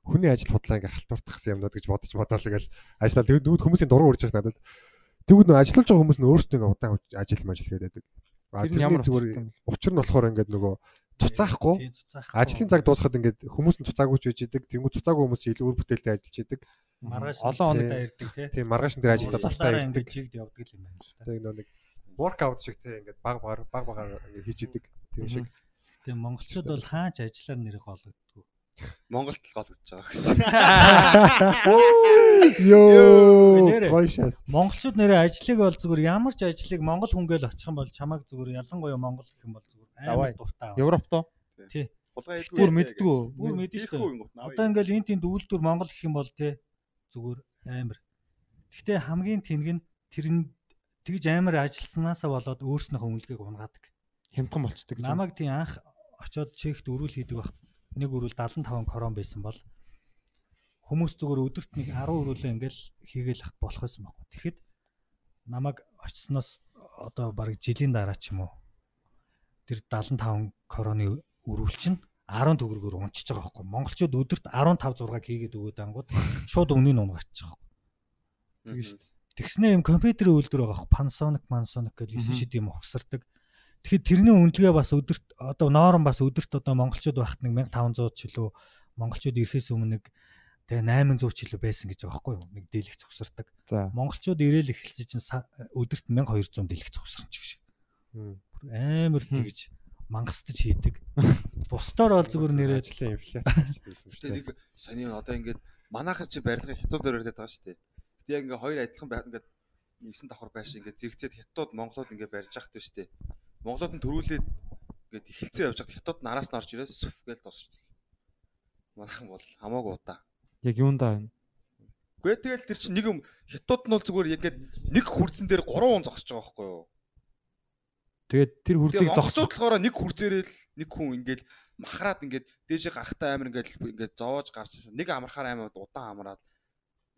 Хүний ажил худлаа ингээ халтууртахсан юмнууд гэж бодож бодоол ингээл ажиллаа. Тэгээд дүүд хүмүүсийн дуруу байгаа надад. Тэгвэл нөө ажиллаж байгаа хүмүүс нь өөрсдөө ингээ удаан ажил мажил байдаг. А тэрний зүгээр учир нь болохоор ингээд нөгөө цуцаахгүй ажлын цаг дуусахад ингээд хүмүүс нь цуцаагүй ч байж идэг. Тэнгүү цуцаагүй хүмүүс илүү үр бүтээлтэй ажиллаж идэг. маргааш Олон хоног та ирдэг тий. Тийм маргааш энэ дуртай Уусалтаараа ирдэг. жигд явдаг юм байна л та. Нөө нэг воркаут шиг те ингээд баг баг баг багаар ингээ хийж идэг. Тийм шиг. Тэгээ монголчууд бол хаач ажиллаар нэрийг олгодгүй. Монголд л гологдож байгаа гэсэн. Йоо гойшас. Монголчууд нэрээ ажлыг бол зүгээр ямар ч ажлыг монгол хүнгээл очих юм бол чамайг зүгээр ялангуяа монгол гэх юм бол зүгээр амар дуртай. аваа. Европ тоо. Тий. Хулгай хийдгүй. Бүр мэддгүү. Бүр мэдэн шүү. Ихгүй юм уу? Одоо ингээл энэ тэнд үйлдвэр монгол гэх юм бол тий зүгээр амар. Гэхдээ хамгийн тэнэг нь тэр нь тэгж амар ажилласнаасаа болоод өөрснөөхөө үнэлгээг унгаадаг. Хямдхан болцдог гэж. Намайг тийм анх очоод чехт өрүүл хийдэг байх. Нэг өрүүл 75 корон байсан бол хүмүүс зүгээр өдөрт нэг 10 өрүүлээ ингээл хийгээл хат болох байсан байхгүй. Тэгэхэд намайг очсноос одоо бараг жилийн дараа ч юм уу тэр 75 короны өрүүл чинь 10 төгрөгөөр унчиж байгаа байхгүй. Монголчууд өдөрт 15 6 хийгээд өгөөд ангууд шууд өмнө нь унгаачих байгаа. Тэгэж шүү дээ. Тэгснээ юм компьютерийн үйлдвэр байгаа хөө Panasonic, Panasonic гэж 9 шид юм ухсардаг. Тэгэхээр тэрний үнэлгээ бас өдөрт одоо ноорон бас өдөрт одоо монголчууд байхад нэг 1500 ч илүү монголчууд ирэхээс өмнө нэг тэгээ 800 ч илүү байсан гэж байгаа байхгүй юу? Нэг дийлэх зогсордог. За. Монголчууд ирээл эхэлсэн чинь өдөрт 1200 дийлэх зогсорч гэж. Амар тэгж мангастаж хийдэг. Бусдаар бол зүгээр нэрээ ажлын инфляц гэж *laughs* байсан шүү дээ. нэг сони одоо ингээд манайхан чи барилгын хятадаар өрөөд байгаа шүү дээ. Гэтэ яг ингээд хоёр адилхан байхад ингээд нэгсэн давхар байш ингээд зэрэгцээд хятад Монголууд ингээд барьж яхад шүү дээ. Монголууд нь төрүүлээд ингээд эхэлцээ явж хад хятад нараас нь орж ирээс сүф гээл дуусчихлаа. Манайхан бол хамаагүй удаа. Яг юундаа байна? Гүй тэгэл тэр чинь нэг юм хятад нь бол зүгээр яг ингээд нэг хүрцэн дээр 3 хүн зогсож байгаа байхгүй юу? Тэгээд тэр Тэгээ хүрцгийг монголчууд зогсоо. болохоор нэг хүрзээрэл нэг хүн ингээд махраад ингээд дээшээ гарахтаа амир ингээд ингээд зовоож гарчсан. Нэг амархаар амир удаан амраад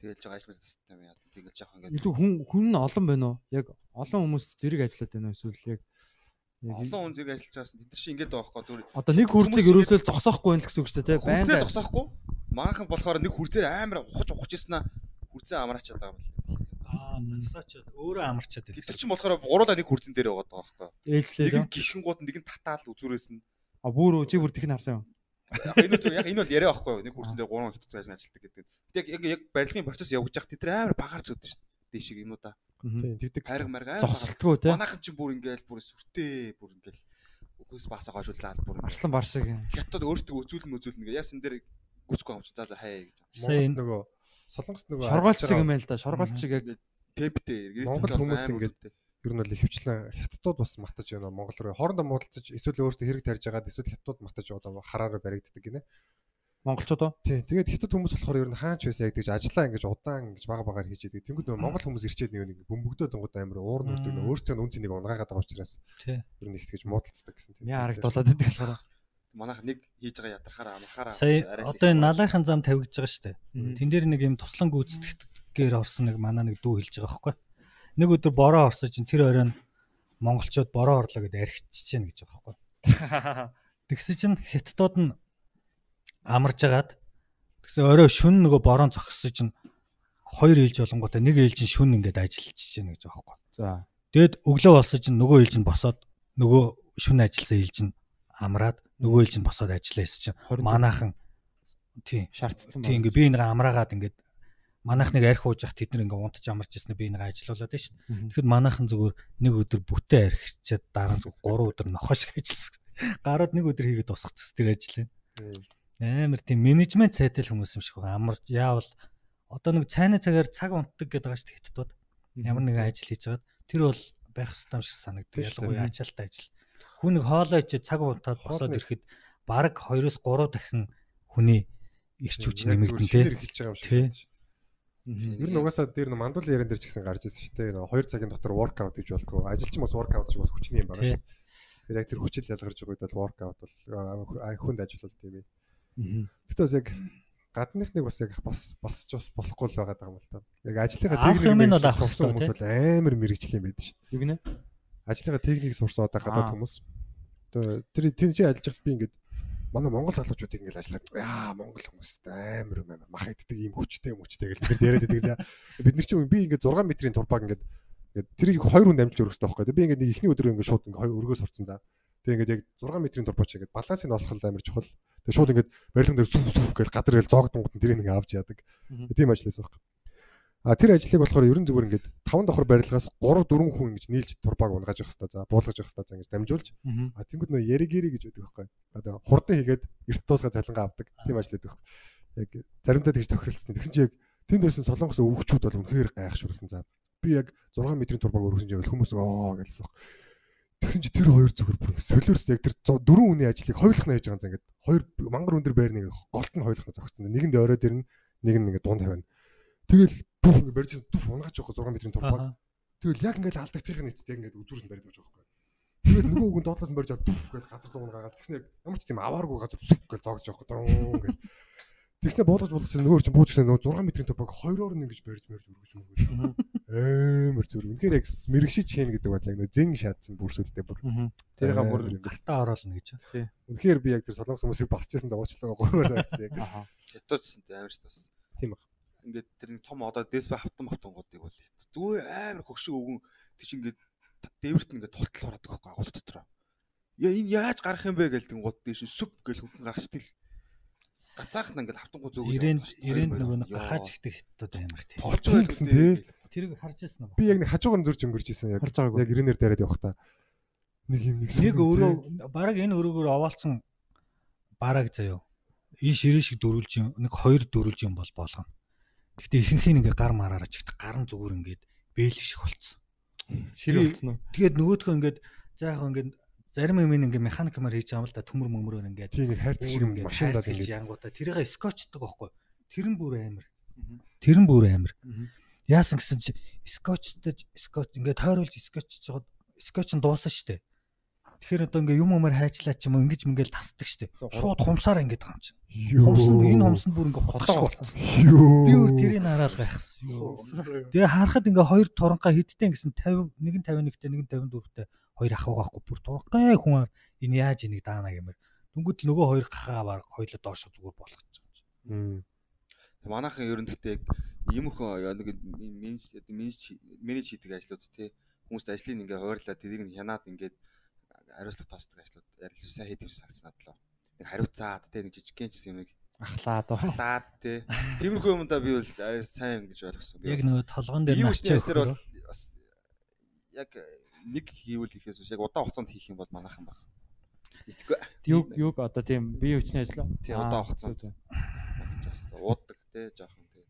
тэгэлж байгаа ажмал систем яа. Тэгэлж явах ингээд Илүү хүн хүн олон байна уу? Яг олон хүмүүс зэрэг ажиллаад байна уу? Эсвэл яг олон хүн зэрэг ажиллаж байгаас тэд нар чи ингээд байгаа байхгүй зүгээр Одоо нэг Хүмүүс ерөөсөө зогсоохгүй байх гэсэн үг шүү дээ, тий? Байн хүрзээ байн. зогсоохгүй. Маахан болохоор нэг хүрзээр амир ухаж ухажснаа хүрзээ амраачаад байгаа юм байна. аа загсаачаад өөрөө амарчаад Тэд нар чинь болохоор гуруула нэг хүрзэн дээр байгаа байхгүй. Ээлжлээ Нэг гიშгэнгууд нэг нь татаал үзүүрээс нь А бүр чи бүр тэгнэ харсан юм. энэ үгүй яг энэ бол яриа байхгүй? Нэг хүрзэн дээр гурван хятад ажиллаж ажилтдаг гэдэг. Тэг яг яг барилгын процесс явагдаж байхад тэд амар багаар зөдсөн шүү дээ. Дээшиг юмудаа. Тийм тэгдэг. Хайрга марга амар багаар. Зогсолтгүй тий? Манайхан ч бүр ингээл бүр сүртэй бүр ингээл өөхөөс баасаа гожуулаад бүр Арслан бар шиг. хятад өөртөө özүүлэн özүүлнэ гэ яасан дээр гүсгүй юм чи за за хаяа гэж. Монгол нөгөө солонгос нөгөө ажиллаж шиг юм байл да. Шоргоолт шиг яг Темптэй Монгол хүмүүс ингээд ер нь бол ихэвчлэн хятадууд бас матаж байна Монгол руу хоорондоо муудалцаж эсвэл өөртөө хэрэг тарьж агаад эсвэл хятадууд матаж одоо хараараа баригддаг гинэ. Монголчууд уу? Тий. Тэгээд хятад хүмүүс болохоор ер нь хаач байсан яг тэгж ажиллаа ингэж удаан ингэж бага багаар хийж идэг. Тэнгүүд нөгөө Монгол хүмүүс ирчээд нэг нэг бөмбөгдөө дунгууд амар уур нүрдэг нөгөө өөрсдөө үнцнийг нэг унгаагаад байгаа учраас Тий. ер нь их тэгж муудалцдаг гэсэн. Яа харагдуулаад байдаг болохоор. Манайх нэг хийж байгаа ядрахаар амархаараа Сая одоо энэ налайхын зам тавигдж байгаа шүү дээ. Тэн дээр нэг юм туслан гүйцэтгэгээр орсон нэг манаа нэг дүү хэлж байгаа байхгүй. Нэг өдөр бороо орсон чинь тэр оройн монголчууд бороо орлоо гэдээ архичж чинь гэж байгаа байхгүй. *laughs* Тэгсэн чинь хятадууд нь амарж агаад тэгсэн орой шүн нөгөө бороо зогссон чинь хоёр ээлж болонгуудаа нэг ээлж нь шүн ингээд ажиллаж чинь гэж байгаа байхгүй. За. Тэгэд өглөө болсон чинь нөгөө ээлж нь босоод нөгөө шүн ажилласан ээлж нь амраад нөгөө ээлж нь босоод ажиллаа гэсэн чинь 20 манаахан тий шаардсан тий ингээ би нэг амраагаад ингээд манайх нэг арх ууж явах тэд нэг ингээ унтаж амарч ирсэн би нэг байна шүү дээ. Мгм. Тэгэхэд манайхан зүгээр нэг өдөр бүтээ архичаад дараа нь зүгээр 3 өдөр нохоо шиг ажилласан. Гараад нэг өдөр хийгээд тусгацсан тэр ажил нь. Амар тийм менежмент цайтай л хүмүүс юм шиг байгаа. Амарч яавал одоо нэг цайны цагаар цаг унтдаг гэдэг байгаа шүү дээ хятадууд. Ямар нэгэн ажил хийж байгаад тэр бол байх ёстой юм шиг санагддаг. Дээ. Ялангуяа ачаалттай ажил. Хүн нэг хоолоо ичээд цаг унтаад босоод ирэхэд бараг 2-оос 3 дахин хүний ирч хүч нэмэгдэн тий. хэлж байгаа юм шиг байна шүү. Ер нь угаасаа дээр нэг мандуул яран дээр ч гэсэн гарч ирсэн шүү дээ. Нэг 2 цагийн дотор workout гэж болдгоо. Ажилч бас workout гэж бас хүчний юм Тий. шүү. Тэгэхээр яг тэр хүчил ялгарч байгаа үед бол workout бол хүнд ажил бол тийм ээ. Гэтэ бас яг гадныхныг бас яг бас босч бас болохгүй л байгаа юм л та. Яг ажлынхаа Авах юм нь бол авах хүмүүс бол амар мэрэгжил юм байдаг шүү. Юу гинэ? Ажлынхаа техникийг сурсан одоо гадаад Аа. хүмүүс. Одоо тэр тэр чинь ажиллаж би ингээд манай монгол залуучуудыг ингээд ажиллаад яа монгол хүмүүс амар юм амар мах иддэг ийм хүчтэй юм хүчтэй гэж бид яриад байдаг бид нар чинь би ингээд 6 метрийн турбаг ингээд ингээд тэрийг хоёр хүн амжилт өргөстэй байхгүй би ингээд нэг ихний өдрөө ингээд шууд ингээд хоёр өргөө сурцсан за тэг ингээд яг 6 метрийн турбач ингээд балансыг олох амар чухал тэг шууд ингээд барилган дээр сүв сүв гэж гадар гээл зоогдсон гот тэрийг ингээд авч яадаг тийм ажилласан байхгүй А тэр ажлыг болохоор ерөн зүгээр ингээд 5 давхар барилгаас 3 4 хүн ингэж нийлж турбааг унгааж явах хэрэгтэй. За буулгаж явах хэрэгтэй. Ингэж дамжуулж. А тэнгууд нөө яригири гэж байдаг байхгүй. Одоо хурдан хийгээд эрт туусгаа цалингаа авдаг. Тийм ажил байдаг. Яг заримдаа тэгж тохиролцсон. Тэгсэн чи яг тэнд байсан солонгос өвгчүүд бол үнэхээр гайхшруулсан. За би яг 6 метрийн турбааг өргөсөн чинь хүмүүс оо гэлсэн. Тэгсэн чи тэр хоёр зүгээр бүр солиорс яг тэр зо- дөрвөн хүний ажлыг хойлох нь хийж байгаа юм за ингээд хоёр мангар өндөр байрныг голт нь хойлох нь зогссон. Нэгэнд орой дээр нь нэг нь ингээд дунд тавина. Тэгэл бүх ингээд барьж дүф унгаач явах 6 метрийн турбааг Аха. Тэгэл яг ингээд алдагдчихын нийцтэй ингээд үзүүрс нь барьдаг байгаа байхгүй. Тэгээд нөгөө хүн доотлоос нь барьж аваад дүф гэж газар руу гаагаад тэгснэ ямар ч тийм авааргүй газар зүг гэж зоогч явахгүй даа гэж. Тэгснэ буулгаж буулгаж нөгөө чинь бууж гэсэн нөгөө 6 метрийн турбаг хоёроор нь ингэж барьж барьж өргөж мөргөж. Амар зүр. Үнэхээр яг мэрэгшиж хийн гэдэг бол яг нөгөө зэн шаадсан бүр. Тэрийг бүр Амар юм. гартаа оруулна гэж. Үнэхээр би яг тэр солонгос хүмүүсийг басчихсан даа уучлаа гомоор санагдсан яг. Хятадчсан амар ч бас. Тийм баг. Ингээд тэр нэг том одоо дэсбэ хавтан хавтангуудыг бол зүгээр амар хөгшиг өвгөн тийч ингээд дээвэрт нь ингээд тултал ороод байхгүй агуул дотроо. Яа энэ яаж гарах юм бэ гээл тэнгууд дээш сүп гээл хөнгөн гарчтил. Гацаах нь ингээд хавтангуу зөөгөө. Ирэнд ирэнд нөгөө нэг гахаж ихтэй хятад амар тийм. Толч Тийм гэсэн тий. Тэрийг харж ирсэн юм. Би яг нэг хажуугаар нь зурж өнгөрч исэн яг. Яг ирэнээр дараад явах та. Нэг юм нэг Нэг сүм, тий. өрөө бараг энэ өрөөгөр овоолцсон бараг заяо. Иш ирэн шиг дөрүлж юм нэг хоёр дөрүлж юм бол болгоно. Гэхдээ ихэнх нь ингээ гар мараараа чигт гар нь зүгээр ингээд бээл шиг болцсон. Шир болцсон уу? Тэгээд нөгөөдхөө ингээд за яг ингээд зарим юм ингээ механикмаар хийж байгаа юм л да төмөр мөмрөөр ингээд Тийм нэг хайрц шиг юм машиндаа ингэж янгуудаа тэрийг скотчдаг байхгүй. Тэр нь бүр амар. Тэр нь бүр амар. Мгм. Яасан гэсэн чи скотчдож скотч ингээд тойруулж скотчж жоод скотч нь дууссан штэ. Тэгэхээр одоо ингээ юм умаар хайчлаа ч юм уу ингэж мингээл тасдаг штэ. Шууд хумсаар ингээд байгаа юм чинь. Хумс нь энэ хумс нь бүр ингээ хотгош болсон. Би өөр тэрийг хараал гайхсан. Тэгээ харахад ингээ хоёр турангаа хидтэй гэсэн 50 нэг нь 51-тэй нэг нь 54-тэй хоёр ах байгаахгүй бүр турангаа хүн энэ яаж энийг даана гэмээр. Дүнгүүд л нөгөө хоёр гахаа баг хоёлоо доошо зүгээр байгаа. Мм. Тэг манайхан ер нь гэхдээ яг иймэрхүү нэг менеж менеж хийдэг ажлууд тий хүмүүст ажлыг ингээ хойрлаад тэрийг нь хянаад ингээд хариуцлага тоосдог ажлууд ярил сайн хийдэг санагдсан надлаа. Нэг хариуцаад тий нэг жижигхэн ч юм нэг Ахлаад уу. халаад тий тиймэрхүү юмдаа би бол сайн гэж ойлгосон. Яг нөгөө толгон дээр нэстэр бол бас яг нэг хийвэл ихээс биш яг удаан хугацаанд хийх юм бол манайхан бас итгэв. Юг юг одоо тийм бие хүчний ажил. Тий, Аа, удаан хугацаанд. зүү, тий жоохон тий.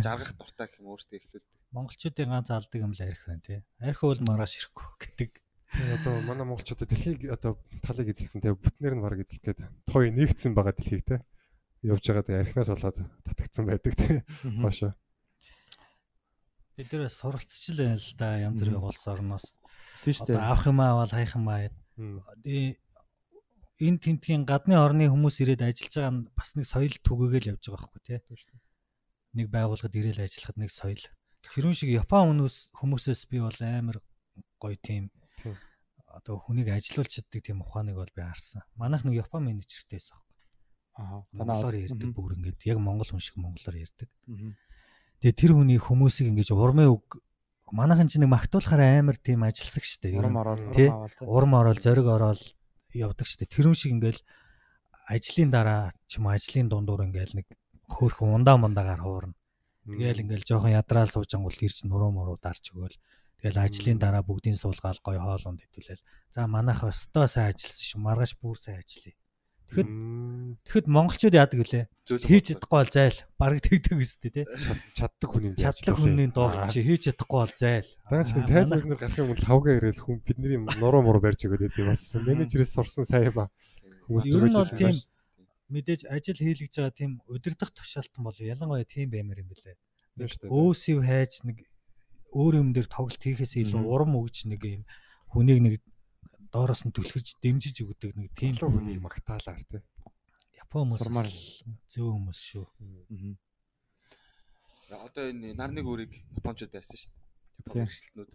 жаргах дуртай гэх юм өөртөө эхлүүлдэг. Монголчуудын ганц алдаг юм л арх байна тий. Арх бол маргааш ирэхгүй гэдэг. тий одоо манай монголчуудад дэлхийг одоо талыг эзэлсэн тий бүтнээр нь бараг эзэлэх гээд тоо нэгдсэн байгаа дэлхийг тий явж байгаа архинаас болоод татагдсан байдаг тий хоошо. Бид нэр суралцж л байна л да янз бүрийн улс орноос. Тийм шүү Одоо дээ. авах юм авал хайх юм аа. Тэгээ энэ тентгийн гадны орны хүмүүс ирээд ажиллаж байгаа нь бас нэг соёл түгээгээл явж байгаа байхгүй тий. Нэг байгууллагад ирээл ажиллахад нэг соёл. Тэрүүн шиг Япон хүмүүс хүмүүсээс би бол амар гоё тийм одоо хүнийг ажилуулж чаддаг тийм ухааныг бол би харсан. Манайх нэг Япон менежертэй байсан. Аа. Монголоор ярьдаг бүр ингээд яг монгол хүн шиг монголоор ярьдаг. Тэгээ тэр хүний хүмүүсийг ингэж урмын үг манайхан ч нэг магтуулахаар амар тийм ажилсаг штэ. Урам тий. урам ороод зориг ороод явдаг штэ. Тэрүүн шиг ингээл ажлын дараа ч юм ажлын дундуур ингээл нэг хөөрхөн ундаа мундаагаар хуурна. Тэгээл ингээл жоохон ядраал суужангуул ирж нуруу муруу дарч өгөөл. Тэгэл ажлын дараа бүгдийн суулгаал гой хоол унд хэдүүлэл. За манайх өстөө сайн ажилласан шүү. Маргааш бүр сайн ажиллая. Тэгэхэд тэгэхэд монголчууд яадаг вүлээ? Хийж чадахгүй бол зайл. Бараг тэгдэг үстэй тий. чаддаг хүний Чадлах хүний доор чи хийж чадахгүй бол зайл. Дагач нэг тайз бүснэр гарах юм бол хавгаа ирээл хүн бидний нуруу муруу барьж өгöd байд юм бас менежерээс сурсан сайн юм аа хүмүүс бол зүгээс тийм мэдээж ажил хийлгэж байгаа тийм удирдах тушаалтан бол ялангуяа тийм баймар юм бэлээ. Өөсөв хайж нэг өөр юм дээр тоглолт хийхээс илүү урам өгч нэг юм хүнийг нэг доороос нь түлхэж дэмжиж өгдөг нэг тийм хүнийг магтаалаар тий Япон хүмүүс Сурмаар. зөв хүмүүс шүү. Одоо энэ нар нэг үрийг японочууд байсан шүү дээ. Япон хэрэгсэлтнүүд.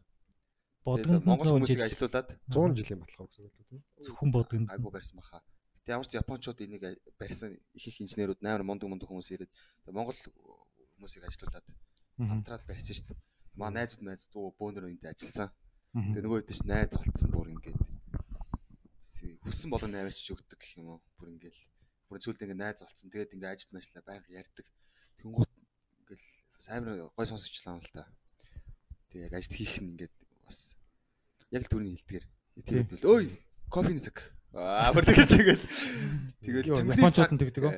Бодгонд Монгол хүмүүсийг жил ажилуулад 100 жилийн баталгаа өгсөн үү тий зөвхөн бодгонд айгу барьсан баха. Гэтэ ямар ч японочууд энийг барьсан их их инженерүүд амар мундаг мундаг хүмүүс ирээд Монгол хүмүүсийг ажилуулад хамтраад барьсан шүү дээ. Маа найзууд найз дүү бөөнөр үнтэй ажилласан. Тэгээ нөгөө хэд ч найз олцсон бүр ингээд хүссэн болгоно авчиж өгдөг гэх юм уу. Бүр ингээл бүр зүйлд ингээд найз олцсон. Тэгээд ингээд ажил мэжлээ байнга ярьдаг. Тэнгуут ингээл бас амар гой сонсогчлаа юм л та. Тэгээ яг ажил хийх нь ингээд бас яг л түрний хилдгэр. Хэвэл ой кофе нисэг. Аа бүр тэгэж тэгэл тэгэл цаг нь тэгдэг үү?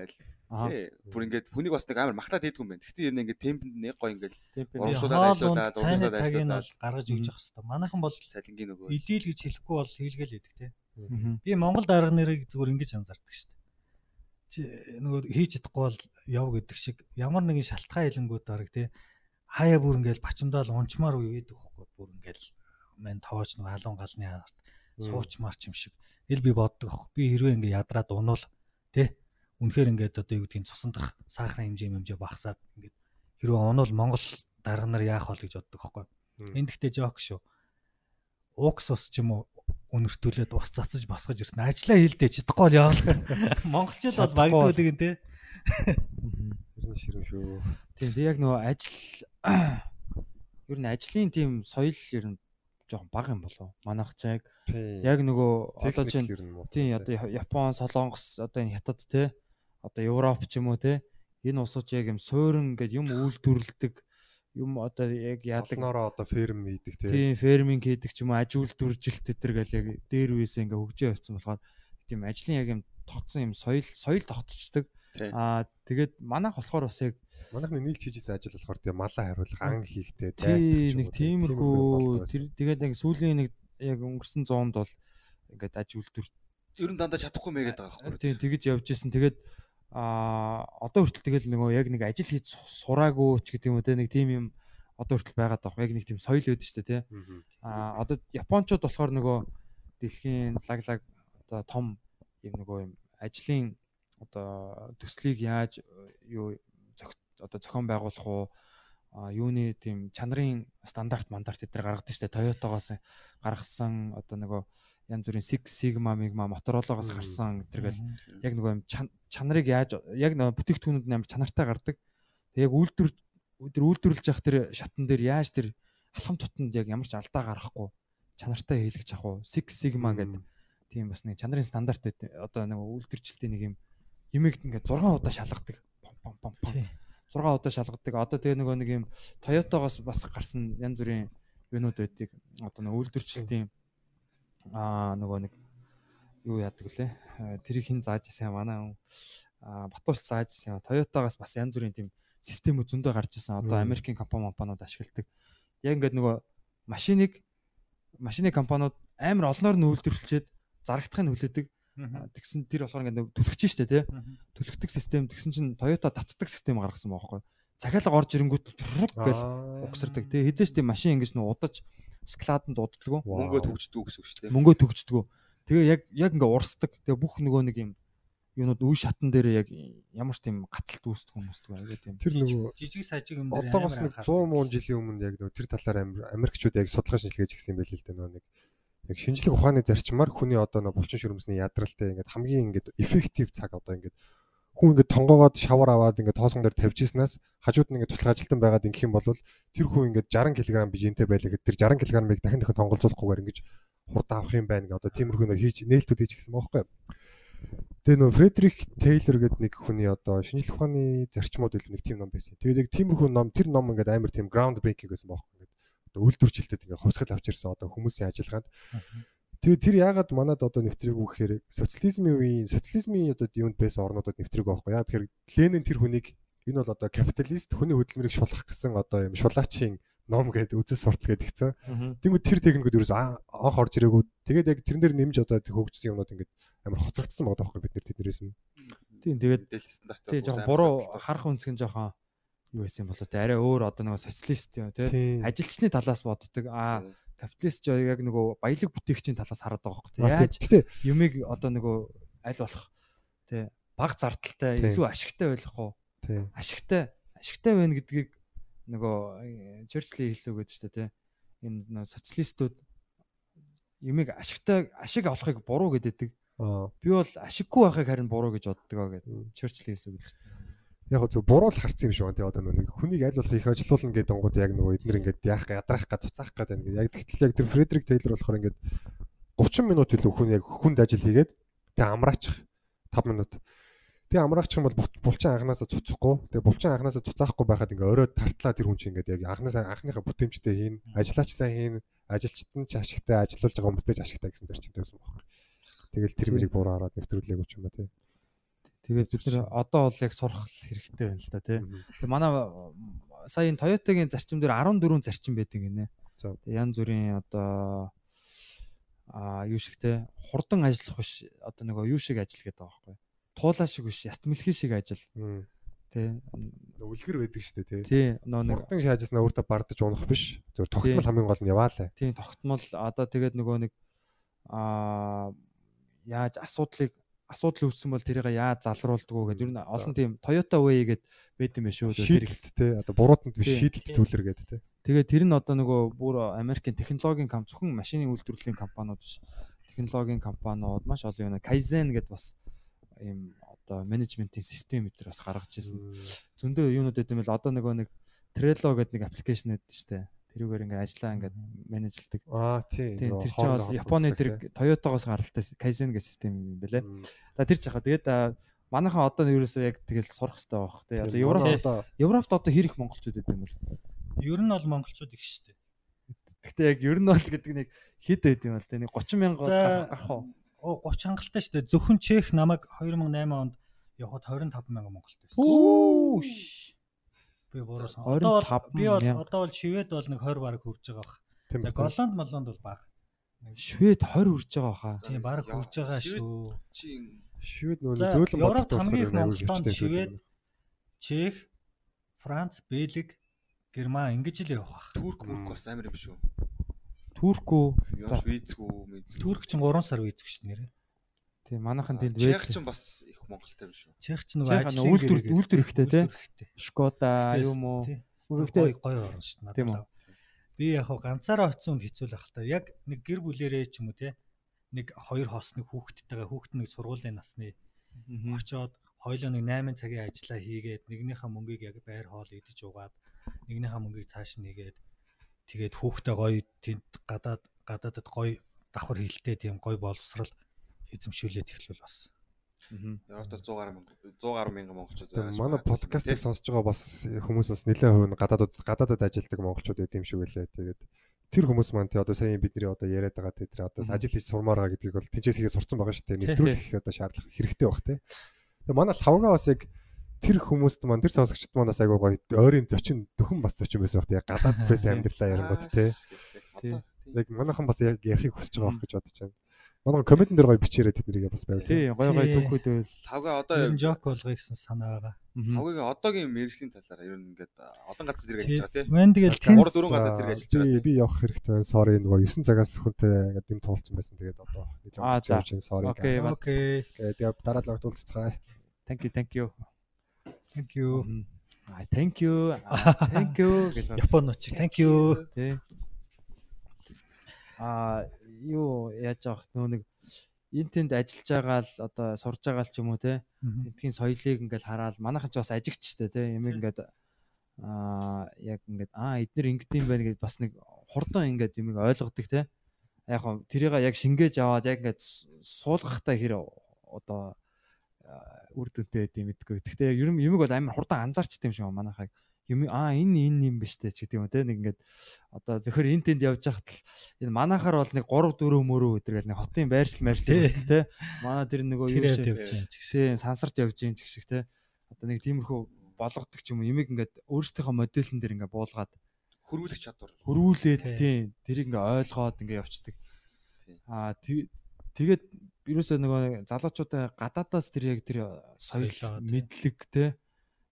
Тий. Бүр ингээд хүнийг бас нэг амар махтаад идэггүй юм байна. Тэгтээ юм ингээд темпэнд нэг гой ингээд. Урамшуулаад ажиллуулаад, урамшуулаад ажиллуулаад. гаргаж өгч явах хэрэгтэй. Манайхан бол цалингийн нөгөө идэл гэж хэлэхгүй бол хийлгээл идэг те. Би Монгол дарга нэрийг зүгээр ингэж анзаардаг шүү дээ. Чи нөгөө хийж чадахгүй бол яв гэдэг шиг ямар нэгэн шалтгаан хэлэнгүүд дараг те. Хаяа бүр ингээл бачимдаал унчмаар үе гэдэг хөхгүй бүр ингээл мэн тоож нөгөө халуун галны арт суучмаарч юм шиг. Ил би боддог. Би хэрвээ ингээ ядраад унуул те. Үнэхээр ингээд одоо юу гэдгийг цусан дах сахарын хэмжээ хэмжээ багасаад ингээд хэрвээ унуул Монгол дарга нар яах вэ гэж боддог хөхгүй. Энд гэхдээ жок шүү. Укс ус ч юм уу өнөртүүлээд ус цацаж басгаж ирсэн. Ажлаа хийлдэж чадахгүй бол яа. *laughs* Монголчууд бол бол. багтдаг юм те. Мгм. ерэн ширэн шүү Тийм яг нөгөө ажил *coughs* ер нь ажлын тийм соёл ер нь жоохон бага юм болов. Манайх ч яг тий яг нөгөө одоо чинь тийм одоо Япон, Солонгос, одоо энэ Хятад те одоо Европ ч юм уу те энэ улсууд яг юм суурин гэдэг юм үйлдвэрлэдэг юм одоо яг яадаг олноороо одоо ферм хийдэг тий тийм ферминг хийдэг ч юм уу аж үйлдвэржилт гэтэр гэл яг дээр үесээ ингээ хөгжөө явцсан болохоор тийм ажлын яг юм тогтсон юм соёл соёл тогтцдаг Тий. Аа тэгээд манайх болохоор бас яг манайх нэг нийлж хийжсэн ажил болохоор тий малаа хариулах ан хийхтэй тий нэг тиймэрхүү тэр тэгээд яг сүүлийн нэг яг өнгөрсөн 100-д бол ингээд аж үйлдвэр ер нь дандаа чадахгүй мэйгээд байгаа байхгүй. тий тэгэж явж исэн. Тэгээд аа одоо хүртэл тэгэл нөгөө яг нэг ажил хийж су- сураагүй ч гэдэг юм уу те нэг тийм юм одоо хүртэл байгаад байгаа яг нэг тийм соёл өөд штэ те. Аа одоо японочууд болохоор нөгөө дэлхийн лаглаг одоо том юм нөгөө юм ажлын одоо төслийг яаж э, юу одоо зохион байгуулах уу? Юуны тийм чанарын стандарт мандарт эдгээр гаргадаг штэ? Toyota-гоос гаргасан одоо нөгөө янз бүрийн Six Sigma Migma Motorola-гоос гарсан гэдэргээл яг нөгөө юм чан- чанарыг яаж яг нөгөө бүтээгдэхүүнүүд нь амар чанартай гардаг. Тэг яг үйлдвэр өдөр үйлдвэрлэж явах тэр шатан дээр яаж тэр алхам тутанд яг ямар ч алдаа гарахгүй чанартай хийлгэж авах уу? Six Sigma гэдэг тийм бас нэг чанарын стандарт. Одоо нэг үйлдвэрчлэлтийн нэг юм юмэг ингээд 6 удаа шалгадаг. Пом пом пом пом. Тий. 6 удаа шалгадаг. Одоо тэгээ нөгөө нэг юм Toyota-гоос бас гарсан янз бүрийн юунууд байдгийг одоо нэг үйлдвэрчлэлтийн аа нөгөө нэг юу яадаг вүлээ. Аа, Тэрийг хин зааж ирсэн юм манай Батуулс зааж ирсэн юм. Toyota-гоос бас янз бүрийн тийм системүүд зөндөө гарч ирсэн. Одоо. Америкийн компани компаниуд ашигладаг. Яг ингээд нөгөө машиныг машины компаниуд амар олноор нь үйлдвэрлэчихэд зарагдахыг нь хүлээдэг. Тэгсэн тэр болохоор ингээд нөгөө түлхэж штэ тий. Түлхдэг систем тэгсэн чинь Toyota татдаг систем гаргасан байхгүй. Захиалга орж ирэнгүүт гэж угсардаг. Тэгээ хизээч тийм машин ингэж нөө удаж складанд уддаг. Мөнгөө төгждөг гэсэн үг дээ. Мөнгөө төгждөг. Тэгээ яг яг ингээ урсдаг. Тэгээ бүх нөгөө нэг юм юунууд үе шатан дээр яг ямар ч тийм гаталт үүсдэг хүмүүсдэг айгаа тийм. Тэр нөгөө жижиг сажиг юм дээр одоогоос нэг анхаарал 100 муу жилийн өмнө яг нөгөө тэр талаар Америкчууд яг судалгаа шинжилгээж гисэн байл л дээ нөгөө нэг яг шинжлэх ухааны зарчмаар хүний одоо нөгөө булчин шүрмсний ядралтай ингээд хамгийн ингээд эффектив цаг одоо ингээд хүн ингээд тонгоогоод шавар аваад ингээд тоосгон дээр тавьж ирснаас хажууд нь ингээд туслах ажилтан байгаад ингэх юм бол тэр хүн ингээд 60 кг бижинтэй байлаа гэд тэр 60 кг-ыг дахин дахин тонголзуулахгүйгээр ингэж хурд авах юм байна гэ одоо тиймэрхүү нэг хийж нээлтүүд хийж гисэн юу Тэгээ нөө Фредерик Тейлор гэдэг нэг хүний одоо шинжлэх ухааны зарчмууд илүү нэг тийм ном байсан. Тэгээд яг тиймэрхүү ном тэр ном ингээд амар тийм ground breaking байсан ингээд одоо үйлдвэрчлэлтэд ингээд хувьсгал авч ирсэн одоо хүмүүсийн ажиллагаанд. Тэгээд тэр яагаад манад одоо нэвтрээгүй гэхээр социализмын үеийн социализмын одоо юунд байсан орнуудад нэвтрээгүй байхгүй яа тэгэхээр Ленин тэр хүнийг энэ бол одоо капиталист хүний хөдөлмөрийг шулах гэсэн одоо юм шулаачийн ном гэдэг үзэл суртал гэдэг гисэн. Тэнгүүд тэр техникүүд ерөөс анх орж ирээгүй. Тэгээд яг тэрэн дээр нэмж одоо хөгжсөн юмнууд ингээд амар хоцрогдсон байгаа байхгүй бид нар тэднэрээс нь. Тийм тэгээд стандарт. тий жоохон буруу харах үнцгэн жоохон юу байсан болоо те арай өөр одоо нөгөө социалист юм те. Тийм. ажилчны талаас боддог. Аа капиталист яг нөгөө баялаг бүтээгчийн талаас хараад байгаа хөөх те. А, яаж юмыг одоо нөгөө аль болох те баг зардалтай илүү ашигтай байх уу? Тийм. ашигтай ашигтай байна гэдгийг нөгөө Черчилл хэлсэн үг гэдэг чинь те. Энэ социалистууд юмыг ашигтай ашиг олохыг буруу гэдэг. Аа би бол ашиггүй байхыг харин буруу гэж боддог гэдэг Мм. Черчилл хэлсэн үг шүү яг зөв буруу л харцсан юм шиг байна тий одоо нэг хүнийг аль болох их ажилуулна гэдэг онгод яг нөгөө эднэр ингээд яах га ядрах га цуцаах гэдэг. Яг тэгтэл яг тэр Фредерик Тейлор болохоор ингээд 30 минут илүү хүн яг хүнд ажил хийгээд тэгээ амраачих 5 минут. Тэгээ амраачих юм бол булчин анханасаа цуцахгүй. Тэгээ булчин анханасаа цуцаахгүй байхад ингээд орой тартлаа тэр хүн чинь ингээд яг анханасаа анхныхаа бүтээмжтэй хийн, ажиллаач сайн хийн, ажилчт нь ч ашигтай, ажиллуулж байгаа хүмүүстэй ч ашигтай гэсэн зарчимтай байсан байхгүй. Тэгэл тэр мэрийг буруу хараад нэвтрүүлээгүй ч юм ба тий. Тэгээд бид нэр одоо бол яг сурах хэрэгтэй байна л да тий. Тэгээ манай сая энэ Toyota-гийн зарчим дээр 14 зарчим байдаг гинэ. За. Тэгээ янз бүрийн одоо а юу шиг те хурдан ажиллах биш одоо нөгөө юу шиг ажил гэдэг байгаа байхгүй. Туулаа шиг биш, яст мэлхий шиг ажил тий. Үлгэр байдаг шүү дээ тий. Тий, нөгөө нэг Хурдан шаажснаа өөртөө бардаж унах биш. Зөв тогтмол хамгийн гол нь яваалаа. тийм тогтмол одоо тэгээд нөгөө нэг а яаж асуудлыг асуудал үүссэн бол тэрийг яаж залруулдаг гэдэг. Ер нь олон тийм Toyota Way гэдэг байд юм биш үү? Тэр их Шийдэлт те одоо буруутанд биш шийдэлт төлөр гэдэг те. Тэгээ тэр нь одоо нөгөө бүр Америкийн технологийн компани зөвхөн машины үйлдвэрлэлийн компаниуд биш. Технологийн компаниуд маш олон юм. Kaizen гэдээ бас ийм одоо менежментийн систем өдр бас гаргаж ирсэн. Зөндөө юунууд гэдэг юм бэл одоо нөгөө нэг Trello гэдэг нэг аппликейшн байдаг шүү дээ. Тэрүүгээр ингээ ажиллаа ингээ менежлдэг. Аа нөгөө тэр чинь бол Японы тэр Toyota-гоос гаралтай Kaizen гэх систем юм бэлээ. Мм. За тэр жахаа тэгээд а, манайхан одоо ерөөсөө яг тэгэл сурах хэрэгтэй байх тий. Одоо Европ Европт одоо хэр их монголчууд байдаг юм бол. Ер нь бол монголчууд их шүү дээ. Гэхдээ яг ер нь бол гэдэг нэг хэд байд юм бол тий. Нэг 30 мянга гарах уу? Оо 30 хангалттай шүү дээ. Зөвхөн Чех намайг 2008 онд явхад 25 мянган монголт байсан. Үүш. Би буурсан. 25 Одоо бол би бол одоо бол Швед бол нэг 20 бараг хүрж байгаа бах. За. Голланд молонд бол бага. Швед 20 үрж байгаа хаа. Тийм бараг хүрж байгаа шүү. Швед За, зөөлөн бодлого хамгийн их аюул Швед. Чех, Франц, Бэлэг, Герман ингэж л явах бах. турк мөрк бас амар юм шүү. Турк? Ямар визгүү мэдзгүү. Турк ч 3 сар үйцэх ш нэрэ. Тийм манайхан тэнд Чех ч бас их Монголтай юм шүү. Чех ч нөгөө ажлын үйлдвэр үйлдвэр ихтэй тий. Шкода юм уу? гой гой орно шүү дээ. Тийм үү? Би яг хав ганцаараа очисон хүнд хэцүү л ах та. Яг нэг гэр бүлэрээ ч юм уу тий. Нэг хоёр хос нэг хүүхэдтэйгээ хүүхэд нэг сургуулийн насны очоод хоёлоо нэг 8 цагийн ажиллаа хийгээд нэгнийхээ мөнгийг яг байр хоол идэж угаад нэгнийхээ мөнгийг цааш нэгээд тэгээд хүүхдээ гоё тэнд гадаад гадаадад гоё давхар хилтэй тийм гоё боловсрал эзэмшүүлээд эхлүүл бас. Европт бол 100 гаруй мянга 100 гаруй мянган монголчууд байгаа. манай подкастыг сонсож байгаа бас хүмүүс бас нэлээд хувь нь гадаадд гадаадд ажилладаг монголчууд байт юм шиг байлаа. Тэгээд тэр хүмүүс маань тий одоо сайн бидний одоо яриад байгаа тий тэр одоо ажил хийж сурмаар байгаа гэдгийг бол тэнцээс хийгээ сурцсан байгаа шүү дээ. Тий, Нэвтрүүлэх одоо шаардлага хэрэгтэй баг тий. Тэгээ манай лавга бас яг тэр хүмүүст маань тэр сонсогчд манаас айгуу гоё ойрын зочин дөхөн бас зочин байсан баг. Яг гадаад *laughs* байсан амьдралаа ярангууд те. Тий. Яг манайхан бас яг ярихыг хүсэж байгаа байх гэж бодож байна. Манай коммент дээр гоё бичээрэй тэднийг бас байвал. Тий, гой гой Тий. түүхүүд байвал. Савга одоо жок болгоё гэсэн санаа байгаа. савгагийн одоогийн мэрэгжлийн талаар ер нь ингээд олон газар зэрэг ажиллаж байгаа тийм. Мэн тэгэл За, тэнс гурав дөрвөн газар зэрэг ажиллаж байгаа Би тийм. явах хэрэгтэй байна. Sorry нөгөө 9 цагаас хүнтэй ингээд юм туулсан байсан. Тэгээд одоо нэлээд за. явж байна. Sorry. Окей, Окей. Тэгээд дараа л уулзцгаая. Thank you, thank you. Thank you. Аа, thank you. Thank you. *laughs* Японоч. Thank you. Тий. Аа, юу яаж авах нөө нэг энэ тэнд ажиллаж байгаа л одоо сурж байгаа л ч юм уу те? Тентгийн соёлыг ингээл хараад манайхан ч бас ажигчтэй те? Юм ингээд аа яг ингээд аа эднэр ингэдэм юм байна гэж бас нэг хурдан ингээд юм ойлгодог те? Яг хөө тэрийг яг шингээж аваад яг ингээд суулгахтай хэр одоо үр дүнтэй байд юм мэдгүй. Гэхдээ ер нь юмыг бол амар хурдан анзаарчтай юм шиг манайхаа юм аа энэ энэ юм биш те ч гэдэг юм те нэг ингээд одоо зөвхөр энэ тэнд явж хахад л энэ манахаар бол нэг 3 4 мөрөө өдр гэл нэг хотын байршил болтол те манай тэр нөгөө юу шиг сансарт явж гин ч гэх шиг те одоо нэг тиймэрхүү болгодог ч юм уу юмыг ингээд өөрсдийнхөө модельн дээр ингээд буулгаад хөрвүүлэх чадвар. хөрвүүлээд Тий. тий тэрийг ингээд ойлгоод ингээд явцдаг аа тэг- тэгээд ерөөсөө нөгөө залуучуудаа гадаадаас тэр яг тэр соёл Соёлоо, тий. мэдлэг те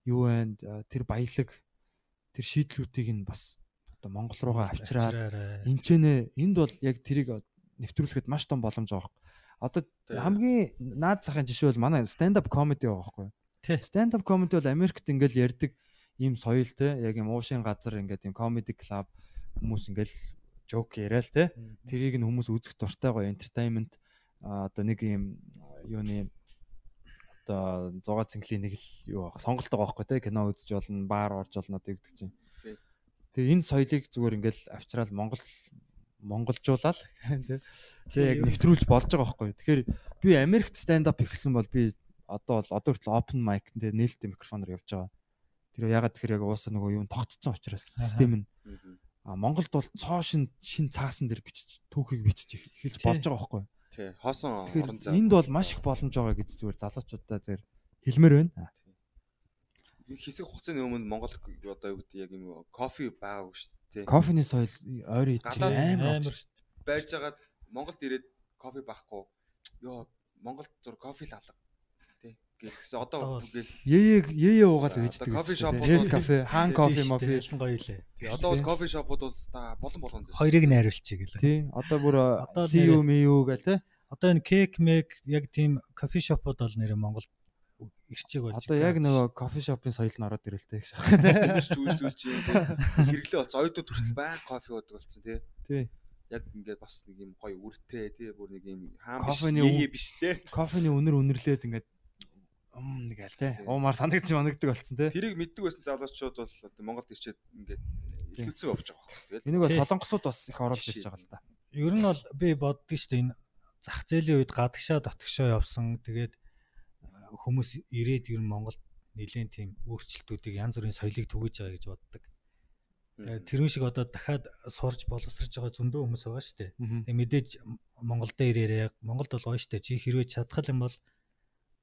юу вэ тэр баялаг тэр шийдлүүдийг нь бас одоо Монгол руугаа авчираад. Энд ч нэ энд бол яг тэрийг нэвтрүүлэхэд маш том боломж байгаа байхгүй. Одоо хамгийн наад захын жишээ бол манай stand up comedy байгаа. Тий. Stand up comedy бол Америкт ингээл ярьдаг ийм соёлтэй яг юм уушийн газар ингээд юм comedy club хүмүүс ингээл joke яриа л те. Тэрийг нь хүмүүс үзэх дуртай гоё entertainment одоо нэг юм юуны одоо 6 цэнгэлийн нэг л юу сонголт байгаа байхгүй те кино үзэж болно баар орж болно одоо гэдэг чинь. Тэгээ энэ соёлыг зүгээр ингээл авчраал Монгол монголжуулаад *laughs* тий. Тэгээ яг нэвтрүүлж болж байгаа байхгүй. Тэгэхээр би Америкт stand up ихсэн бол би одоо бол одоо хүртэл open mic тэгээ нээлттэй микрофоноор явж байгаа. Тэр ягаад тэгэхээр яг уусаа нөгөө юм тогтцсон учраас систем нь А Монголд бол цоо шин шин цаасан дээр бичиж түүхийг бичиж эхэлж болж байгаа байхгүй. Тий. Хоосон орон зай. энд бол маш их боломж байгаа гэж зүгээр залуучуудаа зэрэг хэлмээр байна. Хэсэг хугацааны өмнө Монгол одоо юу гэдэг яг юм кофе байгаагүй шүү дээ. Кофений соёл идэж Гадаад амар. Байж байгаад Монголд ирээд кофе байхгүй. Йоо Монголд зур кофе л алга. Гэхдээ одоо бүгээл Яе яе уугаал одоо кофе Yes бол- кафе, хаан кофе, мофе. Гоё лээ. тий одоо бол кофе шопууд бол та болон болгонд байна. Хоёрыг найруулчих гэлээ. Тий. Одоо бүр CU MU гэл те. Одоо энэ кек мек яг тийм кофе шопууд бол нэрээ Монголд ирчээг болж Одоо яг нөгөө кофе шопын соёл нь ороод ирэлтэй гэж *laughs* байна. хүмүүс тий. Хэрэглээ болсон. Оюутнууд хүртэл баян кофе уудаг болсон тий. Тий. Яг ингээд бас нэг юм гоё үртэй тий. Бүр нэг юм хаан биш, ээ биш тий. Кофений үнэр үнэрлээд ингээд ум нэг аль. Тий. Уумар санагдчих манагддаг болсон те. Тэрийг мэддэг байсан залуучууд бол одоо Монголд ирчээд ингээд ихлэлцэн явж байгаа байхгүй. Тэгэл Энийг бол Тий. солонгосууд бас их оруулж ирж байгаа л да. Ер нь бол би боддөг шүү дээ энэ зах зээлийн үед гадагшаа дотгошоо явсан. Тэгээд э, хүмүүс ирээд ер нь Монголд нэлийн тийм өөрчлөлтүүдийг янз бүрийн соёлыг түгэж байгаа гэж боддог. Тэгээд тэрүүн шиг одоо дахиад сурж боловсрож байгаа зөндөө хүмүүс байгаа шүү дээ. Тэгээ мэдээж Монголд ирээрээ Монголд бол гоё шүү дээ. Чи хэрвээ чадхал юм бол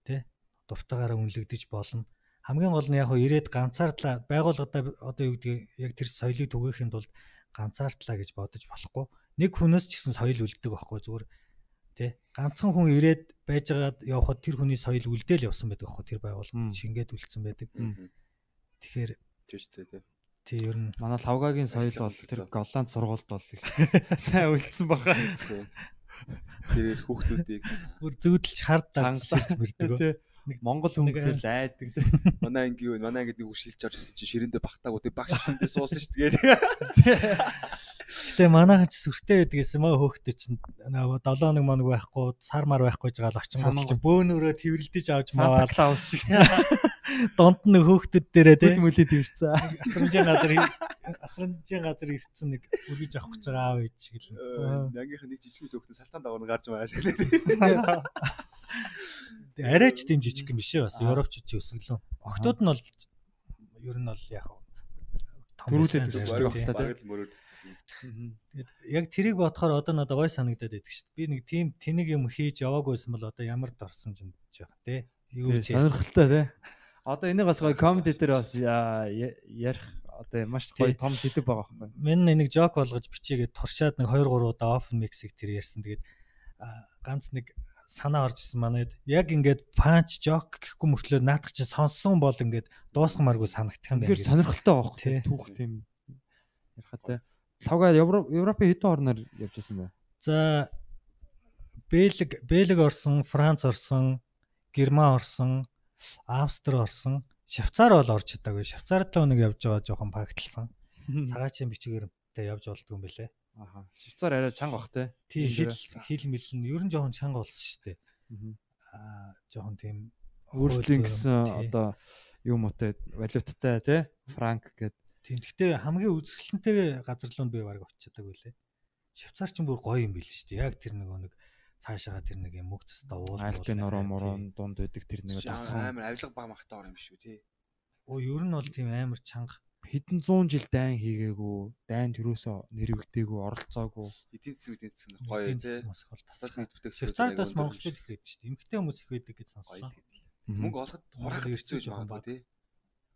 тий дуртагаараа үнэлэгдэж болно. Хамгийн гол нь яг хөө ирээд ганцаардлаа байгууллагада одоо юу гэдгийг яг тэр соёлыг түгээхийн тулд ганцаардлаа гэж бодож болохгүй. Нэг хүнээс ч гэсэн соёл үлддэг байхгүй зүгээр тий ганцхан хүн ирээд байжгаад явхад тэр хүний соёл үлдээл явсан байдаг байхгүй тэр байгууллага Мм. шингээд үлдсэн байдаг. Тэгэхээр тийш тий тий. тий ер нь Манай лавгагийн соёл бол тэр. Голланд сургуульд бол их *laughs* сайн үлдсэн баха. Тэрээр хүүхдүүдийг бүр зөөдөлж хард зарж мэрдэг. *laughs* Монгол хүн гэхэл айдаг *laughs* манай ангийн манай ангид нэг үшилж орж ирсэн чинь ширэндээ багтаагүй тий багш ширэндээ суусан шүү дээ. Гэтэ манайхан ч сүртэй байдаг гэсэн маа хөөхтэй чинь нөгөө 7 хоног моног байхгүй сар мар байхгүй жагаал очин гол чинь бөөнөрөө тэрвэрлдэж авч маваад Клаус шиг *laughs* донд нь хөөхтөд дээрээ тий бүл мүлээд ирсэн. асрамжийн газар асрамжийн газар ирсэн нэг үргэж авах гэж байгаа аав ээж шиг л. Ангийнх нэг жижиг мэт хөөхтөн салтан дагуу гарч мааш. Тэгээ *laughs* арайч тийм жижиг юм биш ээ бас европч ч өсөглөө. Октод нь бол ер нь бол яг том Төрүүлээд мөрөөдчихсэн. Тэгээд Яг тэрийг бодохоор одоо надад гой санагдаад байдаг шүү дээ. Би нэг тийм тэнийг юм хийж яваагүйсэн бол одоо ямар дорсон юм гэж байгаа тий. Юу гэж сонирхолтой тэ. Одоо энийг бас гоё комеди дээр бас ярих одоо маш гоё том сэдв байгаа байхгүй. Мен нэг жок болгож бичээгээд туршаад нэг 2 3 удаа off mix-ийг тэр ярьсан. Тэгээд ганц нэг санаа орж ирсэн манайд. Яг ингээд punch joke гэхгүй мөртлөө наадах чи сонссон бол ингээд дуусгамааргүй санагдах юм байна. Тэгэхээр сонирхолтой байгаа байхгүй. Түүх тийм ярихатай. Лавга Европ Европын хэдэн орноор явж байсан бэ? За Бэлэг Бэлэг орсон, Франц орсон, Герман орсон, Австри орсон, Швейцар бол орж чадаагүй. Швейцард л нэг явж байгаа жоохон багталсан. *laughs* Цагаачийн бичгээртэй явж болдгүй юм бэлээ. Аха. Швейцар арай чанга бах те. Тийм хил хил мэл нь ер нь жоохон чанга болсон шүү дээ. Аа жоохон тийм Өөрсдийн гэсэн одоо юм уутай валюттай те. Франк гэдэг. Тийм. Гэхдээ хамгийн үзэсгэлэнтэй газар руу би баг очиж чадаагүй лээ. Швейцар ч бүр гоё юм байл шүү дээ. Яг тэр нөгөө нэг цаашаага тэр нэг юм мөг цастаа уул. Альпин ороо морон дунд байдаг тэр нэг тасган амар авилга баг махтаа ор юм шүү тий. Оо ер нь бол тийм амар чанга. Хэдэн зуун жил дайн хийгээгүй, дайн төрөөсөө нэрвэгдээгүй, оролцоогүй. Эдийн засгийн эдийн засгийн гоё тий. Тасаад нийт бүтээгч. Бас монголчууд их байдаг шүү дээ. Эмэгтэй хүмүүс их байдаг гэж сонссон. Мөнгө олоход хурахад хэцүү гэж магадгүй тий.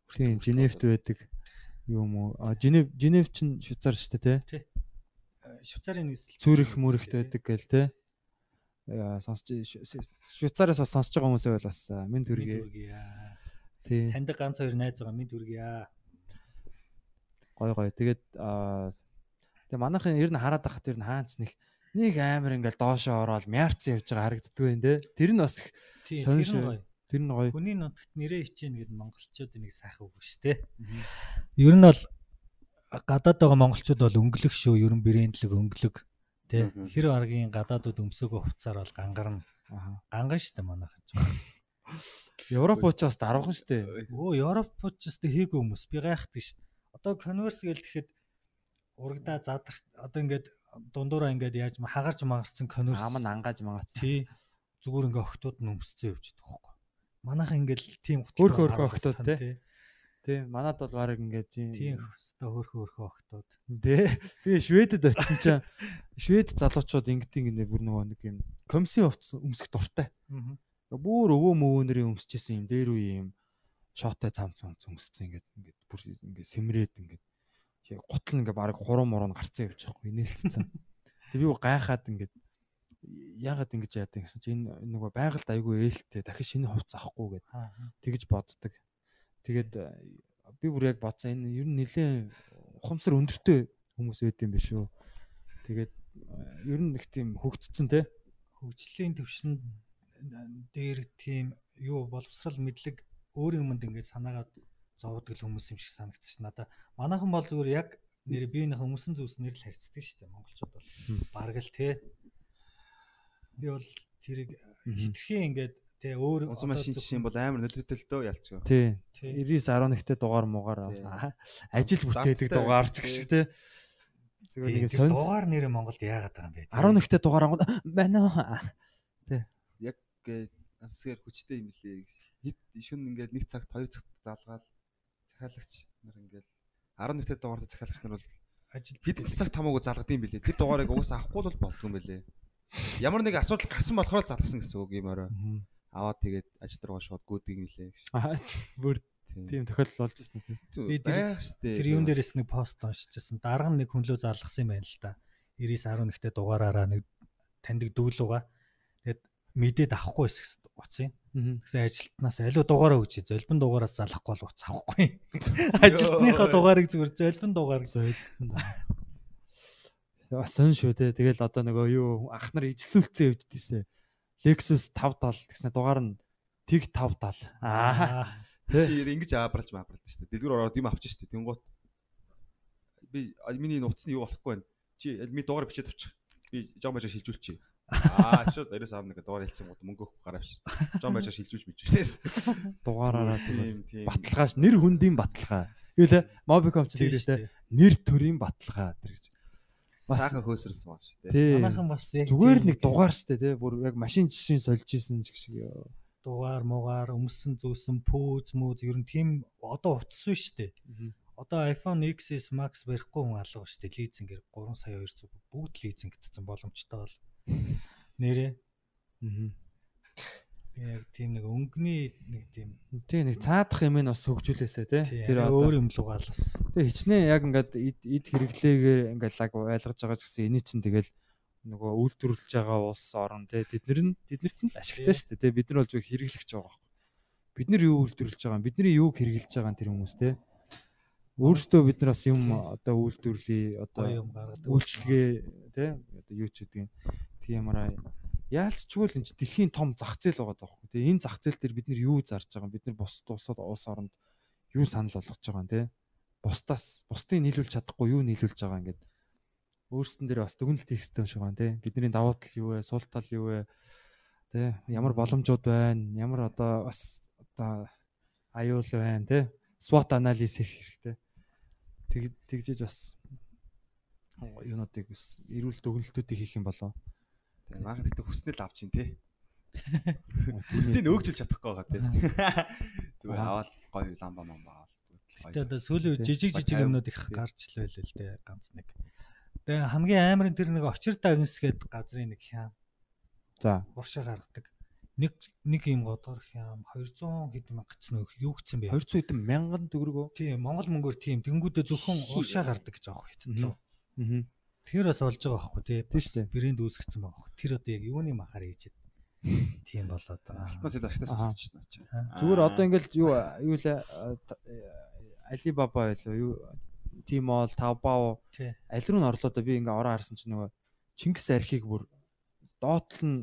Тийм, Женевт байдаг юм уу? А Женев Женев чинь Швейцар шүү дээ те. Швейцарын нийслэл Цүрих мөрөгт байдаг гээл те. Яа сонсч Швейцараас сонсож байгаа хүмүүсээ бол бас мен төргий. төргий. Тий. Танд ганц хоёр найз байгаа минь төргий. Гой гой. Тэгээд тэгээ манайхын ер нь хараад байхад ер нь хаанч нэг нэг амар ингээл доошоо ороод мяарцсан явж байгаа харагддгүй юм те. Тэр нь бас их Тийм Сонир тэр нь гоё. Хүний нутагт нэрээ хичээнэ гэдэг монголчуудын нэг сайхан үг шүү дээ. Ер нь бол гадаад байгаа монголчууд бол өнгөлөг шүү. Ер нь брэндлэг өнгөлөг. Мгм. хэр аргийн гадаадууд өмсөөгөө хувцаар бол гангарна. Ганган шүү дээ манайхан ч. Европ учраас дараахан шүү дээ. Өө Европч ч гэсэн хийгүй хүмүүс би гайхдаг шүү. Одоо конверс гэл тэгэхэд урагдаа задар одоо ингээд дундуураа ингээд яаж хагарч магарсан конверс Аам нь ангааж мангац. тий зүгээр ингээ охтууд нь өмсцөө явж байгаа байхгүй. Манайхан ингээл тийм Хөөрхөн хөтөлбөр хөөрхөн охтууд, тий. Тий, манад бол баг ингээд Тийм тийм хөстө хөөрхөн хөөрхөн охтууд. Тэ. Би Шведэд очисон чинь Швед залуучууд ингэдэг ингэ бүр нөгөө нэг юм комиссийн хувцас өмсөх дуртай. Аа. Бүр өвөө мөвөнөрийн өмсөжсэн юм дээр үе юм шотой цамц цамц өмссөн ингээд ингээд бүр ингээд сэмрээд ингээд гутал ингээд баг хуруу муруу гарцсан явж байгаа хгүй нээлтсэн. Тэг би гайхаад ингээд яагаад ингэж яадаг гэсэн чинь энэ нөгөө байгальд айгүй ээлтэй дахин шинэ хувцас авахгүй гэд тэгж боддог. Тэгээд э, би бүр яг бодсон энэ ер нь нэлээд ухамсар өндөртэй хүмүүс байд юм биш үү. Тэгээд э, ер нь их тийм хөгжцсөн те. хөгжлийн төвшин дээр тийм юу боловсрал мэдлэг өөрийн өмнөд ингээд санаагаад зовдөг л хүмүүс юм шиг санагдчих надаа. Манайхан бол зүгээр яг нэр биенийхээ өмсөн зүйлснэр л харьцдаг шүү дээ. Монголчууд бол бараг л те. Би бол тэрийг хитрхийн ингээд те өөр Унсан машин жишээ бол амар нөлөөтөлтөө ялцгаа. Тий. Тий. 99.11-т дугаар муугаар Тий. аа, ажил бүтээлэг Давталтай дугаар ч гэх шиг те. Зүгээр нэг сонс дугаар нэрээ Монголд яагаад байгаа юм бэ? 11-т дугаар ангууд байна уу? Яг асгаар хүчтэй юм лээ. Хит шүн ингээд нэг цагт хоёр цагт залгаал захиалагч нар ингээд 11-т дугаард захиалагч нар бол ажил хэд цагт хамаагүй залгад юм бэлээ. Тэр дугаарыг угаасаа авахгүй бол болдгүй юм бэлээ. Ямар нэг асуудал гарсан болохоор л залгасан гэсэн үг юм орой. Аваад тэгээд ажил руугаа шууд гүйдэг юм лээ гэж. Аа бүр Тийм. тохиолдол болж байна тийм. Би байх штэ. Тэр юун дээрээс нэг пост уншижсэн. Дарга нь нэг хүн лөө залгасан юм байна л да. 9911-т дугаараараа нэг таньдаг дүүлүүга. Мэдээд авахгүй байсан гэсэн утсан. Тэгсэн ажилтнаас аливаа дугаараа өгч золбин дугаараас залахгүй бол уц авахгүй. Ажилтныхаа дугаарыг зүгээр золбин дугаар. Бас сон шүү те. Тэгэл одоо нөгөө юу ах нар ижилсүүлцэн явждээсэ. Lexus 570 гэсэн дугаар нь тэг 570. Аа. Чи ингэж аабралж маабралж штэ. Дэлгүр ороод юм авчих штэ. Тэнгуут би миний нууцны юу болохгүй байна. Чи ми дугаар бичээд авчих. Би жон бажаа шилжүүлчих. Аа шууд 99.1 дугаар хэлсэн гот мөнгө өгөх гараавш. Жон бажаа шилжүүлж бичвэс. Дугаараараа зүгээр. Баталгааш нэр хүндийн баталгаа. Юу лээ? Mobicom ч тэгдэж те. Нэр төрийн баталгаа тэр гэж. Бас Саахан хөөсөрсөн байна штэ. тий. Манайхан бас яг Зүгээр нэг дугаар штэ те. Бүр яг машин жишийн сольж исэн ч гэх шиг. ёо. дугаар муугаар өмсөн зүүсэн пүүз мүүз ер нь тийм одоо утсан шүү дээ. Одоо iPhone XS Max барихгүй хүн алга шүү дээ. Лизингээр 3 сая 200 бүгд лизингдсэн боломжтой бол нэрээ. Мгм. Яг тийм нэг өнгөний нэг тийм тий нэг цаадах юм нь бас хөгжүүлээсэ тий. тэр өөр юм лугаал бас. Тэгээ хичнээн яг ингээд эд хэрэглээгээр ингээд лаг ойлгож байгаа ч гэсэн эний чинь тэгэл нөгөө үйлдвэрлэж байгаа улс орн тий тэднэр нь тэднэрт нь л ашигтай шүү дээ тий бид нар бол зөв хэрэглэгч байгаа байхгүй. Бид нар юу үйлдвэрлэж байгаа бидний юуг хэрэглэж байгаа тэр хүмүүс тий. Өөрөөсөө бид нар бас юм одоо үйлдвэрлэе одоо юм гаргадаг. үйлчлэгээ тий одоо юу ч гэдэг юм TMRI яалцчгүй л энэ дэлхийн том зах зээл байгаа даахгүй. Тэгээ энэ зах зээл дээр бид нар юу зарж байгаа юм? Бид нар бус тусаад улс оронд юу санал болгож байгаа юм те? Бусдаас бусдыг нийлүүлж чадахгүй юу нийлүүлж байгаа ингээд өөрсдөн дээр бас дүгнэлт хийх хэрэгтэй юм шиг байна те. Бидний давуу тал юу вэ? Сул тал юу вэ? Тэ ямар боломжууд байна? Ямар одоо бас одоо аюул байна те? SWOT анализ хийх хэрэгтэй. Тэг тэгжээж бас юунуудыг эрүүл дүгнэлтүүдийг хийх юм болоо. Тэгээ манхан гэдэг хүснэл авч ин тий. *laughs* Хүснийг өөгжүүлж чадахгүй байгаа тий. *laughs* Зүгээр аваад гоё ламба мамба аваад. Тэгээ одоо сүүлийн жижиг жижиг юмнууд их гарч л байлаа л дээ ганц нэг. Тэгээ хамгийн аамарын тэр нэг очир дагнс гээд газрын нэг хям. За. Уршаа гаргадаг. Нэг нэг юм годор хям 200 хэдэн мянга ч нөх юу гэсэн бэ? 200 хэдэн мянган төгрөгөө. Тийм Монгол мөнгөөр тийм тэнгүүдээ зөвхөн уршаа гардаг гэж байгаа хит лөө. Аа. Тэр бас болж байгаа байхгүй тий. Тийм шүү дээ. Брэнд үүсгэсэн байгаа байхгүй. Тэр одоо яг юуны махаар хийжээд тийм болоод байгаа. Алтнаас ил ашигтаас өсөж байна. Зүгээр одоо ингээл юу юу л Alibaba байлуу юу Tmall, Taobao аль руу н орлоо да би ингээ ороо харсан чинь нөгөө Чингис архийг бүр доотл нь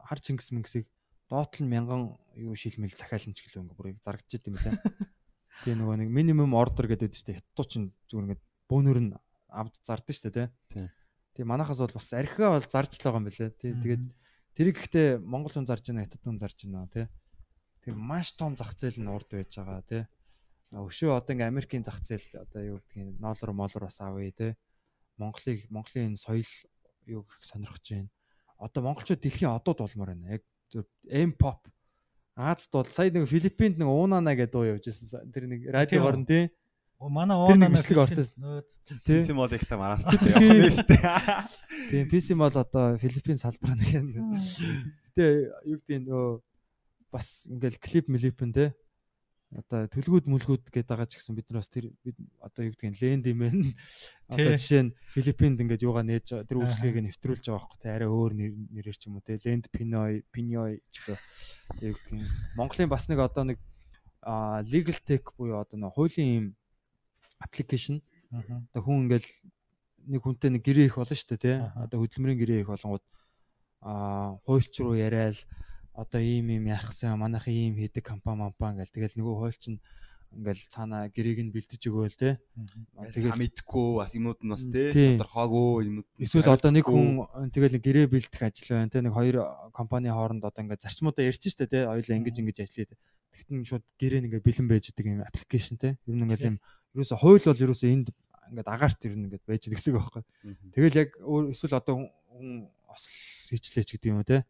хар Чингис мэнгсийг доотл нь мянган юу шилмэл захиална ч гэлөө ингээ бүр зарагдчих юм лээ. *laughs* Тэгээ нөгөө нэг минимум ордер гэдэг үстэй хятадуу чинь зүгээр ингээ бөөнөр нь авд зардсан шүү дээ тий. Тэгээ манахаас бол бас архигаа бол зарж л байгаа юм билээ тий. Тэгээд тэрийг гэхдээ монгол хүн зарж байна, хятад хүн зарж байна тий. Тэр маш том зах зээл нь урд байж байгаа тий. Өшөө одоо ингээ Америкийн зах зээл одоо юу гэдгийг ноолор молор бас авъя тий. Монголыг Монголын энэ соёл юу гэх сонирхож байна. Одоо монголчууд дэлхийн одод болмоор байна. Яг M pop Азад бол сая нэг Филиппинд нэг уунана гэдэг дуу явж байсан. Тэр нэг радиогоор нь тий. Манай Тэр нэг оонаа бичлэг орсон. Тий. Тийм бол их та мараас явах нь шүү дээ. Тийм PC мол одоо Филиппин салбар нэг юм. Гэтэ юу гэдэг нөө бас ингээл клип мэлипэн те одоо төлгүүд мүлгүүд гэдэг байгаа ч гэсэн бид нар бас тэр бид одоо юу гэдгийг ленд юм байна. Одоо жишээ нь Филиппинд ингээд юугаа нээж тэр үйлчлэгийг нэвтрүүлж байгаа байхгүй те арай өөр нэрээр ч юм уу те ленд пиной пиной ч гэдэг юу гэдгийг Монголын бас нэг одоо нэг а legal tech буюу одоо нэг хуулийн юм аппликейшн одоо хүн ингээл нэг хүнтэй нэг гэрээ их болно шүү дээ тий. Одоо хөдөлмөрийн гэрээ их болонгууд аа хуульч руу яриад одоо ийм ийм яахсан манайхын ийм хийдэг компани мампаа ингээл тэгэл нөгөө хуульч нь ингээл цаана гэрээг нь бэлдэж өгөөл тий. Тэгэл мэдхгүй бас юмуд нь бас тий Тий. тодорхойгүй юмуд. Эсвэл одоо нэг хүн тэгэл нэг гэрээ бэлдэх ажил байна тий. Нэг хоёр компани хооронд одоо ингээд зарчмуудаа ярьж штэ тий. Хоёулаа ингэж ингэж ажиллаад. Тэгтэн шууд гэрээ нэгээ бэлэн байж байгаа юм аппликейшн тий. Ер нь ингээл юм ерөөсө хууль бол ерөөсө энд ингээд агаарт ер нь ингээд байж гэсэн үг байхгүй. Тэгэл яг эсвэл одоо хүн осол хийчлээч гэдэг юм уу те.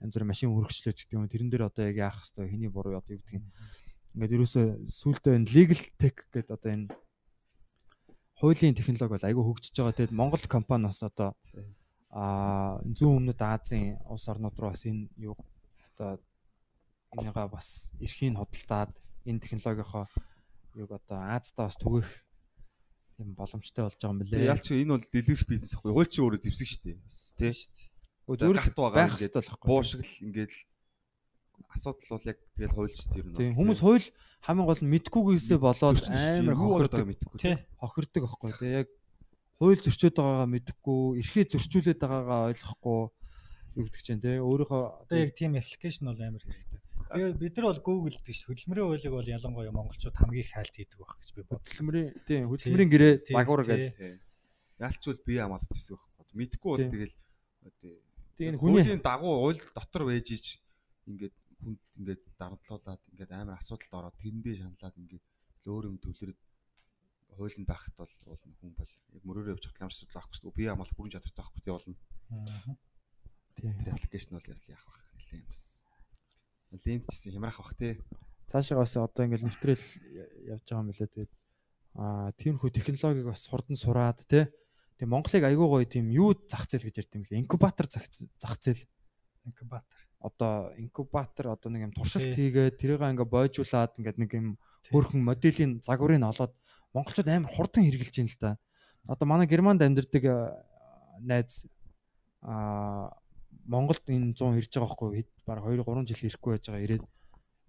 Янз бүр машин өргөчлөөч гэдэг юм уу. Тэрэн дээр одоо яг яах хэвээр хэний буруу одоо юу гэдэг юм. Ингээд ерөөсөө сүултээ энэ legal tech гэдэг одоо энэ хуулийн технологи бол айгүй хөгжиж байгаа. Тэгэд Монгол компани бас одоо аа зүүн өмнөд Азийн улс орнууд руу бас энэ юу одоо энийгээ бас эрхийн хөдөлтаад энэ технологийнхоо юг одоо Аздаа бас түгэх юм боломжтой болж байгаа юм Тэгээ билээ. ялч энэ бол дэлгэрэх бизнес аахгүй. Уул чи өөрөө зэвсэг шүү дээ. Бас тий. Зүгээр Зүгээр гарт байгаа байх ингээд буу шиг л ингээд асуудал бол яг тэгэл хуульч тийм юм. Тийм хүмүүс хууль хамгийн гол нь мэдгүйгээсээ болоод амар хохирдог хохирдог мэдхгүй Тий. хохирдог байхгүй тийм яг хууль зөрчөөд байгаагаа мэдхгүй эрхээ зөрчүүлээд байгаагаа ойлгохгүй юу гэдэг чинь тийм өөрийнхөө Одоо яг тийм аппликейшн бол амар хэрэгтэй. Би бид нар бол Google гэж хөдөлмөрийн хуулийг бол ялангуяа монголчууд хамгийн их хайлт хийдэг байх гэж би бодлоо. хөдөлмөрийн тийм хөдөлмөрийн гэрээ Тийм, загвар тийм. гэж Ялчгүй бие хамгаалах зэвсэг байхгүй. Мэдхгүй бол Тийм. тэгэл тийм энэ хүний дагуу уул дотор байж иж ингээд хүн ингээд дарамтлуулаад ингээд амар асуудалд ороод тэрэндээ шаналаад ингээд өөр юм төвлөрөд хуулинд байхад бол хүн бол яг мөрөөрөө явж хатламж асуудал байхгүй шүү. Бие хамгаалах бүрэн чадвартай байхгүй тий болно. тийм Тэр аппликейшн бол яах яах бах нэлээ юмс. Лент чсэн хямрах бах тий. цаашаа бас одоо ингээл нэвтрэл явж байгаа юм билээ тэгээд аа тиймэрхүү технологиг бас хурдан сураад те Тэгээ Монголыг айгүй гоё тийм юу зах зээл гэж ярьд юм лээ. Инкубатор зах зах зээл. Инкубатор. одоо инкубатор одоо нэг юм туршилт хийгээд тэрийг ингээ бойжуулаад ингээд нэг юм хөөрхөн моделийн загварыг олоод монголчууд амар хурдан хэрэгжилж байна л да. Одоо манай Германд амьдардаг э, найз аа Монголд энэ 100 ирж байгаа байхгүй баг 2 3 жил ирэхгүй байж байгаа. Ирээд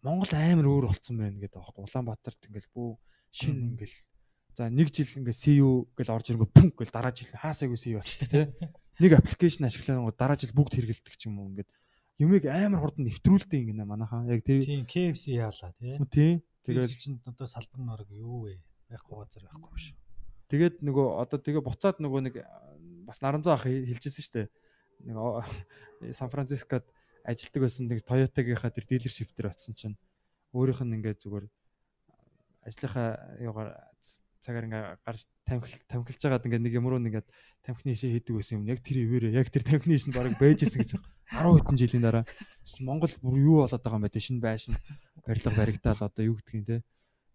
Монгол амар өөр болцсон байна гэдэг байхгүй Улаанбаатарт ингээл бүү шин ингээл за нэг жил ингээ CU гэл орж ирэнгөө пүнк гэл дараа жил хаасаагүй CU болчихтой те *laughs* нэг аппликейшн ашиглаад дараа жил бүгд хэрэгэлдэг ч юм уу ингээд. Юмыг амар хурдан нэвтрүүлдэг ингэ манайхаа яг тэр Тийм KFC яалаа тий. Тэгэл чинь одоо салбар норог юу вэ? Байхгүй газар байхгүй биш. тэгээд нөгөө одоо тэгээ буцаад нөгөө нэг бас наранзаа ах хэлжсэн шүү дээ нэг *laughs* Сан Францискод ажилтдаг байсан нэг Toyota-гийнхаа тэр дилершип дээр очсон чинь өөрийнх нь ингээд зүгээр ажлынхаа юугаар ц- цагаар ингээ гарч тамхил тамхилж байгаад ингээ нэг юмруу нэгээд тамхины ишээ хийдэг байсан юм. Яг тэр ивэрээ яг тэр тамхины ишэнд бараг байж исэн гэж байна. *laughs* 10 хэдэн жилийн дараа. Монгол бүр юу болоод байгаа юм бэ? Шинэ байшин барилга баригдаал одоо юу гэдгийг те.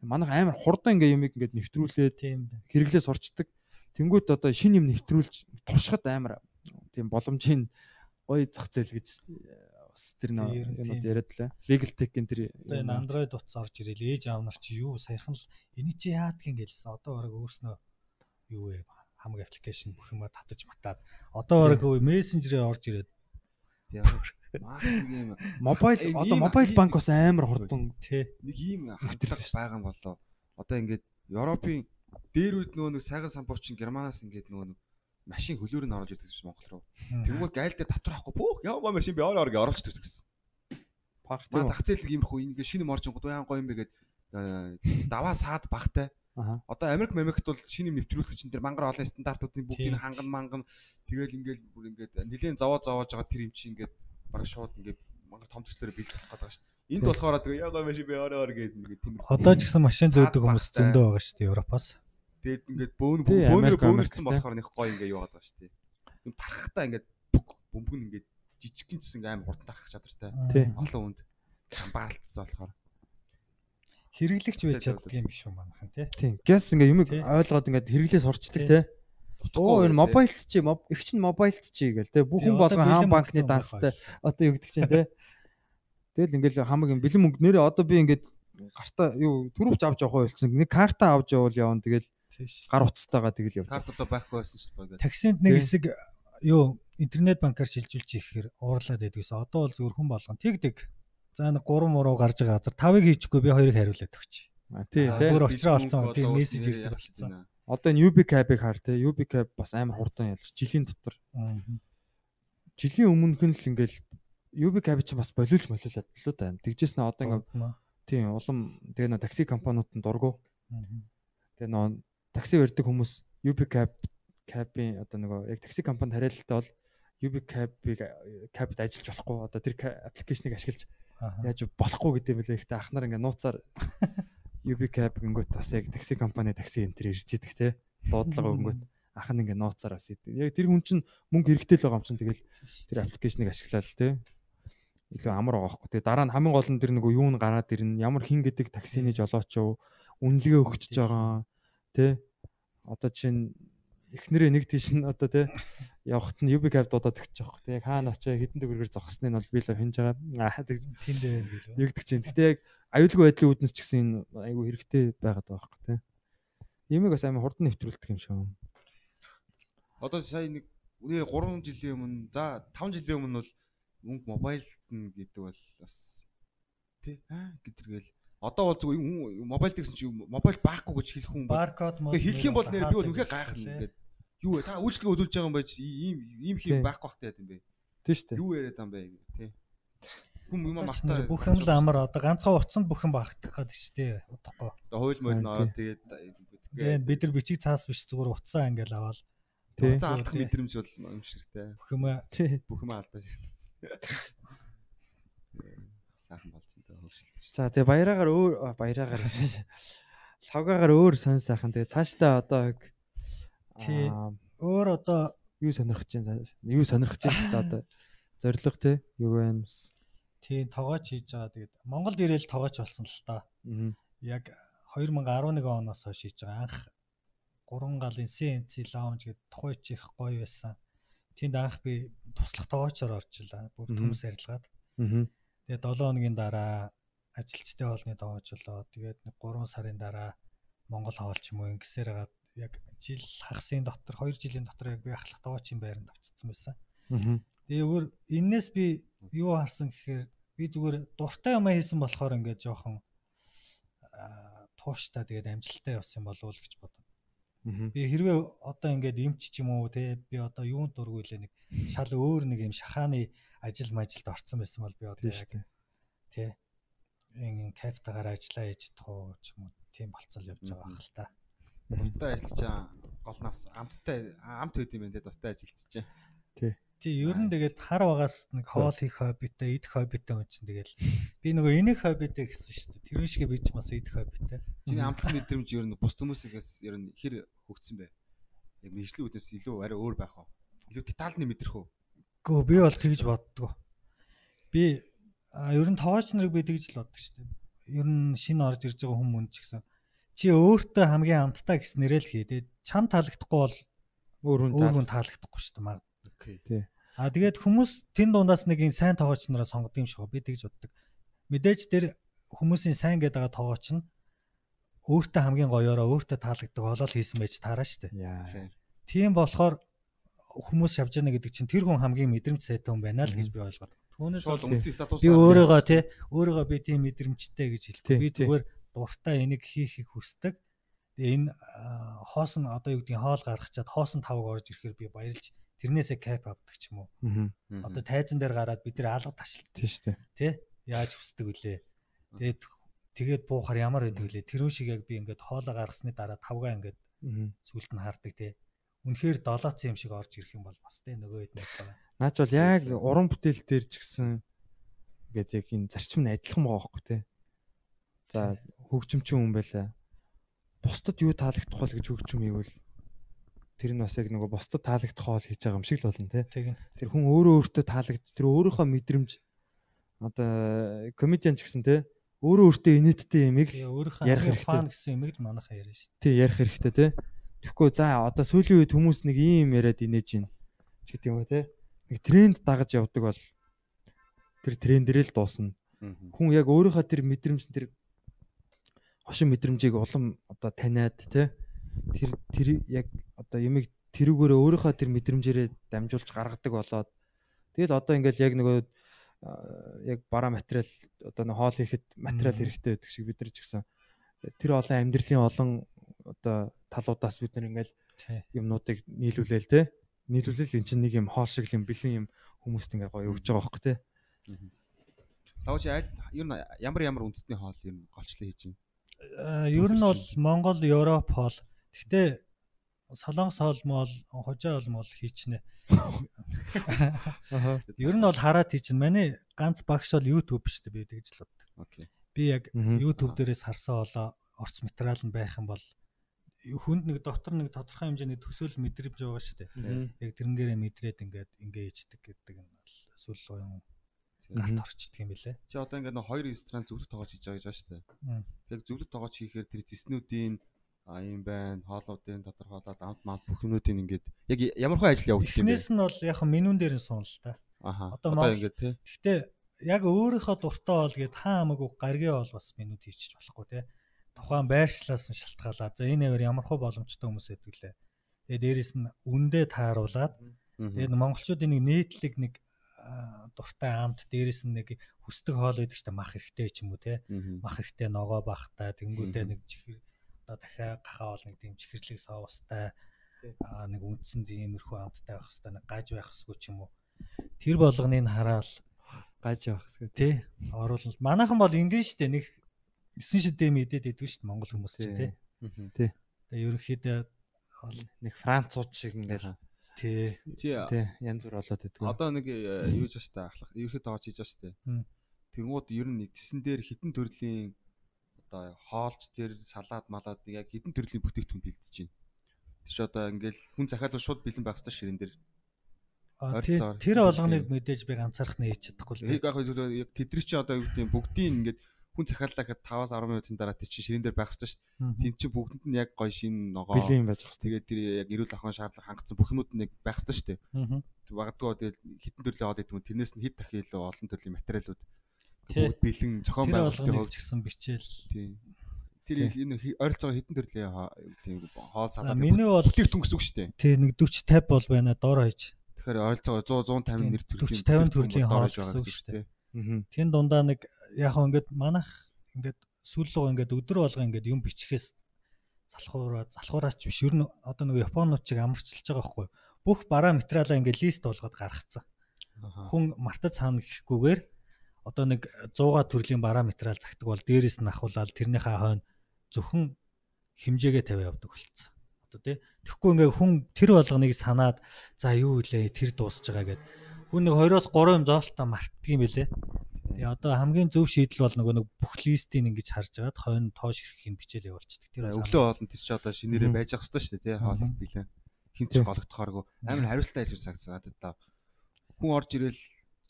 Манайх амар хурдан ингээ юмыг ингээд нэвтрүүлээд Тийм хэрэглээс орчдөг. Тэнгүүт одоо шин юм нэвтрүүлж туршихад амар тийм боломжийн гоё зах зээл гэж э, бас тэр тийм. яриад лээ. Legal Tech-ийн тэр Android утас орж ирэл ээж аав нар чи юу саяхан л эний чи яадгийн гэлсэн. Одоо бараг өөрснөө юу вэ? хамаг аппликейшн бүх юма татаж матаад одоо бараг хөө мессенжерээр орж ирээд Тийм. Нэг юм мобайл одоо мобайл банк бас амар хурдан тий нэг ийм хамтлаг байгаа юм болоо. Одоо ингээд Европын дээр үед нөгөө нэг сайхан самбуучин Германаас ингээд нөгөө нэг машин хөлөөр нь оруулж ирдэг гэсэн Монгол руу. Тэгвэл гайл дээр татвар авахгүй бүх ямар машин би ороо ороо оруулж ирдэг гэсэн. пах Маа тийм. зах зээл нэг иймэрхүү ингээд шинэ моржингууд яан гоё юм бэ гээд э, даваа саад багтай. Одоо Америк Америкт бол шинэ юм нэвтрүүлэх чинь тэр мангар олон стандартуудын бүгдийг ханган манган тэгэл ингээд бүр ингээд нилээн зовоо зовоож байгаа тэр юм чинь ингээд бараг шууд ингээд мангар том төслөөр бэлдэх болох гэдэг дээ. Энд болохоор тэгээ яа гоё машин би ороо ороо гээд ингээд тийм одоо ч гэсэн машин зөөдөг хүмүүс зөндөө байгаа дээ Европоос Тэгээд ингээд бөөн Тий, бөөнөр бөөнөрсөн болохоор нэг гоё ингээ юу байгаа шүү дээ. Юм тархахтаа ингээд нь ингээд жижигхэн ч гэсэн амар хурдан тархах чадвартай. Тий. Олон үнд хамбаалтцсан болохоор. хэрэглэгч байж чаддаг юм биш үү манайхан тий Тийм. Гэс ингээ юмыг Тий. ойлгоод ингээ хэрэглээс орчдөг Тий. Оо энэ мобайлт чи моб- их чинь мобайлт чи гээл те. Бүх хүн болгон хаан банкны данстай одоо юу гэдэг чинь те. Тэгэл ингээл хамаг юм бэлэн мөнгө нэрээ одоо би ингээд гартаа юу түрүүч авч явах байлцсан. Нэг карта авч явуул явна тэгэл тийш гар утастайгаа тэгэл явдаг. Карт одоо байхгүй байсан шүү дээ. таксинд нэг Тий. хэсэг юу интернет банкар шилжүүлж ихээр уурлаад байдгүйс одоо бол зөвхөн болгон тэгдэг за нэг 3 муруу гарч байгаа газар 5-ыг хийчихгүй би 2-ыг хариулаад өгч А, Тий те. бүр очроо олцсон тийм мессеж ирдэг болцсон Одоо энэ UB Cab-ыг хар те. UB Cab бас амар хурдан ялж жилийн дотор жилийн өмнөх нь л ингээл UB Cab чинь бас болиулж молиулаад л уу та. Тэгжээс нэ одоо ингээ тийм улам тэгээ нөө такси компаниуд нь дургу. Тэгээ нөө такси барьдаг хүмүүс UB Cab Cab-ийн одоо нөгөө яг такси компанид хариалтаа бол UB Cab-ыг Cab-д ажиллаж болохгүй. Одоо тэр аппликейшнийг ашиглаж яаж болохгүй гэдэг юм бэлээ. Ихтэй ахнаар ингээ нууцаар *laughs* UB Cab гингөт бас яг такси компани такси энтер ирж идэх те. Дуудлага өнгөт ах нь ингээ нууцаар бас идэв. Яг тэр хүн чинь мөнгө хэрэгтэй л байгаа юм чинь тэгэл тэр аппликейшнийг ашиглаад те. Илүү амар байгаа хөөхгүй. Тэгээ дараа нь хамгийн гол нь тэр нөгөө юу н гараад ирнэ. Ямар хин гэдэг таксины жолооч юу үнэлгээ өгчөж байгаа те. Одоо чинь эхнэрээ нэг тийш нь одоо те явахт нь UB Cab дуудаад өгч байгаа. Тэгээ яг хаана очоо хідэн төгрөгөөр зогсныг нь бол би л хинж байгаа. Аа байв гэлөө Юу гэдэг чинь. Гэтэ яг аюулгүй байдлын үүднээс ч гэсэн энэ айгүй хэрэгтэй байгаад байгаа байхгүй тий. Ямиг бас амар хурдан нэвтрүүлдэг юм шиг юм. Одоо сая нэг үнээр 3 жилийн өмнө за 5 жилийн өмнө бол мөнгө мобайлт нь гэдэг бол бас тий аа гэтэргээл одоо бол зүгээр мобайлт гэсэн чи мобайл байхгүй гэж хэлэх хүн баркод мод хэлэх юм бол нэр би бол үнхээр гайхна ингээд. Юу вэ? Та үйлчлэгээ үзүүлж байгаа юм байж ийм ийм Тий. хийм байхгүй бахтай юм бэ Тий штэ. юу яриад байгаа юм бэ? Тий. Хүм юм мартаа бүх юм л амар одоо ганцхан утсанд бүх юм багтах гэдэг шүү дээ. Удахгүй одоо хууль Аа, ороод тий. тэгээд тэгээд бид нар бичиг цаас биш зүгээр утсаа ингээл аваад. Тий. за алдах мэдрэмж бол юм шигтэй бүх юм Тий. бүх юм алдаж. *laughs* Сайхан болж За тэгээ баяраагаар өөр баяраагаар лавгаагаар өөр сонь сайхан тэгээ цаашдаа одоо Тий. өөр одоо юу сонирхож байна юу сонирхож байна одоо зориг те юу вэ тийм тоогооч хийж байгаа тэгээд Монголд ирээл тоогооч болсон л та Аа. яг 2011 оноос хойш хийж байгаа анх гурван галын CNC lounge гэдэг тухайч их гоё байсан. Тэнд анх би туслах тоогоочоор орчлаа. Бүр төмс арилгаад. Аа. Тэгээ 7 хоногийн дараа ажилчдын хоолны тоож болоо. Тэгээд нэг 3 сарын дараа Монгол хоол ч юм уу ингэсээр хагаад яг жил хагасын дотор 2 жилийн дотор яг би ахлах тоочийн байранд очсон байсан. Тэгээ өөр энээс би юу харсан гэхээр би зүгээр дуртай юм хийсэн болохоор ингээд жоохон тууштай тэгээд амжилттай явсан болов уу гэж бодсон. Би хэрвээ одоо ингээд эмч ч юм уу те би одоо юунд дургүй лээ нэг шал өөр нэг юм шахааны ажил мажилд орцсон байсан бол би одоо яг тий. ин кафетагаар ажиллаа хийж чадах уу ч юм уу тийм болцол явж байгаа хэл та. Дуртай ажиллаж гол нас амттай амт хэд юм бэ те дуртай ажилтж. Тий ер нь тэгээд хар багаас нэг хоол хийх хоббитэй идэх хоббитэй хүн чинь тэгэл би нөгөө энийг хоббитэй гэсэн шүү дээ. Тэр шиг би ч бас идэх хоббитэй. Чиний амтлах мэдрэмж ер нь бус хүмүүсээс ер нь хэр хөгцсөн бэ? Яг мэдлэг үднэс илүү арай өөр байх уу? Илүү детальны мэдрэх үү? Гөө би бол тэгж боддгоо. Би ер нь товооч нарыг би тэгж л боддог шүү дээ. Ер нь шинэ орж ирж байгаа хүмүүс ч гэсэн чи өөртөө хамгийн амттай гэсэн нэрэл хий. Тэгээд чам таалагдахгүй бол Өөр хүн таалагдахгүй шүү дээ. Окей. А тэгээд хүмүүс тэн дундаас нэг ин сайн тоогооч нараа сонгодог юм шиг би тэгж боддог. Мэдээж тэр хүмүүсийн сайн гэдэг байгаа тоогооч нь өөртөө хамгийн гоёороо өөртөө таалагддаг олол хийсэн байж таараа штэ. Тийм болохоор хүмүүс шавж яана гэдэг чинь тэр хүн хамгийн мэдрэмж сайтай хүн байна л гэж би ойлгоод. Түүнээс бол үнцгийн статус би өөрийгөө тий өөрийгөө би тийм мэдрэмжтэй гэж хэлдэг. Би зүгээр дуртай энийг хийхийг хүсдэг. Тэгээ энэ аа, хоосон одоо юу гэдгийг хоол гаргачаад хоосон тавг орж ирэхээр би баярлж тэрнээсээ кайп авдаг ч юм уу. Аа. Одоо тайзан дээр гараад бид нэр алга ташлаа Тийм шүү дээ. тий яаж хүсдэг вүлээ. Тэгээд тэгээд буухаар ямар байдаг вүлээ. Тэр шиг яг би ингээд хоолоо гаргасны дараа тавгаа ингээд сүлд нь хардаг тий. Үнэхээр долооцсон юм шиг орж ирэх юм бол бас тий нөгөө хэд нэг байгаа. Наач бол яг уран бүтээл дээр ч гэсэн ингээд яг энэ зарчим нь адилхан байгаа байхгүй те. За хөгжимчин хүн байлаа. Бусдад юу таалагдах бол гэж хөгжим ийвэл тэр нь бас яг нөгөө бусдад таалагдах хоол хийж байгаа юм шиг л болно те. Тэр хүн өөрөө өөртөө таалагд тэр өөрийнхөө мэдрэмж одоо комедиан ч гэсэн те өөрөө өөртөө инээдтэй л өөрийнхөө ярих хэрэгтэй. гэсэн юмэг л манайхаа яриа шүү. тий ярих хэрэгтэй те. Тэгэхгүй за одоо сүүлийн үед хүмүүс нэг ийм яриад инээж байна. ч гэдэг юм уу те. Нэг тренд дагаж явдаг бол тэр трендэрээ л дуусна. Хүн яг өөрийнхөө тэр мэдрэмж тэр хошин мэдрэмжийг улам одоо таниад те. Тэр тэр яг одоо ямиг тэрүүгээрээ өөрийнхөө тэр мэдрэмжээрээ дамжуулж гаргадаг болоод тэгэл одоо ингээл яг нөгөө яг бараа материал одоо нэг хоол хийхэд материал хэрэгтэй байдаг шиг бид нар ч гэсэн. Тэр олон амьдралын олон одоо талуудаас бид нар ингээл юмнуудыг нийлүүлээл те. Нийлүүлэл эн чинь нэг юм хоол шиг юм бэлэн юм хүмүүст ингээ гоё өгж байгаа байхгүй те. Лавч аль ер нь ямар ямар үндэсний хоол ер нь голчлон хийж байна. Аа, Ер нь бол Монгол, Европ хоол. Гэхдээ Солонгос хоол мол хожоо хоол мол хийчнэ. Ер нь бол хараад хийчин. Манай ганц багш бол YouTube шүү дээ би тэгж л боддог. Окей. Би яг. YouTube дээрээс харсан болоо орц материал нь байх юм бол хүнд нэг дотор нэг тодорхой хэмжээний төсөөл мэдрэмж байгаа шүү дээ. Яг тэрнгээрээ мэдрээд ингээд ингээ ичдэг гэдэг нь бол эсвэл юм гарт орчдөг юм билэ. Чи одоо ингээд нэг хоёр ресторан зөвлөлт тоогооч хийж байгаа гэж байна шүү дээ. Яг зөвлөлт тоогооч хийхээр тэр зэснүүдийн а юм байна, хоолуудын тодорхойлоод амт мамт бүх юмнуудын ингээд яг ямар хөө ажил явагддаг юм бэ? Эхнээс нь бол яг менюн дээр нь суунал та. Аха. одоо ингээд тий. Гэхдээ яг өөрийнхөө дуртай бол гээд хаа хамаагүй гаргийн бол бас менюд хийчих болохгүй те. Тухайн байршлаас нь шалтгаалаа. За энэ аваар ямар хөө боломжтой хүмүүс байдаг лээ. Тэгээ дээрэс нь үндэ тааруулаад тэгээд монголчуудын нэг нийтлэг нэг дуртай амт дээрэс нь нэг хүсдэг хоол байдаг ч та мах ихтэй ч юм уу. Мгм. Мах ихтэй ногоо бахтай тэнгүүтээ Мгм. нэг чихэр одоо дахиад гахаа бол нэг тийм чихэрлэг соустай аа нэг үндсэнд иймэрхүү амттай байх хэвээр нэг гаж байх хэсгүү ч юм уу. Тэр болгоныг хараал гаж явах гэсэн. тий оруулалт манайхан бол ингэн штэ нэг 9 шидэ мэдээд идэв штэ монгол хүмүүс чинь тий Мгм. тэгээ ерөнхийдөө бол Нэг францууд шиг ингээл тий Чи тий янз бүр болоод иддэг. одоо нэг э, юу гэж байна ахлах ерхэд тоогооч хийж. Мм. Тэнгууд ер нь нэг тэсэн дээр хитэн төрлийн одоо хоолч тэр салаад малаад яг хитэн төрлийн бүтээгдэхүүн бэлдэж байна. Тэр чи одоо ингээл хүн захиалал шууд бэлэн байх хэрэгтэй ширэн дээр. Тэр болгоныг мэдээж би ганцаархнаа хийж чадахгүй л Яг яг тэдний чи одоо юу гэдэг бүгдийн ингээд хүн захиаллаа гэхэд 5-аас 10 минутын дараа тий чи ширэн дээр байх хэрэгтэй шүү дээ. Тин чи бүгдэнд нь яг гоё шин ногоо. бэлэн байж байгаа. Тэгээд тэр яг эрүүл ахуйн шаардлага хангацсан бүх юмуд нь яг байх хэрэгтэй шүү дээ. Мгм. Багадгүй тэгээд хитэн төрлийн аваад идэв юм. Тэрнээс нь хэд дахин илүү олон төрлийн материалууд. Бүгд бэлэн зохион Тэр байгуулалтын болгоныг хувьд ч гэсэн бичээл. тий. Тэр энэ ойролцоогоо хитэн төрлийн тийм хоол салаад миний бол бүтээгдэхүүн гэсэн үг шүү дээ. тий нэг 40 50 бол байна доор хаяж. Тэгэхээр ойролцоогоо 100 150 нэр төрлийн 40 50 төрлийн хоол байгаа гэсэн үг шүү дээ. Тэн дундаа нэг яг хөө ингээд манах ингээд сүүл рүү ингээд өдөр болго ингээд юм бичгээс залхуураа залхуураач биш. Ер нь одоо нэг японууд чиг амарчилж байгаа байхгүй юу? Бүх бараа материалаа ингээд лист болгоод гаргацсан. Хүн мартаж цаана гэхгүйгээр одоо нэг 100 төрлийн бараа материал загтаг бол дээрээс нь ахуулаад тэрнийхээ хойно зөвхөн хэмжээгээ тавиа явдаг болцсон. Одоо тий. Тэгэхгүй ингээ хүн тэр болгоныг санаад за юу илээ тэр дуусж байгаа гэд хүн нэг 2-оос 3 юм зоолтоо мартдаг юм байлээ. Тэгээ одоо хамгийн зөв шийдэл бол нөгөө нэг бүх листийг ингэж харж агаад хойно тоош ирэхийг бичээл явуулчихдаг. Тэр Өглөө хоолнд тэр чи одоо шинээрээ байж ах хэрэгтэй шүү дээ тий хоолнд билээ. Хинт ч гологдохооргүй амар хариуцлагатай ажил сагцаад одоо хүн орж ирэл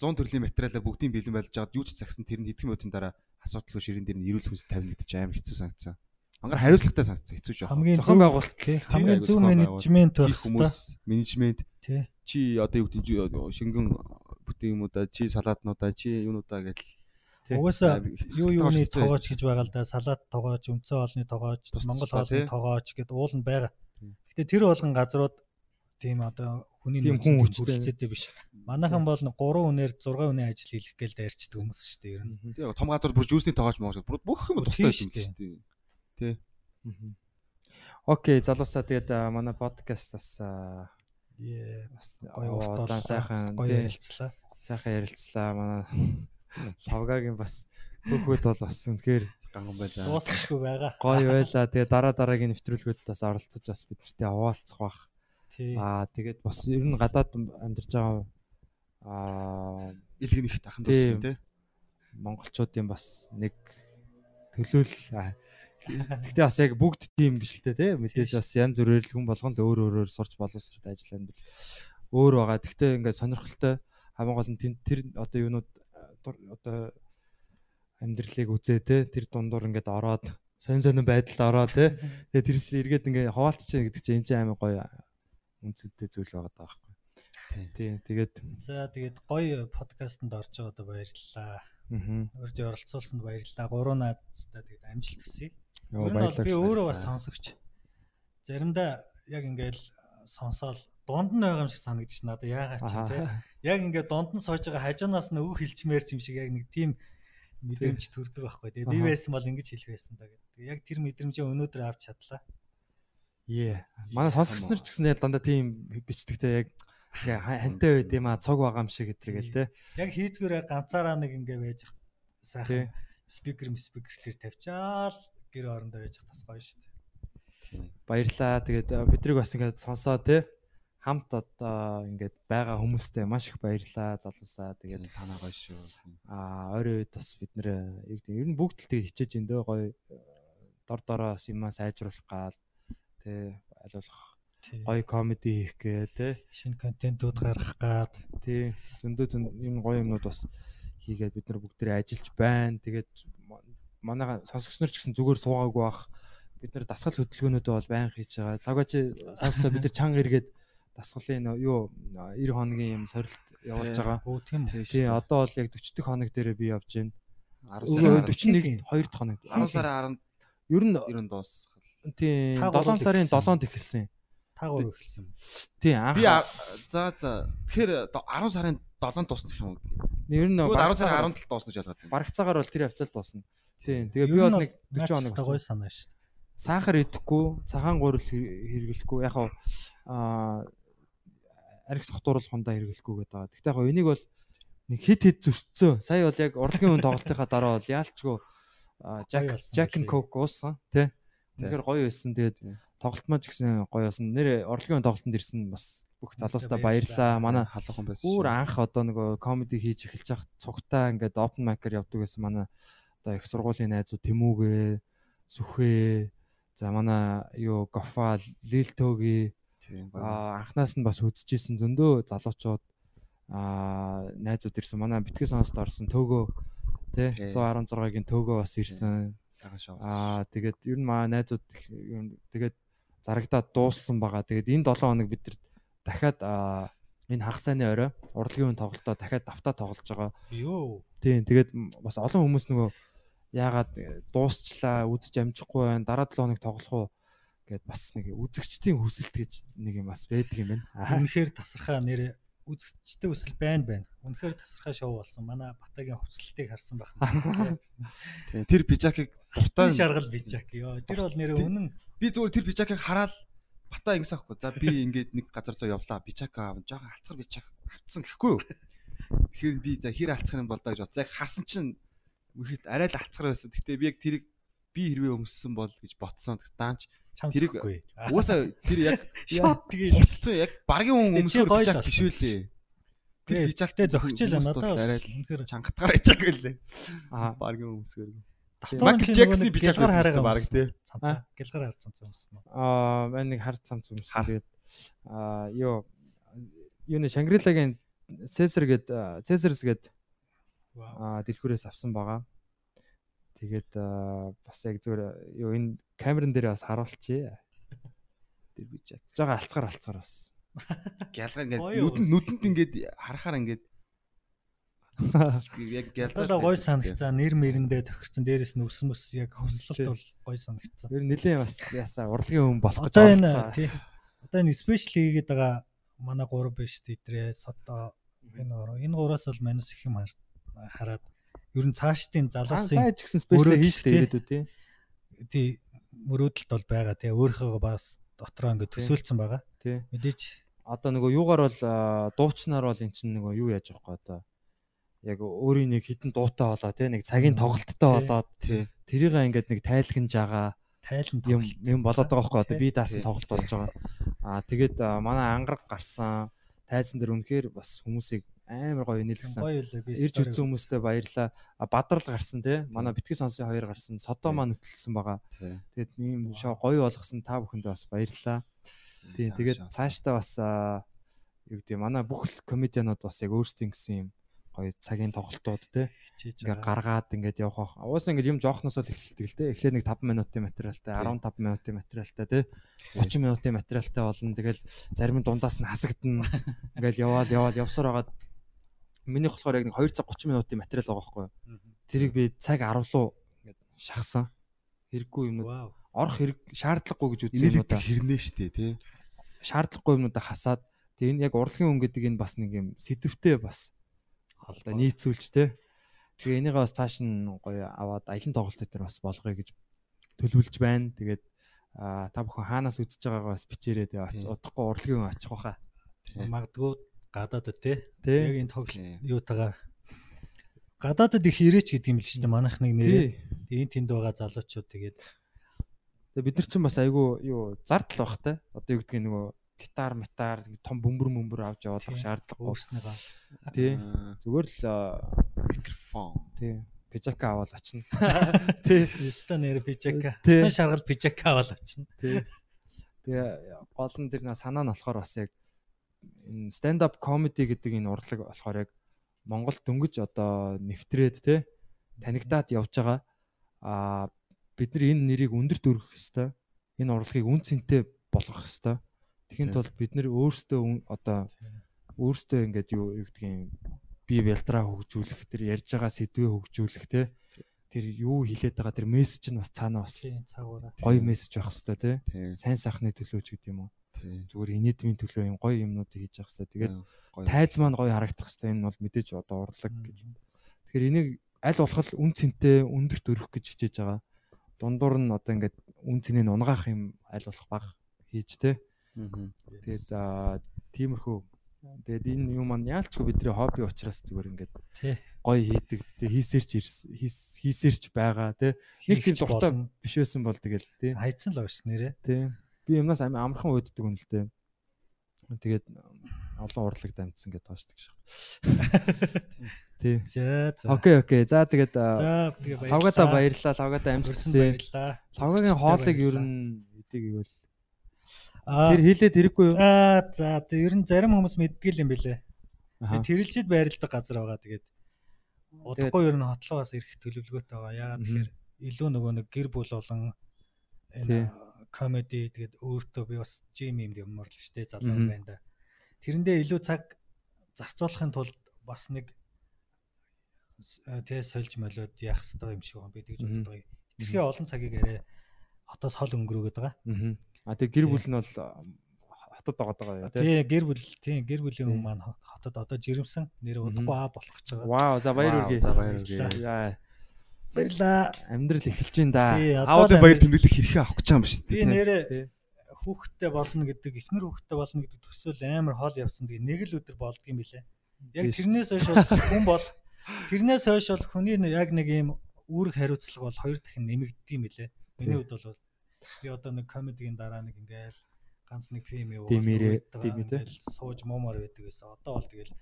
100 төрлийн материалаа бүгдийг бэлэн байлж аваад юу ч загсан тэр нь хэдхэн минутын дараа асуудалгүй ширэн дээр нь эрүүл хүнс чинь амар хэцүү санагдсан. Ангаар хариуцлагатай санагдсан хэцүү жоох. хамгийн Зохион зөв байгуулалт тий, хамгийн зөв менежмент байх хүмүүс, хэрэгтэй. менежмент Тий. чи одоо юу гэдэг шингэн бүтээн юмудаа чи салаатнуудаа чи юунуудаа гэж. Угаасаа юу юуны тоогооч гэж байгаа л да салаат тоогооч, өмцөө хоолны тоогооч, Монгол хоолны тоогооч гэд уул нь байгаа. Гэтэ тэр болгон газрууд тийм одоо хүний Тийм хүн хүчтэй. биш. Манайхан бол нэг 3 үнээр 6 үнийн ажил хийх гээл дайрчдаг хүмүүс шүү дээ ер нь. тий том газар бүр жүүсний тоогооч бүр бүх юм тустай тийм шүү дээ. Окей, залуусаа тэгээд манай подкаст бас а, Ээ, бас гоё уртаа сайхан гоё тий, ярилцлаа. сайхан ярилцлаа. Манай *laughs* Лавгагийн бас түүхүүд бол бас үнэхээр Ганган байлаа. Дуусчихгүй байгаа. гоё байлаа. Тэгээд дараа дараагийн нэвтрүүлгүүдэд оролцож бас бидэртээ хуваалцах бах. Аа тэгээд бас ер нь гадаад амьдарч байгаа аа Илгэн ихт ахын Тийм. туссан тий. монголчуудын бас нэг төлөөл Гэхдээ бас яг бүгд тийм биш л тий мэдээж бас янз бүрээр л хүн болгон л өөр өөрөөр сурч боловсрол ажил амьдрал өөр байгаа. Гэхдээ ингээд сонирхолтой хамгийн гол нь тэр одоо юунууд одоо амьдралыг үзээ те тэр дундуур ингээд ороод сонь сонин байдалд ороод те тэгээ тэр чинь эргээд ингээд хуваалцчихна гэдэг чинь энэ чинь амар гоё үнцэнтэй зүйл байгаа даа байхгүй. Тий тэгээд За тэгээд гоё подкастэнд орж байгаадаа баярлалаа. аа Урьд оролцуулсанд баярлалаа. Гурван наадтай тэгээд амжилт хүсье. Йоо баярлалаа. би өөрөө бас сонсогч. Заримдаа яг ингээл сонсоол дунд нь байгаа юм шиг санагдчих надад яагаад ч те. Яг ингээд дунд нь сууж байгаа хажуунаас нь өв хилчмээр юм шиг яг нэг тийм мэдрэмж төрдөг байхгүй. Тэгээ би байсан бол ингэж хэлэх байсан да гэдэг. Яг тэр мэдрэмжээ өнөөдөр авч чадлаа. Ее. Манай сонсогч нар ч гэсэн яг дандаа тийм бичдэгтэй яг ингээ ха- хантай байд юм а цог байгаа юм шиг гэтэргээл те. Яг хийцгүүрээ ганцаараа нэг ингээ байж сайхан спикер спикерлэр тавьчаал гэр орондоо байж тас гоё шүү дээ. Баярлаа. Тэгээд бидрийг бас ингээ сонсоо те. Хамт одоо ингээд байгаа хүмүүстээ маш их баярлаа залуусаа. Тэгээд танаа гоё шүү. аа ойрын үед бас бид нэр ер нь бүгд л тэгээд хичээж ин дөө гоё э, дор дороос юмаа сайжруулах гал Тий. гоё комеди хийх гээ тэ Шинэ контентууд гаргах гад тий зөндөө зөнд юм гоё юмнууд бас хийгээд бид нар бүгдээрээ ажиллаж байна. Тэгээд ма- манай сонсогч нар ч гэсэн зүгээр суугаагүй бах. Бид нар дасгал хөдөлгөөнүүд бол байн хийж байгаа. Лагаж сонслоо бид нар чанга эргээд дасгалын нөө- юу 90 хоногийн юм сорилт явуулж байгаа. Тий одоо бол яг 40 дэх хоног дээр би явж байна. 10 Өө сарын 41 2 дахь хоног. 10 сарын Ер нь 10 ер нь дуусах. Тий Та 7 гурав сарын эхэлсэн. 7-нд эхэлсэн. Та гурав эхэлсэн юм. Тий анх Би за за тэгэхээр 10 сарын 7-нд дуусна гэх юм уу? ер нь Нөгөө 10 бараг сарын цагаар- 17-нд дуусна гэж ялгаад байна. барагцаагаар бол тэр хавцал дуусна. Тий тэгээ би бол нэг 40 хоног гоё санаа шүү дээ. сахар идэхгүй, цагаан гурил хэр- хэрэглэхгүй. Яг хаа аа арх сохтууруулах хундаа хэрэглэхгүй гэдэг байгаа. Гэхдээ яг энийг бол нэг хит хит зөрчсөн. Сая бол яг урлагийн үн тоглолтынхаа дараа бол яалчгүй аа, Jack Гоё болсон Jack and байлээ. Coke уусан тий. Тэгэхээр гоё байсан. Тэгээд тоглолт маань ч гэсэн гоё болсон. Нэр үн тоглолтод ирсэн бас бүх залуустаа баярлаа. Манай халуухан байсан. Өөр анх одоо нөгөө комеди хийж эхэлж хах цугтаа ингээд open mic-аар явдаг байсан манай одоо их сургуулийн найзууд Тэмүүгээ, Сүхээ, за манай юу Гофа, гоё. аа анхнаас нь бас үзчихсэн зөндөө залуучууд аа найзууд ирсэн. Манай битгий сонсод орсон Төгөө тий Тий. 116-гийн төөгөө бас ирсэн. Сайхан шоу. Аа тэгээд ер нь маа найзууд их ер нь тэгээд зарагдаад дууссан байгаа. Тэгээд энэ 7 хоног бид нар дахиад аа, энэ хагас сайны орой урлагийн үн тоглолтоо дахиад давтаа тоглож байгаа. Йоо. Тийм тэгээд бас олон хүмүүс нөгөө яагаад э, дуусчлаа үзэж амжихгүй байна дараа 7 хоног тоглох уу гэд бас нэг үзэгчдийн хүсэлт гэж нэг юм бас байдаг юм байна. Үнэхээр тасархаа нэр үзэгчтэй үсэл байна байна. Үнэхээр тасархаа шоу болсон. Манай Батагийн хувцлалтыг харсан байх. Тийм. Тэр пижакийг дуртай Тай шаргал бичак. Йоо. Тэр бол нэр Тий. үнэн би зүгээр тэр пижакийг хараад бата ингэсэн аахгүй. За би ингээд нэг газар руу явлаа. Пижак аав. Жохоо алцгар пижак авцсан гэхгүй юу? Тэгэхээр би за хэр алцгар юм бол даа гэж бодсон. Яг харсан чинь үхэт арай л алцгар байсан. Гэтэ би яг тэрийг би хэрвээ өмссөн бол гэж ботсон. Даанч Тэрийг- угаасаа тэр яг *laughs* Шот тэгээд хуцтай яг баргийн хүн пижак л биш үлээ. Тэр пижактэй зөгчөл арай л үнэхээр чангатгаар ичаг гэлээ. Аа. Баргийн хүн. Давтан Майкл Джексны байсан хараагаа баг тий. Цамцаа. Гэлгар хар цамцаа өмсөн. Аа мань нэг хар цамц өмсөн. Хар. Тэгээд аа юу юуны Шангрилагийн Цэсэр гээд Цэсэрс гээд аа дэлгүүрээс авсан байгаа. Тэгээд бас яг зүгээр юу энэ камерын дээр бас харуулчихъя. Тэр бич. Жага алцгаар алцгаар бас. Гялгар ингээд Гоё нүдэнд ингээд харахаар ингээд *laughs* яг гялзаа. Гоё санагцсан. Нэр мэрэндээ тохирсон. Дээрээс нь өсөн мөс яг хөвслөлт бол гоё санагцсан. Ер нь нэлээ бас ясаа урлагийн хүн болох гэж тий. Одоо энэ спешиал хийгээд байгаа манай гурав биш тийтрээ сото энэ гурав. Энэ гураас бол манус их юм хар- хараад ер нь цаашдын Аа, залуусын Та ч гэсэн спешиал Өөрөө хийж тий. тий. мөрөөдөлт бол байгаа тий өөрийнхөө бас дотроо ингээд Тий. төсөөлсөн байгаа. Тий. Мэдээж Одоо нөгөө юугаар бол аа, дуучнаар бол эн чинь нөгөө юу яаж хөө одоо яг өөрийн нэг хитэн дуутай болоо тий нэг цагийн тоглолттой болоод Тий. тэрийг ингээд нэг тайлгнаж байгаа тайлан юм юм болоод байгаа хөөхгүй одоо би даасан тоглолт болж байгаа. Аа тэгээд манай ангараг гарсан тайзан дээр үнэхээр бас хүмүүсийг амар гоё би. Ирж үзсэн хүмүүстээ баярлаа. Бадрал гарсан тий. Манай битгий сонсын хоёр гарсан. Содо маань хөтлсөн байгаа. Тий. Тэгээд ийм шоу гоё болгосон та бүхэндээ бас баярлалаа. Тийм тэгээд цаашдаа бас аа, юу гэдэг манай бүх комедианууд бас яг өөрсдийн гэсэн юм гоё цагийн тоглолтууд тий. хичээж Ингээ гаргаад ингээд явах. Уусаа ингээд юм жоохносоо л эхэлдэг л тий. Эхлээд нэг 5 минутын материалтай, Тий. 15 минутын материалтай тий. 30 минутын материалтай болно. Тэгэл зарим нь дундаас нь хасагдана. *laughs* Ингээл яваал яваал явсаар хагаад Минийх болохоор яг нэг 2 цаг 30 минутын материал байгаа байхгүй. Тэрийг би цаг 10 руу ингээд шахсан. Хэрэггүй юмнууд орох хэрэг шаардлагагүй гэж үзсэн юм удаа. Хэрнээ штэ тий. Шаардлагагүй юмнуудаа хасаад тэгээ энэ яг урлагийн өнгө гэдэг энэ бас нэг юм сэтвтэй бас хаалта нийцүүлж тий. Тэгээ энийг бас цааш нь гоё аваад аялын тоглолт дээр бас болгоё гэж төлөвлөж байна. Тэгээд та бүхэн хаанаас үзэж байгаагаа бас бичээрэй. Тэгээ удахгүй урлагийн хүн очих واخа. Магадгүй гадаадд тий. Яг энэ тоглолт Тий. юутагаа гадаадд их ирээч гэдэг юм л шүү дээ. Манайх нэг нэрээ. Тий. Тэгээ тэнд байгаа залуучууд тэгээд Тэгээ бид нар ч бас айгүй юу зардал бах те. Одоо юу гэдгийг нөгөө гитар, метар, том бөмбөр мөмбөр авч явуулах Тий. шаардлагагүй. өөрснийгаа Тий. Зүгээр л микрофон. тий. Пижака аваад очино. *laughs* Тий. Ста нэр пижака. Тий. Шаргал пижака аваад очино. Тий. Тэгээ гол нь тэр санаа нь болохоор бас яг энэ stand up comedy гэдэг энэ урлаг болохоор яг Монгол дөнгөж одоо нэвтрээд те танигдаад явж байгаа. Аа бид нар энэ нэрийг өндөр дөрөх хэвээр энэ урлагийг үн цэнтэй болгох хэвээр. Тэхийн Тий. тулд бид нар өөрсдөө одоо өөрсдөө ингээд юу гэдгийг бие бэлтраа хөгжүүлэх тэр ярьж байгаа сэдвээ хөгжүүлэх те тэр юу хилээд байгаа тэр мессеж нь бас цаанаа бас гоё мессеж байх хэвээр те Тий. сайн сайхны төлөө ч гэдэг юм уу. Зүгээр инээдмийн төлөө юм гоё юмнуудыг хийж явах хэвээр тэгээд тайз маань гоё харагдах хэвээр энэ бол мэдээж одоо урлаг гэж. Тэгэхээр энийг аль болох үн цэнтэй өндөр дөрөх гэж хичээж байгаа. Дундуур нь одоо ингээд үн цэнийг унгаах юм аль болох баг хийж Мгм. тэгээд аа, тиймэрхүү. Тэгээд энэ юм маань яалчгүй бидний хобби учраас зүгээр ингээд гоё хийдэг хийсэрч хийсэрч байгаа те нэг тийм дуртай биш байсан бол тэгэл те хайцсан л авш нэрээ. Тийм. Би юмнаас ам- амархан уйддаг юм л дээ. Тэгээд олон урлагт амжсан гэдээ таашдаг шиг. *laughs* Тий. За за. Окей, окей. За тэгээд За тэгээ баярлалаа. лавгата баярлалаа. Лавгата амжилтсан. баярлалаа. Лавгагийн хоолыг ер нь эдэг ивэл Аа тэр хийлээд ирэхгүй юу? аа за тэг ер нь зарим хүмүүс мэддэг юм бэлээ. Тэрэлжид байрладаг газар байгаа. Тэгээд Удахгүй ер нь хотлогоос ирэх төлөвлөгөөтэй байгаа. Яагаад тэгэхээр илүү нөгөө нэг гэр бүл болон энэ комеди тэгээд өөртөө би бас жим юм юмар л штэ залуу байна да. Тэрэндээ илүү цаг зарцуулахын тулд бас нэг тэгээ сольж молоод яах хэрэгтэй юм шиг байна. Би тэгж боддог. Итгэхээ олон цагийг арай хотоос хол өнгөрөөгд байгаа. Аа. Тэгээ гэр Тий. бүл нь бол а, хотод байгаа даа тий. Тэгээ гэр бүл тийм гэр бүлийн Тий. хүн маань хо- хотод одоо жирэмсэн нэр удахгүй аа болох гэж байгаа. Вау, за баяр үргээ. за баяр үргээ. Баярлаа. амьдрал эхэлж ин да. Л баяр тэмдэглэх хэрэг авах гэж байгаа юм шүү Би дээ. нэрээ Тий. хүүхдтэй болно гэдэг ихнэр хүүхдтэй болно гэдэг төсөөл амар хол явсан. Тэгээ нэг л өдөр болдгийм билээ. Яг тэрнээс хойш бол хүн бол тэрнээс хойш бол хүний нэг- яг нэг ийм үүрэг хариуцлага бол хоёр дахин нэмэгддэм билээ. Миний хувьд бол би одоо нэг комедигийн дараа нэг ингээл ганц нэг фильм уйдгаа, дэмэ тий. ингээл сууж муумаар байдаг гэсэн. Одоо бол тэгэл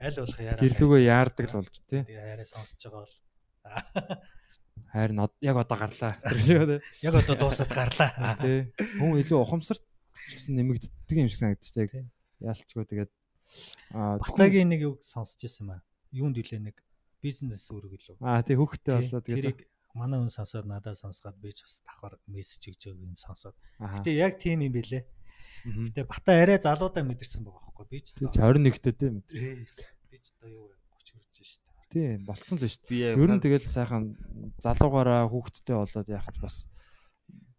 аль болох яараа. Гэрлүүгөө яардаг л болж тий. Тэгээ хайраа сонсож байгаа бол Харин од- яг одоо гарлаа. Яг одоо дуусаад гарлаа. Тий. Хүн илүү ухамсарт гэсэн нэмэгддэг юм шиг санагдчих яг. Тий. Яалчгүй тэгээд аа Батагийн нэг үг сонсож байсан маа. Юунд үлээ нэг бизнес үүрэг лөө. аа тий Тий, болоо тэгээд Тэрийг манай хүн сонсоод надад сонсгаад би ч бас давхар мессеж өгч байгааг нь сонсоод. аа. Гэтэ яг тийм юм бэлээ. Гэтэ бата арай залуудаа мэдэрсэн байгаа байхгүй би ч Тий, 21-тэй тий. би ч одоо юу вэ 30 хүрч шít. Тий, болцсон л шүү дээ. Ер нь тэгэл сайхан залуугаараа хүүхдтэй болоод яах ч бас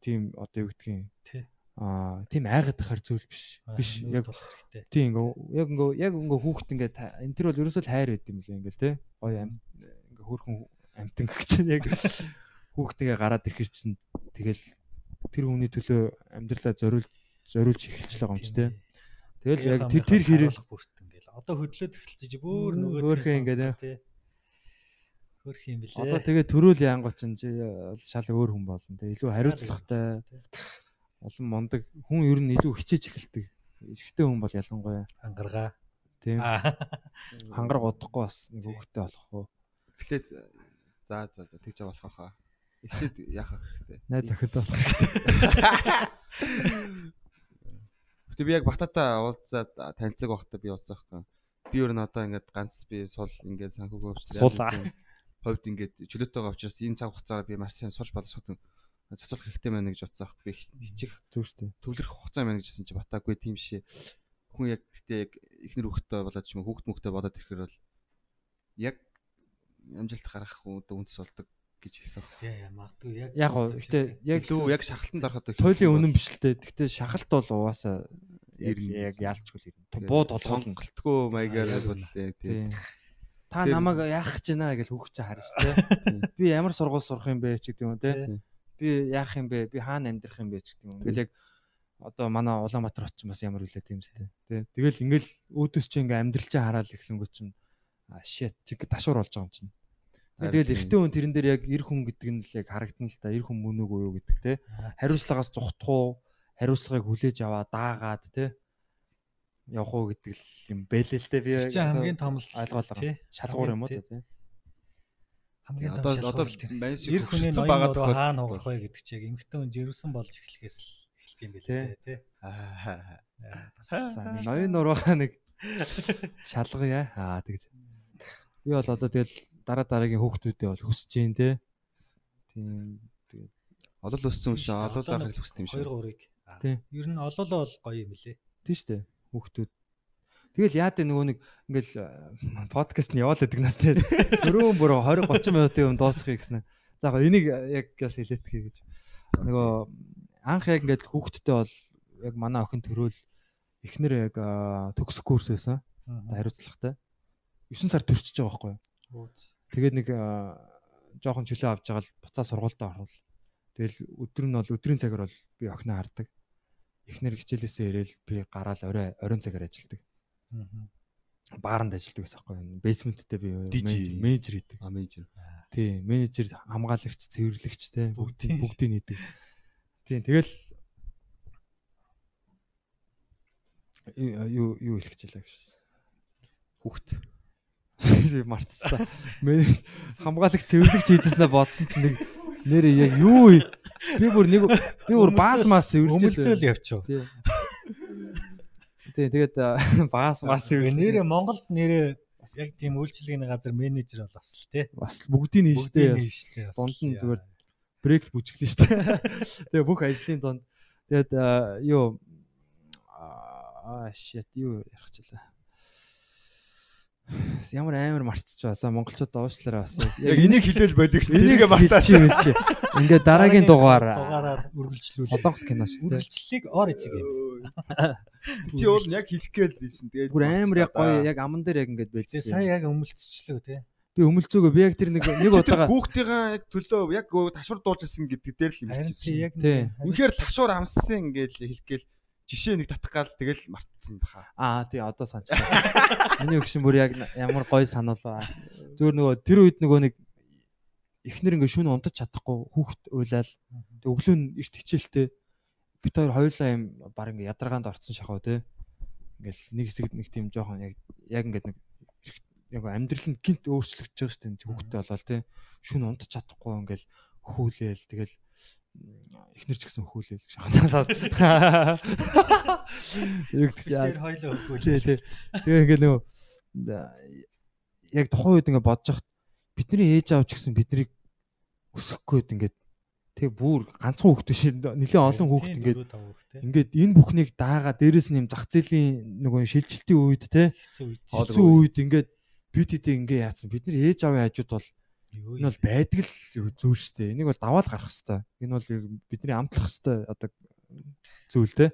тийм одоо юу гэдгийг Тий. аа тийм айгаад тахаар зүйл биш. Биш яг хэрэгтэй. тийм ингээ яг ингээ яг ингээ хүүхд ингээ энэ тэр бол ерөөсөө л хайр байд юм лээ ингээл тий. Гоё амт ингээ хөөрхөн амтан гэх чинь яг хүүхдтэйгээ гараад ирэхэр чинь тэгэл тэр хүний төлөө амьдралаа зориулж зориулж эхэлж байгаа юм чи тий. Тэгэл яг тэр тэр хэрэг бүрт ингээл одоо хөдлөөд эхэлчихэж Мм, нөгөө хөөрхөн ингээд, тий. Хөрх юм билээ. одоо тэгээ төрөөл яангоо чинь чи шал өөр хүн болно тий. Илүү хариуцлагатай олон мондөг хүн ер нь илүү хичээж эхэлдэг. Эрэгтэй хүн бол ялангуяа ангаргаа. тийм Аа. хангараг удахгүй бас нэг хүүхдтэй болох уу. Эхлээд за за за тэгж болох хаа. Эхлээд яах хэрэгтэй. Найз охид болох. Гэтэ би яг бататаа уулзаад танилцаг байхдаа би уулзах байхгүй. Би өөр нь одоо ингээд ганц би сул ингээд санхүүгөө Сул, Ховд ингээд чөлөөтэйгээ учраас энэ цаг хугацаагаар би маш сайн сурч боловсгох цацуулах хэрэгтэй байна гэж бодсон байхгүй. Би хичих Зүг шүү дээ. төвлөрөх хугацаа байна гэжсэн чи батаагүй тийм шээ. Хүн яг гэтээ яг ихнэр хөхтэй болоод ч юм уу хүүхд мөхтэй болоод ирэхээр бол яг амжилт гаргах үед үндэс болдог гэж хэлсэн баг. Яа яа магадгүй яг Яг гоо гэтээ яг Илүү яг шахалтанд ороход туйлын үнэн биш л дээ. Гэтээ шахалт бол угаасаа яг яалчгүй л ирнэ. Буу толгоолно. сонголтгүй маягаар Аа, яг бодлоо тийм. Та намайг яах гэж байна гэж хүүхчээ харна шүү дээ. Би ямар сургууль сурах юм бэ ч гэдэг юм те. Би яах юм бэ? Би хаана амьдрах юм бэ ч гэдэг юм. Ингээл яг одоо манай Улаанбаатар очсон бас ямар үлээ тийм үстэй. Тэ. Тэгэл ингээл өөдөөс чи ингээл амьдрал чинь хараад эхлэнгөө чинь а shit чиг ташуур болж байгаа юм чинь. Тэгэл эрэгтэй хүн тэрэн дээр яг эр хүн гэдэг нь л яг харагдана л да. Эр хүн мөн үгүй юу гэдэг те. Хариуцлагаас зугтах уу? Хариуцлагыг хүлээж аваа даагаад те. Явах уу гэдэг л юм бэлээ л дээ би. Хамгийн том тий. Шалгуур юм уу Тий. тий. Хамгийн том шалгуур тэр. мань шиг Эр хүний хөгжсөн ноён байгаа нуруу хаана хугах вэ гэдэг чиг эмхтэн хүн жирэмсэн болж эхлэхээс л эхлэх юм билээ Тий. тий. Аа. Бас За ноён нуруугаа нэг шалгая. Аа тэгж. Би бол одоо тэгэл дараа дараагийн хүүхдүүдээ бол хүсэж जैन те. Тийм. Тэгээд Олол өссөн юм шиг Одоо хэл хоёр шиг. гурыг. Аа, Тий. Ер нь олоолоо бол гоё юм билээ. тийм штэ хүүхдүүд. Тэгэл яа дээ нөгөө нэг ингээл подкаст нь яваал гэдэг нас те. Төрөө бүр 20 30 минутын өмнө дуусгахыг гэсэн. За яг энийг яг бас хэлээтгэе гэж. Нөгөө анх яг ингээд хүүхдтэй бол яг манай охин төрөөл эхнэр яг аа, төгсөх курс байсан. хариуцлагатай. 9 сар төрчихөж байгаа байхгүй юу? Тэгээд нэг аа, жоохон чөлөө авч байгаа л буцаа сургуультаа орвол. Тэгэл өдөр нь бол өдрийн цагаар бол би охиноо хардаг. Эхнэр хичээлээсээ ирээл би гараал орой оройн цагаар ажилладаг. Бааранд ажилладаг гэсэн байхгүй юу? Бейсменттэй би менежер хийдэг. А менежер. Тий, менежер, хамгаалагч, цэвэрлэгч те Бүгдийг. бүгдийг нийдэг. Тий, тэгэл юу юу хэлэх гэж байлаа гэж. Хүүхд. мартчихсан. Мен хамгаалагч цэвэрлэгч хийжсэнээ бодсон чинь нэг нэр яг юу би бүр нэг *laughs* би бүр баас мас цэвэрлжсэн. Өмөлцөөл явчих. Тий. Тий, тэгээд *laughs* баас мас Нэрээ цэвэрлжсэн. Монголд нэрээ Яг тийм үйлчлэгийн газар менежер бол бас л тий. Бас бүгдийг нь яа. зүгээр брейк бүжиглэн штэ. *laughs* Тэгээ бүх ажлын донд тэгээд юу аа shit юу ярих чилээ. Ямар амар марцч басаа монголчууд уушлаараа бас Яг энийг хэлэл болиг гэсэн. энийг мартаач. хэлчих. Ингээд дараагийн дугаар дугаараар үргэлжлүүлээ. Солонгос кино шиг те. Үргэлжлэлийг ор эцэг юм. Чи уул нь яг хэлэх гээл лээсэн. Тэгээд Бүр амар яг гоё яг аман дээр яг ингээд Тэгээ байлжсэн. сая яг өмөлцчлөө тий. Би өмөлцөөгөө би яг тэр нэг нэг Чи удаага хүүхдийнхаа яг төлөө яг ташуур дуулжсэн гэдэг дээр л юм чи хэлчихсэн. яг. Үнэхээр ташуур амссан ингээд хэлэх гээл жишээ нэг татах гал тэгэл мартсан баха. Аа тий одоо санчлаа. Миний өгшин бүр яг ямар гоё санаалаа. Зүгээр нөгөө тэр үед нөгөө нэг эхнэр ингээ шүүн унтаж чадахгүй хүүхд уйлал. Өглөө нь эрт хичээлтэй бит хоёр хоёулаа юм баг ингээ ядаргаанд орцсон шахав те. Ингээл нэг хэсэгт нэг тийм жоохон яг яг ингээд нэг яг амьдрал нь гинт өөрчлөгдөж байгаа шүү дээ хүүхдтэй болоод те. Шүүн унтаж чадахгүй ингээл хөхүүлээл тэгэл эхнэр ч гэсэн хөхүүлээл шаханаад. *laughs* Яг Тэр тийм хоёлоо Тий, өгөөл. тий. Тэгээ ингээ нөгөө яг тухайн үед ингээ бодож хахад бидний ээж аав ч гэсэн биднийг өсөхгүй ингээд тэг бүр ганцхан хүүхд биш нэлээд олон хүүхд ингээд ингээд энэ бүхнийг даага дээрэс нь юм зах зээлийн нөгөө шилжилтийн үед те хэцүү үед ингээд бид хэдий ингээ яатсан бидний ээж аавын хажууд бол энэ бол байдаг л зүйл шүү дээ энийг бол даваал гарах хэвээр энэ бол бидний амтлах хэвээр одоо зүйл те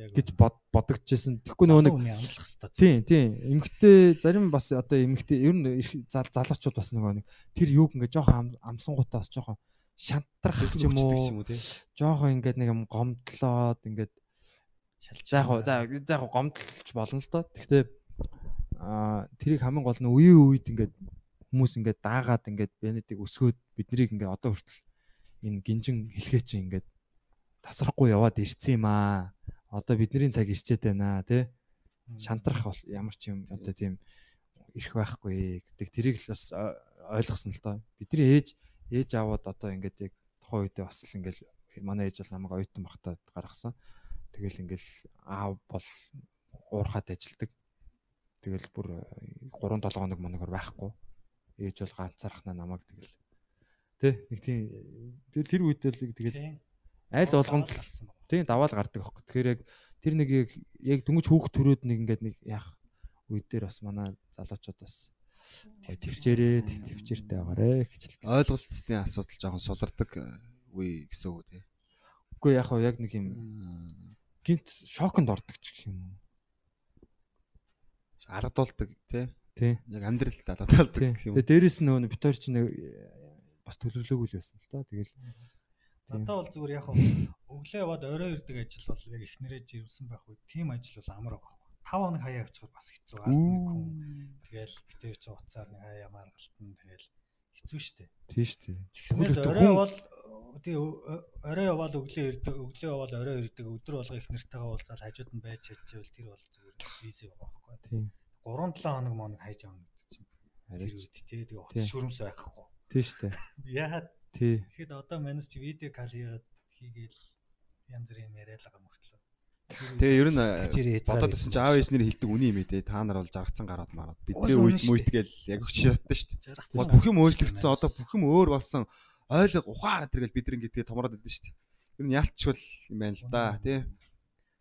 гэж бод- бодогдчихсэн тэгэхгүй нөгөө нэг амлах хэвээр. Тийм тийм. Эмэгтэй зарим бас одоо эмэгтэй ер нь залуучууд бас нөгөө нэг тэр юуг ингээ жоохон ам- амсангуудаас жоохон шантрах ч юм уу. Жоохон ингээд нэг юм гомдлоод ингээд за яг за яг гомдлж болно л доо. Гэхдээ аа тэрийг хамгийн гол нь үеийн үед ингээд хүмүүс ингээд даагаад ингээд бэнэтиг өсгөөд биднийг ингээд одоо хүртэл энэ гинжин хэлхээ чи ингээд тасрахгүй яваад ирсэн юм аа. Одоо бидний цаг ирчээд байна тий шантрах бол ямар ч юм одоо тийм ирэх байхгүй гэдэг тэрийг л бас ойлгосон л доо. Бидний ээж ээж аваад одоо ингээд яг тухайн үедээ бас л ингээд манай ээж бол намайг оюутан багтаа гаргасан. Тэгэл ингээд аав бол уурхаад ажилдаг. Тэгэл бүр 3 7 хоног моногор байхгүй. Ээж бол ганцаархнаа намайг тэгэл Тэ нэг тийм тэгэл тэр үед л тэгэл аль болгонд л Тийм даваал гардаг аахгүй. Тэгэхээр яг тэр нэг яг дөнгөж хүүхд төрөөд нэг ингээд нэг яах үед дээр бас манай залуучууд бас төвчээрээ төвчээртэй байгаарэ гэж л. Ойлголцны асуудал жоохон сулардаг э, үе гэсэн үг тий. Үгүй яг хав яг нэг юм гинт шоконд ордог ч гэх юм уу. Аргадуулдаг тий. Тий. Яг амьдралд алгадуулдаг Тий. гэх юм. Тэгээ дээрэс нь нөгөө битэр чинь нэг бас төлөвлөөгүй л байсан л та. Тэгэл Тийм. Надад бол зүгээр яг өглөө яваад орой ирдэг ажил бол яг эхнэрээ живсэн байх үед тийм ажил бол амар байхгүй. 5 хоног хаяа явчихвал бас хэцүү. Ард нэг хүн тэгэл битэр чи уцаар нэг хаяа маргалтан тэгэл хэцүү шттэ. тийш тий. Тэгснээс орой бол тий орой яваад өглөө ирдэг, өглөө яваад орой ирдэг, өдөр болго их нэртэйгээ уулзаад хажууд нь байж чадчихвэл тэр бол зүгээр изи байгаа байхгүй. Тийм. 3 7 хоног моног хайж явна гэдэг чинь. Үед тий тэгээ утас шүрмс байхгүй. тий. Яагаад Тий. Тэгэхэд одоо манайс чи видео кал хийгээд хийгээл янз бүрийн яриад байгаа мөртлөө. Тэгээ ер нь э, бодоод байсан чи аав ээжнэр хэлдэг үний юм ээ. Та нар бол жаргацсан гараад мараад. Бидний үед үнэн мүйт гээл яг өгч шаттай шүү дээ. бүх юм өөрчлөгдсөн. Одоо бүх юм өөр болсон. Ойлго ухаан тэргээл бид нэг гэдгээ томроод идэв шүү дээ. Ер нь ялчвал юм байна л да тий.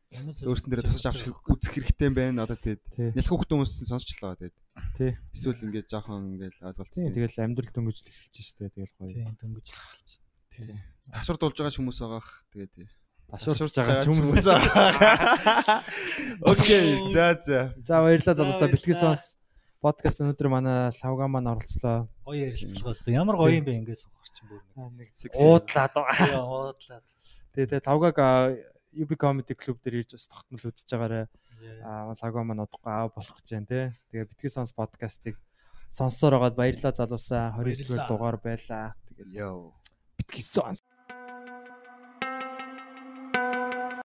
Өөрсөн дээр тусаж авч үзэх хэрэгтэй юм байна. Одоо тэгээд Тий. нялх хөхт хүмүүс сонсчлоо тэгээд. Тий. Эсвэл ингээд жоохон ингээд ойлголцсон. тэгэл амьдрал дөнгөжл эхэлж штэ тэгэл гоё. Тийм дөнгөж. Тий. Ташуурд болж байгаа ч хүмүүс байгаах. Тэгээд тий. Ташуурч байгаа ч хүмүүс. байгаа. Окей. За за. За баярлалаа За, залуусаа баярлалаа. сонс. Подкаст өнөөдөр манай лавга маань оролцлоо. Гоё ярилцлага боллоо. Ямар гоё юм бэ ингээд сухар чинь бүр нэг. Уудлаад. Уудлаад. Тэгээ тэгээ лавгаг UB Comedy Club дээр ирж бас тогтмол үзэж байгаарэ. Аа лавга маань удахгүй аав болох гэж байна те. Тэгээ битгий сонс подкастыг сонссоор байгаад баярлалаа залуусаа 29 дугаар байлаа. Тэгээд Йоо. битгий сонс